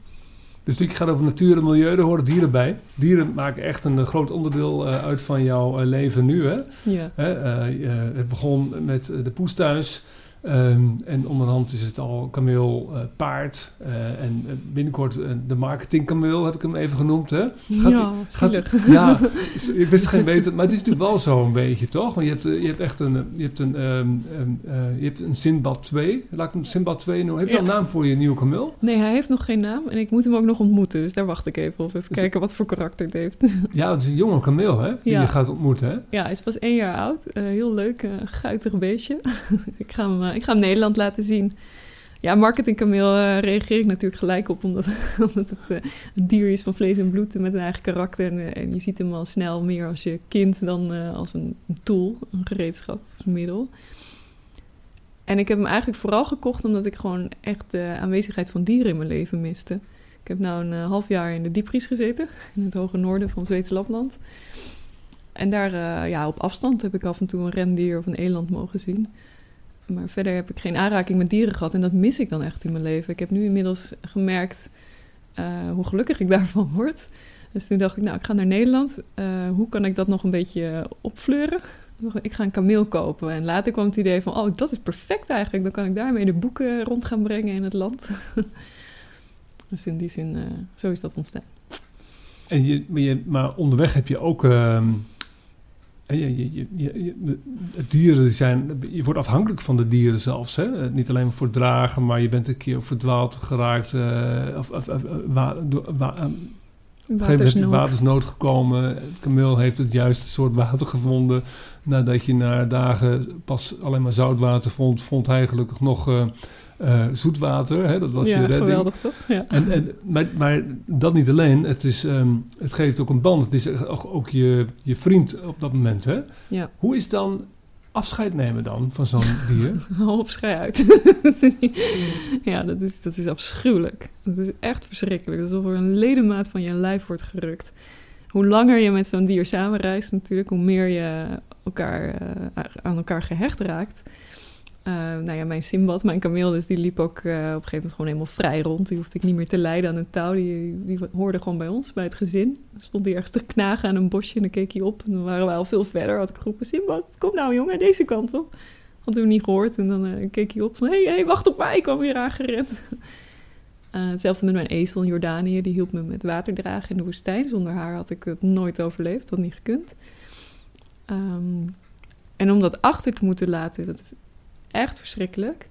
Dus het gaat over natuur en milieu, daar horen dieren bij. Dieren maken echt een eh, groot onderdeel eh, uit van jouw eh, leven nu. Hè? Ja, Hè, het begon met de poes thuis. Ehm, en onderhand is het al kameel, eh, paard. eh, en eh, binnenkort de marketingkameel heb ik hem even genoemd. Hè? Gaat- ja zielig. Ja, ik wist geen beter. Maar het is natuurlijk wel zo een beetje, toch? Want je hebt, je hebt echt een, je hebt een, ehm, ehm, eh, je hebt een Sinbad 2. Laat ik hem Sinbad 2 noemen. Heb je Ja. al een naam voor je nieuwe kameel? Nee, hij heeft nog geen naam en ik moet hem ook nog ontmoeten. Dus daar wacht ik even op. Even Dus- kijken wat voor karakter het heeft. Ja, het is een jonge kameel, hè? Die Ja. je gaat ontmoeten, hè? Ja, hij is pas één jaar oud. Heel leuk, guitig beestje. ik, ga hem, eh, ik ga Nederland laten zien. Ja, marketingkameel eh reageer ik natuurlijk gelijk op, omdat, omdat het eh, een dier is van vlees en bloed met een eigen karakter. En, eh, je ziet hem al snel meer als je kind dan eh, als een, tool, een gereedschap, een middel. En ik heb hem eigenlijk vooral gekocht omdat ik gewoon echt de aanwezigheid van dieren in mijn leven miste. Ik heb nou een eh, half jaar in de diepvries gezeten, in het hoge noorden van Zweedse Lapland. En daar, eh, ja, op afstand heb ik af en toe een rendier of een eland mogen zien. Maar verder heb ik geen aanraking met dieren gehad en dat mis ik dan echt in mijn leven. Ik heb nu inmiddels gemerkt eh, hoe gelukkig ik daarvan word. Dus toen dacht ik, nou, ik ga naar Nederland. Eh, hoe kan ik dat nog een beetje opfleuren? Ik ga een kameel kopen. En later kwam het idee van, oh, dat is perfect eigenlijk. Dan kan ik daarmee de boeken rond gaan brengen in het land. dus in die zin, eh, zo is dat ontstaan. En je, maar, onderweg heb je ook... ehm, je, je, je, dieren die zijn... Je wordt afhankelijk van de dieren zelfs. Hè? Eh, Niet alleen voor dragen, maar je bent een keer verdwaald geraakt. eh, of, of, of, wa, door- wa- eh, op een gegeven moment heb je Watersnood. watersnood gekomen. Het kameel heeft het juiste soort water gevonden. Nadat je na dagen pas alleen maar zoutwater vond, vond hij gelukkig nog eh, eh, zoetwater. Hè? Dat was ja, je redding. geweldig toch? Ja. En, en, maar, maar dat niet alleen. Het, is, ehm, het geeft ook een band. Het is ook, je, je vriend op dat moment. Hè? ja. Hoe is dan afscheid nemen dan van zo'n dier? Hou op, schei uit. ja, dat is, dat is afschuwelijk. Dat is echt verschrikkelijk. Alsof er een ledemaat van je lijf wordt gerukt. Hoe langer je met zo'n dier samenreist natuurlijk, hoe meer je elkaar, eh, aan elkaar gehecht raakt. Eh, nou ja, mijn Simbad, mijn kameel, dus die liep ook eh, op een gegeven moment gewoon helemaal vrij rond. Die hoefde ik niet meer te leiden aan een touw. Die, die hoorde gewoon bij ons, bij het gezin. Dan stond hij ergens te knagen aan een bosje en dan keek hij op. En dan waren wij al veel verder. Had ik geroepen, Simbad, kom nou jongen, deze kant op. Had hem niet gehoord en dan eh, keek hij op. Hé, hey, hey, wacht op mij, ik kwam weer aangerend. Hetzelfde met mijn ezel in Jordanië. Die hielp me met water dragen in de woestijn. Zonder haar had ik het nooit overleefd, had niet gekund. Ehm, en om dat achter te moeten laten, dat is echt verschrikkelijk.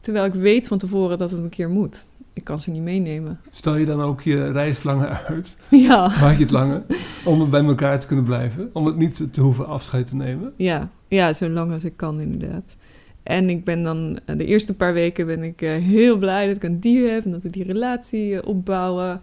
Terwijl ik weet van tevoren dat het een keer moet. Ik kan ze niet meenemen. Stel je dan ook je reis langer uit? Ja, Maak je het langer? Om het bij elkaar te kunnen blijven? Om het niet te, hoeven afscheid te nemen? ja, ja, zo lang als ik kan inderdaad. En ik ben dan, eh, de eerste paar weken ben ik eh, heel blij dat ik een dier heb en dat we die relatie eh, opbouwen.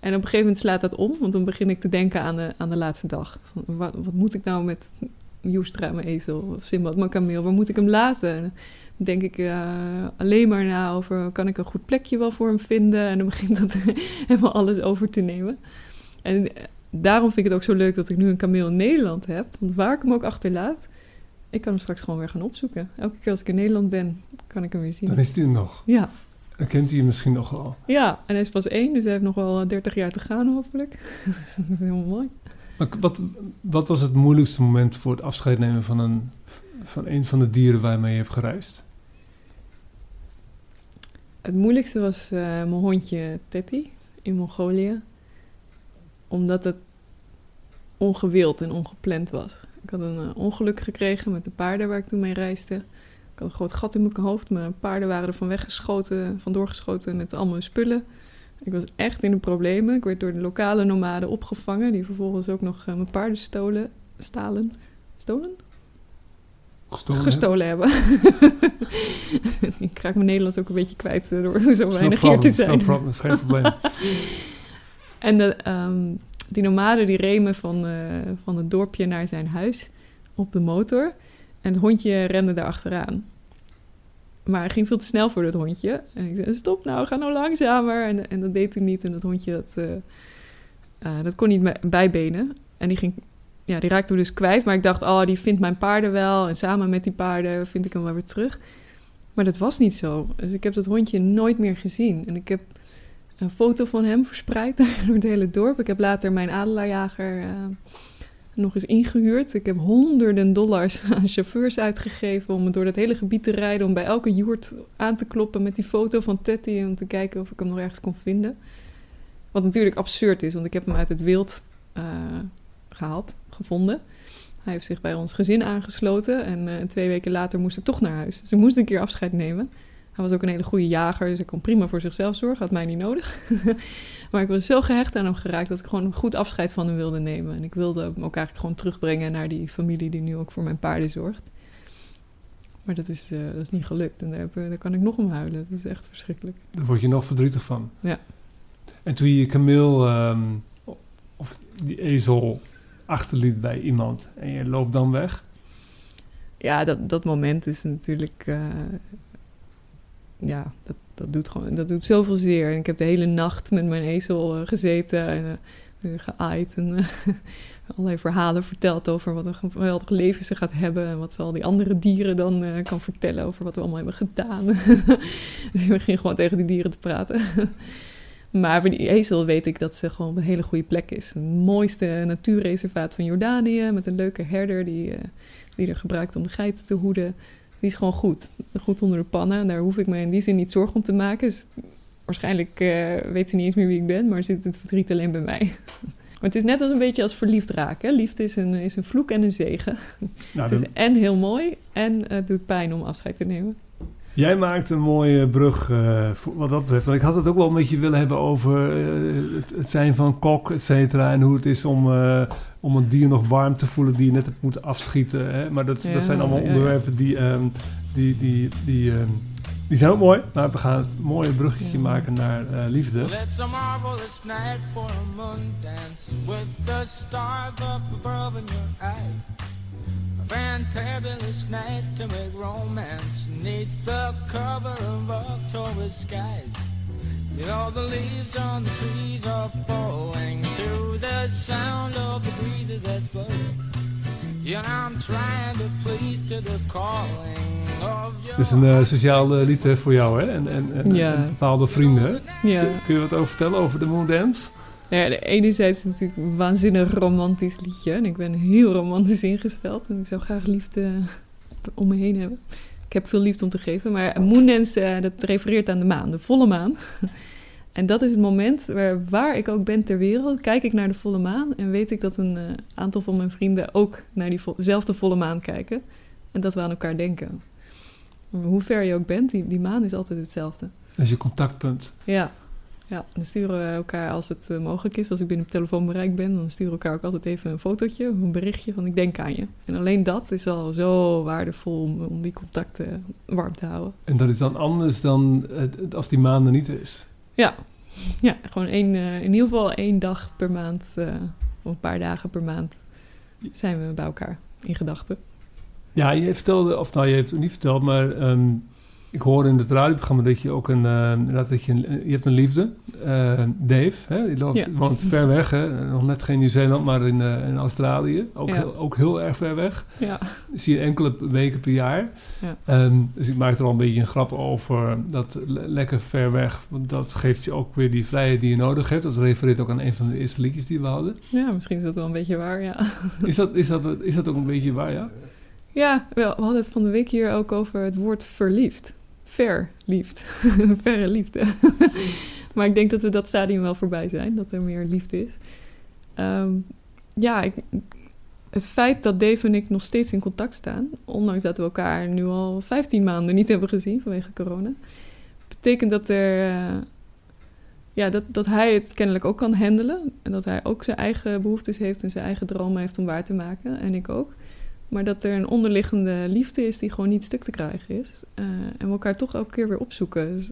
En op een gegeven moment slaat dat om, want dan begin ik te denken aan de, aan de laatste dag. Van, wat, wat moet ik nou met Joestra, mijn ezel, of Simbad, mijn kameel, waar moet ik hem laten? En dan denk ik eh, alleen maar na over, kan ik een goed plekje wel voor hem vinden? En dan begint dat helemaal alles over te nemen. En eh, daarom vind ik het ook zo leuk dat ik nu een kameel in Nederland heb. Want waar ik hem ook achterlaat, ik kan hem straks gewoon weer gaan opzoeken. Elke keer als ik in Nederland ben, kan ik hem weer zien. Dan is die er nog. Ja, Dan kent hij je misschien nog wel. ja, en hij is pas één, dus hij heeft nog wel eh, 30 jaar te gaan hopelijk. dat is helemaal mooi. Maar wat, wat was het moeilijkste moment voor het afscheid nemen van een, van van de dieren waarmee je hebt gereisd? Het moeilijkste was eh, mijn hondje Teddy in Mongolië. Omdat het ongewild en ongepland was. Ik had een eh, ongeluk gekregen met de paarden waar ik toen mee reisde. Ik had een groot gat in mijn hoofd. Mijn paarden waren er van weggeschoten, vandoor geschoten met al mijn spullen. Ik was echt in de problemen. Ik werd door de lokale nomaden opgevangen, die vervolgens ook nog eh, mijn paarden stolen. Stalen? Stolen? Gestolen? gestolen hebben. ik raak mijn Nederlands ook een beetje kwijt eh, door zo no weinig hier te zijn. No problem, is geen probleem. En de, ehm, die nomaden die remen van, eh, van het dorpje naar zijn huis op de motor. En het hondje rende daar achteraan. Maar hij ging veel te snel voor dat hondje. En ik zei, stop nou, ga nou langzamer. En, en dat deed hij niet. En dat hondje, dat, eh, eh, dat kon niet bijbenen. En die, ging, ja, die raakte we dus kwijt. Maar ik dacht, oh, die vindt mijn paarden wel. En samen met die paarden vind ik hem wel weer terug. Maar dat was niet zo. Dus ik heb dat hondje nooit meer gezien. En ik heb een foto van hem verspreid door het hele dorp. Ik heb later mijn adelaarjager eh, nog eens ingehuurd. Ik heb honderden dollars aan chauffeurs uitgegeven om door dat hele gebied te rijden. Om bij elke joert aan te kloppen met die foto van Teddy. Om te kijken of ik hem nog ergens kon vinden. Wat natuurlijk absurd is, want ik heb hem uit het wild eh, gehaald, gevonden. Hij heeft zich bij ons gezin aangesloten. En eh, twee weken later moest ik toch naar huis. Dus ik moest een keer afscheid nemen. Hij was ook een hele goede jager, dus hij kon prima voor zichzelf zorgen. Had mij niet nodig. maar ik was zo gehecht aan hem geraakt dat ik gewoon een goed afscheid van hem wilde nemen. En ik wilde hem ook eigenlijk gewoon terugbrengen naar die familie die nu ook voor mijn paarden zorgt. Maar dat is, eh, dat is niet gelukt. En daar, heb, daar kan ik nog om huilen. Dat is echt verschrikkelijk. Daar word je nog verdrietig van. Ja. En toen je je kameel ehm, of die ezel achterliet bij iemand en je loopt dan weg. Ja, dat, dat moment is natuurlijk. eh, ja, dat, dat doet gewoon. Dat doet zoveel zeer. En ik heb de hele nacht met mijn ezel eh, gezeten en eh, geaaid. En eh, allerlei verhalen verteld over wat een geweldig leven ze gaat hebben. En wat ze al die andere dieren dan kan vertellen over wat we allemaal hebben gedaan. dus ik begin gewoon tegen die dieren te praten. Maar bij die ezel weet ik dat ze gewoon op een hele goede plek is. Het mooiste natuurreservaat van Jordanië. Met een leuke herder die, die er gebruikt om de geiten te hoeden. Die is gewoon goed. Goed onder de pannen. En daar hoef ik me in die zin niet zorgen om te maken. Dus waarschijnlijk eh, weet ze niet eens meer wie ik ben. Maar zit het verdriet alleen bij mij. Maar het is net als een beetje als verliefd raken. Liefde is een, is een vloek en een zegen. Nou, het is en heel mooi en het doet pijn om afscheid te nemen. Jij maakt een mooie brug eh, voor wat dat betreft. Want ik had het ook wel een beetje willen hebben over eh, het, het zijn van kok, et cetera. En hoe het is om, eh, om een dier nog warm te voelen die je net hebt moeten afschieten. Hè? Maar dat, Ja, dat zijn allemaal ja, ja. onderwerpen die, ehm, die, die, die, ehm, die zijn ook mooi. Maar we gaan het mooie bruggetje maken naar eh, liefde. It's a marvelous night for a moon dance with the stars up above in your eyes. A fantabulous night to make romance neath the cover of October skies. You know the leaves on the trees are falling the sound of the breezes that blow. Yeah, I'm trying to please to the calling of your Dit is een eh, sociaal eh, lied voor jou hè? En, en, en, Ja. en bepaalde vrienden. Hè? Ja. Kun, kun je wat over vertellen over de Moondance? Nou ja, de enerzijds is het natuurlijk een waanzinnig romantisch liedje. En ik ben heel romantisch ingesteld. En ik zou graag liefde om me heen hebben. Ik heb veel liefde om te geven. Maar Moondance, eh, dat refereert aan de maan, de volle maan. En dat is het moment waar, waar ik ook ben ter wereld. Kijk ik naar de volle maan en weet ik dat een eh, aantal van mijn vrienden ook naar diezelfde volle maan kijken. En dat we aan elkaar denken. Hoe ver je ook bent, die, die maan is altijd hetzelfde. Dat is je contactpunt. Ja. Ja, dan sturen we elkaar als het eh, mogelijk is. Als ik binnen telefoonbereik ben, dan sturen we elkaar ook altijd even een fotootje of een berichtje van ik denk aan je. En alleen dat is al zo waardevol om, om die contacten warm te houden. En dat is dan anders dan als die maan er niet is. Ja, ja gewoon één, eh, in ieder geval één dag per maand, eh, of een paar dagen per maand, zijn we bij elkaar in gedachten. Ja, je vertelde, of nou, je hebt het niet verteld, maar ehm, ik hoorde in het radioprogramma dat je ook een, inderdaad dat je, een, je hebt een liefde, eh, Dave, hè, die loopt, Ja. woont ver weg, hè, nog net geen Nieuw-Zeeland, maar in, eh, in Australië, ook, Ja. heel, ook heel erg ver weg. Ja, Zie je enkele weken per jaar. Ja. Ehm, dus ik maak er al een beetje een grap over dat le- lekker ver weg, want dat geeft je ook weer die vrijheid die je nodig hebt. Dat refereert ook aan een van de eerste liedjes die we hadden. ja, misschien is dat wel een beetje waar, ja. Is dat, is dat, is dat ook een beetje waar, ja? Ja, wel, we hadden het van de week hier ook over het woord verliefd. Verliefd. Verre liefde. maar ik denk dat we dat stadium wel voorbij zijn, dat er meer liefde is. Ehm, ja, het feit dat Dave en ik nog steeds in contact staan, ondanks dat we elkaar nu al 15 maanden niet hebben gezien vanwege corona, betekent dat er. eh, ja, dat, dat hij het kennelijk ook kan handelen. En dat hij ook zijn eigen behoeftes heeft en zijn eigen dromen heeft om waar te maken. En ik ook. Maar dat er een onderliggende liefde is die gewoon niet stuk te krijgen is. Eh, en we elkaar toch elke keer weer opzoeken. Dus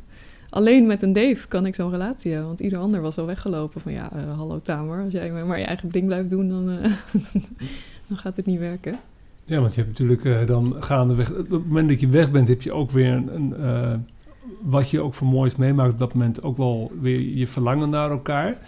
alleen met een Dave kan ik zo'n relatie hebben. Want ieder ander was al weggelopen van ja, eh, hallo Tamer, als jij maar je eigen ding blijft doen, dan, eh, dan gaat het niet werken. Ja, want je hebt natuurlijk dan gaandeweg... Op het moment dat je weg bent, heb je ook weer een... wat je ook voor moois meemaakt op dat moment... ook wel weer je verlangen naar elkaar.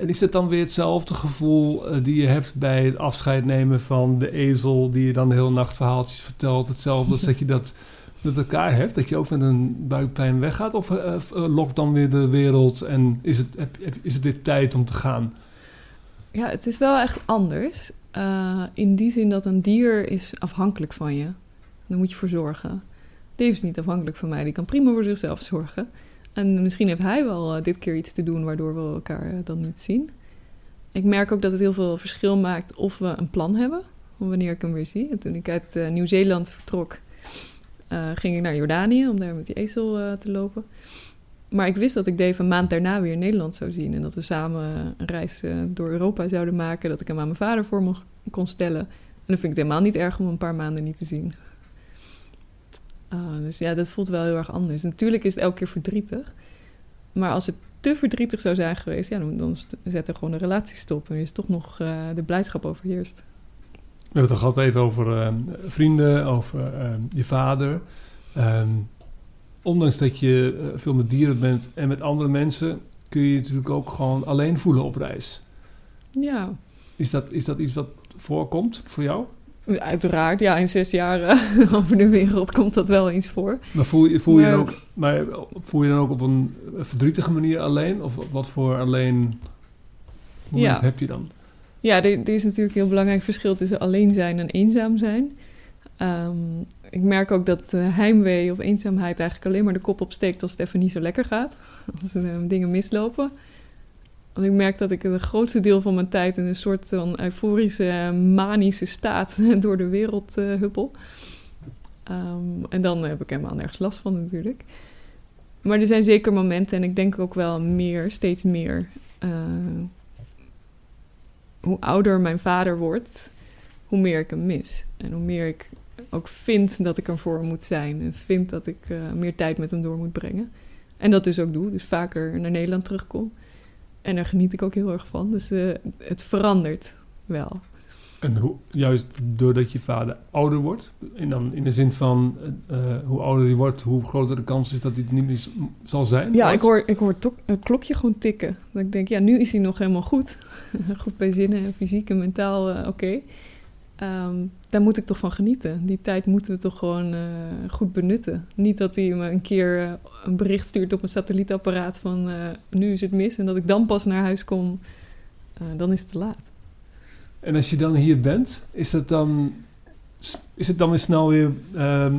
En is het dan weer hetzelfde gevoel eh, die je hebt bij het afscheid nemen van de ezel... die je dan de hele nacht verhaaltjes vertelt? Hetzelfde als dat je dat met elkaar hebt? Dat je ook met een buikpijn weggaat? Of eh, lokt dan weer de wereld en is het, heb, heb- is het weer tijd om te gaan? Ja, het is wel echt anders. Eh, in die zin dat een dier is afhankelijk van je. Daar moet je voor zorgen. Dave is niet afhankelijk van mij. Die kan prima voor zichzelf zorgen. En misschien heeft hij wel eh, dit keer iets te doen waardoor we elkaar eh, dan niet zien. Ik merk ook dat het heel veel verschil maakt of we een plan hebben. Wanneer ik hem weer zie. En toen ik uit eh, Nieuw-Zeeland vertrok, ging ik naar Jordanië om daar met die ezel te lopen. Maar ik wist dat ik Dave een maand daarna weer in Nederland zou zien. En dat we samen een reis door Europa zouden maken. Dat ik hem aan mijn vader voor me kon stellen. En dan vind ik het helemaal niet erg om een paar maanden niet te zien. Ah, dus ja, dat voelt wel heel erg anders. Natuurlijk is het elke keer verdrietig. Maar als het te verdrietig zou zijn geweest... Ja, dan, zet er gewoon een relatie stop. En is toch nog eh, de blijdschap overheerst. We hebben het al gehad even over eh, vrienden, over eh, je vader. Ehm, ondanks dat je eh, veel met dieren bent en met andere mensen... kun je je natuurlijk ook gewoon alleen voelen op reis. Ja, Is dat, is dat iets wat voorkomt voor jou? Uiteraard. Ja, in zes jaar eh, over de wereld komt dat wel eens voor. Maar voel je, voel je, Maar- dan, ook, maar voel je dan ook op een verdrietige manier alleen? Of wat voor alleen moment Ja. heb je dan? Ja, er, er is natuurlijk een heel belangrijk verschil tussen alleen zijn en eenzaam zijn. Ehm, ik merk ook dat eh, heimwee of eenzaamheid eigenlijk alleen maar de kop opsteekt als het even niet zo lekker gaat. Als er eh, dingen mislopen. Want ik merk dat ik het grootste deel van mijn tijd in een soort van euforische, manische staat door de wereld eh, huppel. Ehm, en dan heb ik helemaal nergens last van natuurlijk. Maar er zijn zeker momenten, en ik denk ook wel meer, steeds meer. eh, hoe ouder mijn vader wordt, hoe meer ik hem mis. En hoe meer ik ook vind dat ik er voor moet zijn. En vind dat ik eh, meer tijd met hem door moet brengen. En dat dus ook doe. Dus vaker naar Nederland terugkom. En daar geniet ik ook heel erg van. Dus eh, het verandert wel. En hoe, juist doordat je vader ouder wordt, en dan in de zin van eh, eh, hoe ouder hij wordt, hoe groter de kans is dat hij het niet meer zal zijn? Ja, ik hoor, ik hoor het klokje gewoon tikken. Dat ik denk, ja, nu is hij nog helemaal goed. goed bij zinnen en fysiek en mentaal oké. Ehm, daar moet ik toch van genieten. Die tijd moeten we toch gewoon eh, goed benutten. Niet dat hij me een keer eh, een bericht stuurt op mijn satellietapparaat van eh, nu is het mis. En dat ik dan pas naar huis kom, dan is het te laat. En als je dan hier bent, is het dan, is het dan weer snel weer, ehm,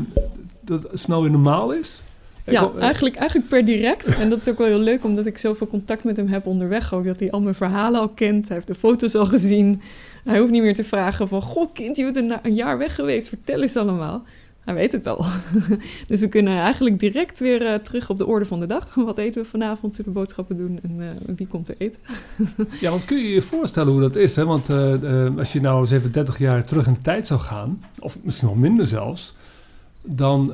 dat het snel weer normaal is? Ja, eigenlijk, eigenlijk per direct. En dat is ook wel heel leuk, omdat ik zoveel contact met hem heb onderweg ook. Dat hij al mijn verhalen al kent. Hij heeft de foto's al gezien. Hij hoeft niet meer te vragen van... Goh, kind, je bent een, jaar weg geweest. Vertel eens allemaal. Hij weet het al. dus we kunnen eigenlijk direct weer eh, terug op de orde van de dag. Wat eten we vanavond? Zullen we boodschappen doen? En eh, wie komt er eten? Ja, want kun je je voorstellen hoe dat is? Hè? Want eh, als je nou eens even 30 jaar terug in tijd zou gaan, of misschien nog minder zelfs, dan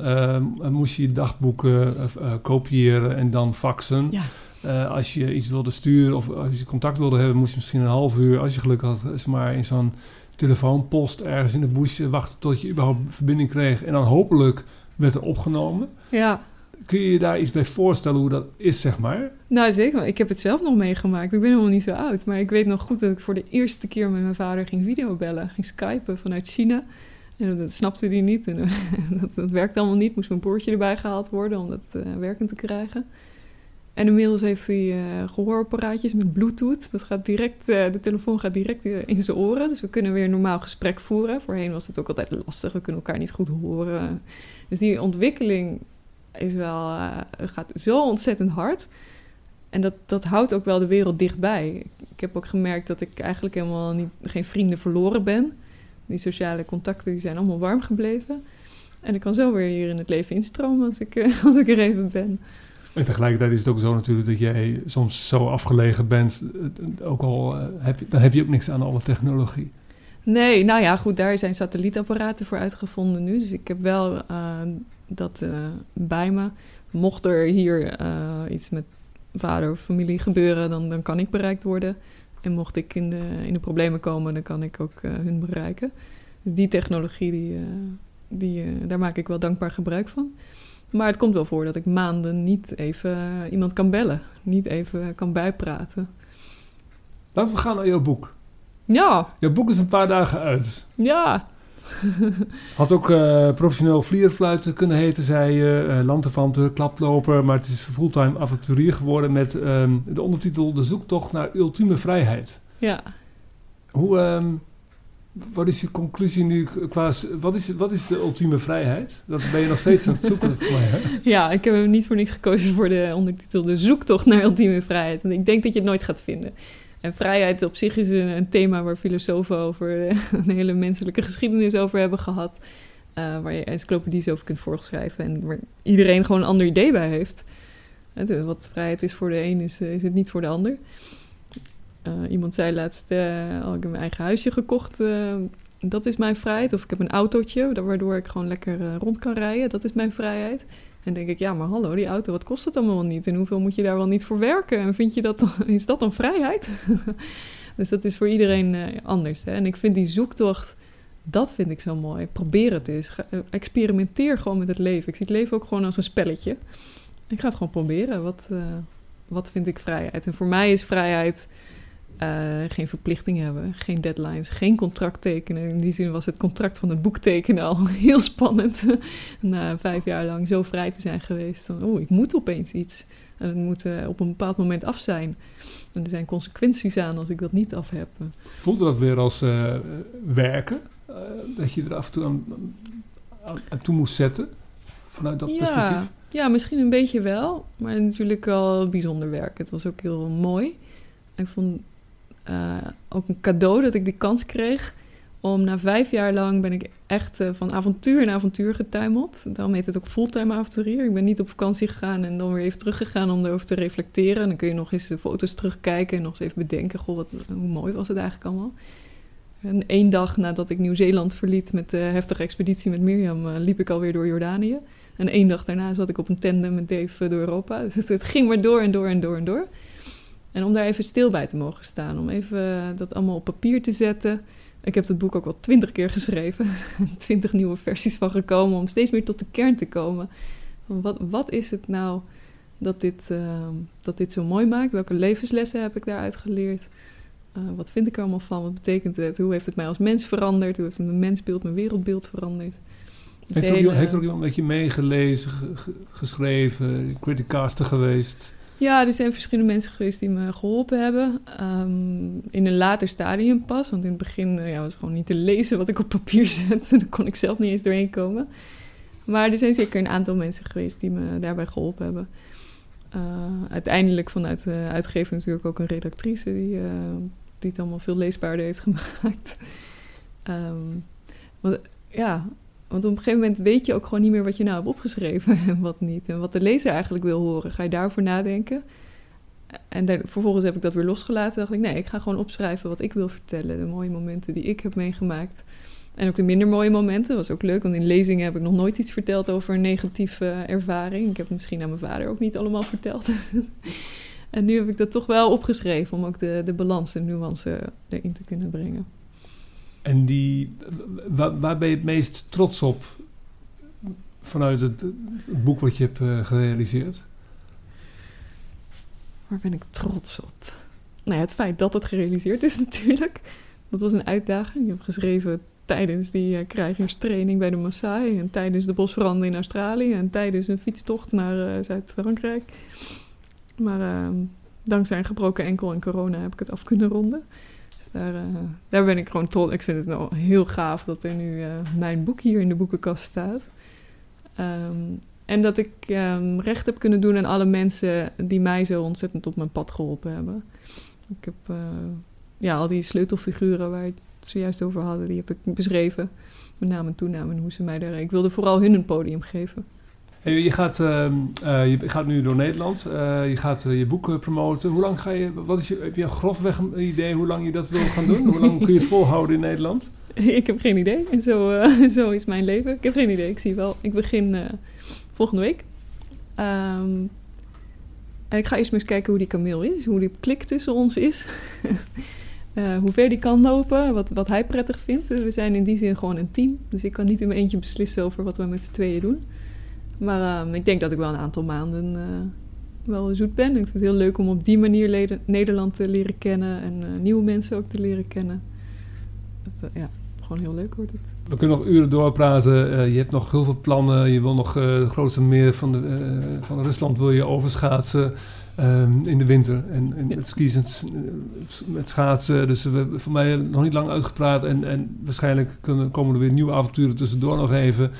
moest je je dagboeken kopiëren en dan faxen. Ja. Eh, als je iets wilde sturen of als je contact wilde hebben, moest je misschien een half uur, als je geluk had, is maar in zo'n telefoonpost ergens in de bush wachten tot je überhaupt verbinding kreeg. En dan hopelijk werd er opgenomen. Ja, Kun je je daar iets bij voorstellen hoe dat is, zeg maar? nou zeker. Ik heb het zelf nog meegemaakt. Ik ben helemaal niet zo oud. Maar ik weet nog goed dat ik voor de eerste keer met mijn vader ging videobellen. Ging skypen vanuit China. En dat snapte hij niet. En dat, dat werkte allemaal niet. Moest mijn broertje erbij gehaald worden om dat eh, werkend te krijgen. En inmiddels heeft hij eh, gehoorapparaatjes met bluetooth. Dat gaat direct, eh, de telefoon gaat direct eh, in zijn oren. Dus we kunnen weer normaal gesprek voeren. Voorheen was het ook altijd lastig. We kunnen elkaar niet goed horen. Dus die ontwikkeling is wel, gaat zo ontzettend hard. En dat, dat houdt ook wel de wereld dichtbij. Ik heb ook gemerkt dat ik eigenlijk helemaal niet, geen vrienden verloren ben. Die sociale contacten die zijn allemaal warm gebleven. En ik kan zo weer hier in het leven instromen als ik, als ik er even ben. En tegelijkertijd is het ook zo natuurlijk dat jij soms zo afgelegen bent, eh, ook al eh, heb je, dan heb je ook niks aan alle technologie. Nee, nou ja, goed, daar zijn satellietapparaten voor uitgevonden nu. Dus ik heb wel eh, dat bij me. mocht er hier iets met vader of familie gebeuren, dan, dan kan ik bereikt worden. En mocht ik in de, in de problemen komen, dan kan ik ook hun bereiken. Dus die technologie, die, die, daar maak ik wel dankbaar gebruik van. Maar het komt wel voor dat ik maanden niet even eh, iemand kan bellen. Niet even kan bijpraten. Laten we gaan naar jouw boek. Ja, Jouw boek is een paar dagen uit. ja. Had ook eh, professioneel vlierfluiten kunnen heten, zei je. Uh, lanterfanter, klaploper. Maar het is fulltime avonturier geworden met ehm, de ondertitel De zoektocht naar ultieme vrijheid. Ja, Hoe, ehm, wat is je conclusie nu qua... Wat is, wat is de ultieme vrijheid? Dat ben je nog steeds aan het zoeken voor hè? ja, ik heb hem niet voor niks gekozen voor de ondertitel De zoektocht naar ultieme vrijheid. Want ik denk dat je het nooit gaat vinden. En vrijheid op zich is een, thema waar filosofen over eh, een hele menselijke geschiedenis over hebben gehad. eh, waar je encyclopedies over kunt voorschrijven en waar iedereen gewoon een ander idee bij heeft. Het, wat vrijheid is voor de een, is, eh, is het niet voor de ander. Eh, iemand zei laatst, oh, ik heb mijn eigen huisje gekocht, eh, dat is mijn vrijheid. Of ik heb een autootje, waardoor ik gewoon lekker rond kan rijden, dat is mijn vrijheid. En denk ik, ja, maar hallo, die auto, wat kost het allemaal niet? En hoeveel moet je daar wel niet voor werken? En vind je dat is dat dan vrijheid? dus dat is voor iedereen anders. Hè? En ik vind die zoektocht, dat vind ik zo mooi. Probeer het eens. Experimenteer gewoon met het leven. Ik zie het leven ook gewoon als een spelletje. Ik ga het gewoon proberen. Wat, wat vind ik vrijheid? En voor mij is vrijheid eh, geen verplichting hebben, geen deadlines, geen contract tekenen. In die zin was het contract van het boek tekenen al heel spannend. Na vijf jaar lang zo vrij te zijn geweest. Dan, oh, ik moet opeens iets. En het moet eh, op een bepaald moment af zijn. En er zijn consequenties aan als ik dat niet af heb. Voelde dat weer als eh, werken? Dat je er af en toe aan, aan, aan toe moest zetten? Vanuit dat perspectief? ja, misschien een beetje wel. Maar natuurlijk wel bijzonder werk. Het was ook heel mooi. Ik vond eh, ook een cadeau dat ik die kans kreeg. Om na vijf jaar lang ben ik echt eh, van avontuur naar avontuur getuimeld. Daarom heet het ook fulltime avonturier. Ik ben niet op vakantie gegaan en dan weer even teruggegaan om erover te reflecteren. En dan kun je nog eens de foto's terugkijken en nog eens even bedenken... Goh, wat, hoe mooi was het eigenlijk allemaal. En één dag nadat ik Nieuw-Zeeland verliet met de heftige expeditie met Mirjam... eh, liep ik alweer door Jordanië. En één dag daarna zat ik op een tandem met Dave door Europa. Dus het ging maar door en door en door en door. En om daar even stil bij te mogen staan. Om even eh, dat allemaal op papier te zetten. Ik heb het boek ook al twintig keer geschreven. Twintig nieuwe versies van gekomen. Om steeds meer tot de kern te komen. Van wat, wat is het nou dat dit, eh, dat dit zo mooi maakt? Welke levenslessen heb ik daaruit geleerd? Eh, wat vind ik er allemaal van? Wat betekent het? Hoe heeft het mij als mens veranderd? Hoe heeft mijn mensbeeld, mijn wereldbeeld veranderd? Heeft, er ook, iemand- heeft er ook iemand met je meegelezen, ge- ge- geschreven, criticaster geweest? Ja, er zijn verschillende mensen geweest die me geholpen hebben. Ehm, in een later stadium pas. Want in het begin eh, ja, was gewoon niet te lezen wat ik op papier zette. Daar kon ik zelf niet eens doorheen komen. Maar er zijn zeker een aantal mensen geweest die me daarbij geholpen hebben. Eh, uiteindelijk vanuit de uitgever natuurlijk ook een redactrice die, eh, die het allemaal veel leesbaarder heeft gemaakt. Ehm, want, ja, want op een gegeven moment weet je ook gewoon niet meer wat je nou hebt opgeschreven en wat niet. En wat de lezer eigenlijk wil horen. Ga je daarover nadenken? En daar- vervolgens heb ik dat weer losgelaten. dacht ik, nee, ik ga gewoon opschrijven wat ik wil vertellen. De mooie momenten die ik heb meegemaakt. En ook de minder mooie momenten. Was ook leuk, want in lezingen heb ik nog nooit iets verteld over een negatieve ervaring. Ik heb het misschien aan mijn vader ook niet allemaal verteld. en nu heb ik dat toch wel opgeschreven om ook de, de balans, de nuance erin te kunnen brengen. En die, waar, ben je het meest trots op vanuit het, boek wat je hebt eh, gerealiseerd? Waar ben ik trots op? Nou het feit dat het gerealiseerd is natuurlijk. Dat was een uitdaging. Ik heb geschreven tijdens die eh, krijgerstraining bij de Maasai... en tijdens de bosbranden in Australië... en tijdens een fietstocht naar eh, Zuid-Frankrijk. Maar eh, dankzij een gebroken enkel en corona heb ik het af kunnen ronden. Daar, eh, daar ben ik gewoon trots. Ik vind het nou heel gaaf dat er nu eh, mijn boek hier in de boekenkast staat. Ehm, en dat ik ehm, recht heb kunnen doen aan alle mensen die mij zo ontzettend op mijn pad geholpen hebben. Ik heb eh, ja, al die sleutelfiguren waar we het zojuist over hadden, die heb ik beschreven. Met naam en en hoe ze mij daar... Ik wilde vooral hun een podium geven. Je, gaat, ehm, eh, je gaat nu door Nederland, eh, je gaat eh, je boek promoten. Hoe lang ga je, wat is je, heb je grofweg een idee hoe lang je dat wil gaan doen? hoe lang kun je het volhouden in Nederland? ik heb geen idee. En zo, is mijn leven. Ik heb geen idee. Ik zie wel. Ik begin volgende week. Ehm, en ik ga eerst maar eens kijken hoe die kameel is, hoe die klik tussen ons is. Hoe ver die kan lopen, wat, wat hij prettig vindt. We zijn in die zin gewoon een team. Dus ik kan niet in mijn eentje beslissen over wat we met z'n tweeën doen. Maar ehm, ik denk dat ik wel een aantal maanden eh, wel zoet ben. Ik vind het heel leuk om op die manier Nederland te leren kennen. En eh, nieuwe mensen ook te leren kennen. Dat, eh, ja, gewoon heel leuk wordt het. We kunnen nog uren doorpraten. Je hebt nog heel veel plannen. Je wil nog het grootste meer van, de, van Rusland wil je overschaatsen ehm, in de winter. En, en Ja. skis en met schaatsen. Dus we hebben voor mij nog niet lang uitgepraat. En, en waarschijnlijk kunnen, komen er weer nieuwe avonturen tussendoor nog even.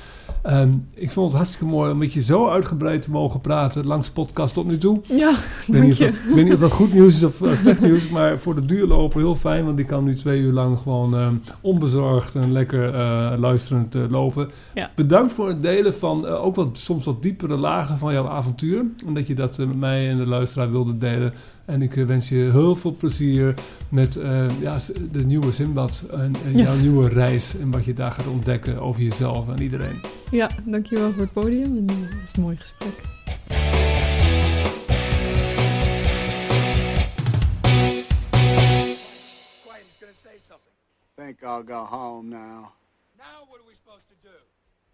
Ehm, ik vond het hartstikke mooi om met je zo uitgebreid te mogen praten. Langs de podcast tot nu toe. Ja, Ik weet, niet of dat, je. ik weet niet of dat goed nieuws is of eh, slecht nieuws, maar voor de duurloper heel fijn, want die kan nu twee uur lang gewoon ehm, onbezorgd en lekker eh, luisterend eh, lopen. Ja. Bedankt voor het delen van ook wat, soms wat diepere lagen van jouw avontuur. En dat je dat met mij en de luisteraar wilde delen. En ik eh, wens je heel veel plezier met eh, ja, de nieuwe Zimbad en, en Ja. jouw nieuwe reis. En wat je daar gaat ontdekken over jezelf en iedereen. Ja, dankjewel voor het podium. En, eh, het is een mooi gesprek. Think I'll go home now.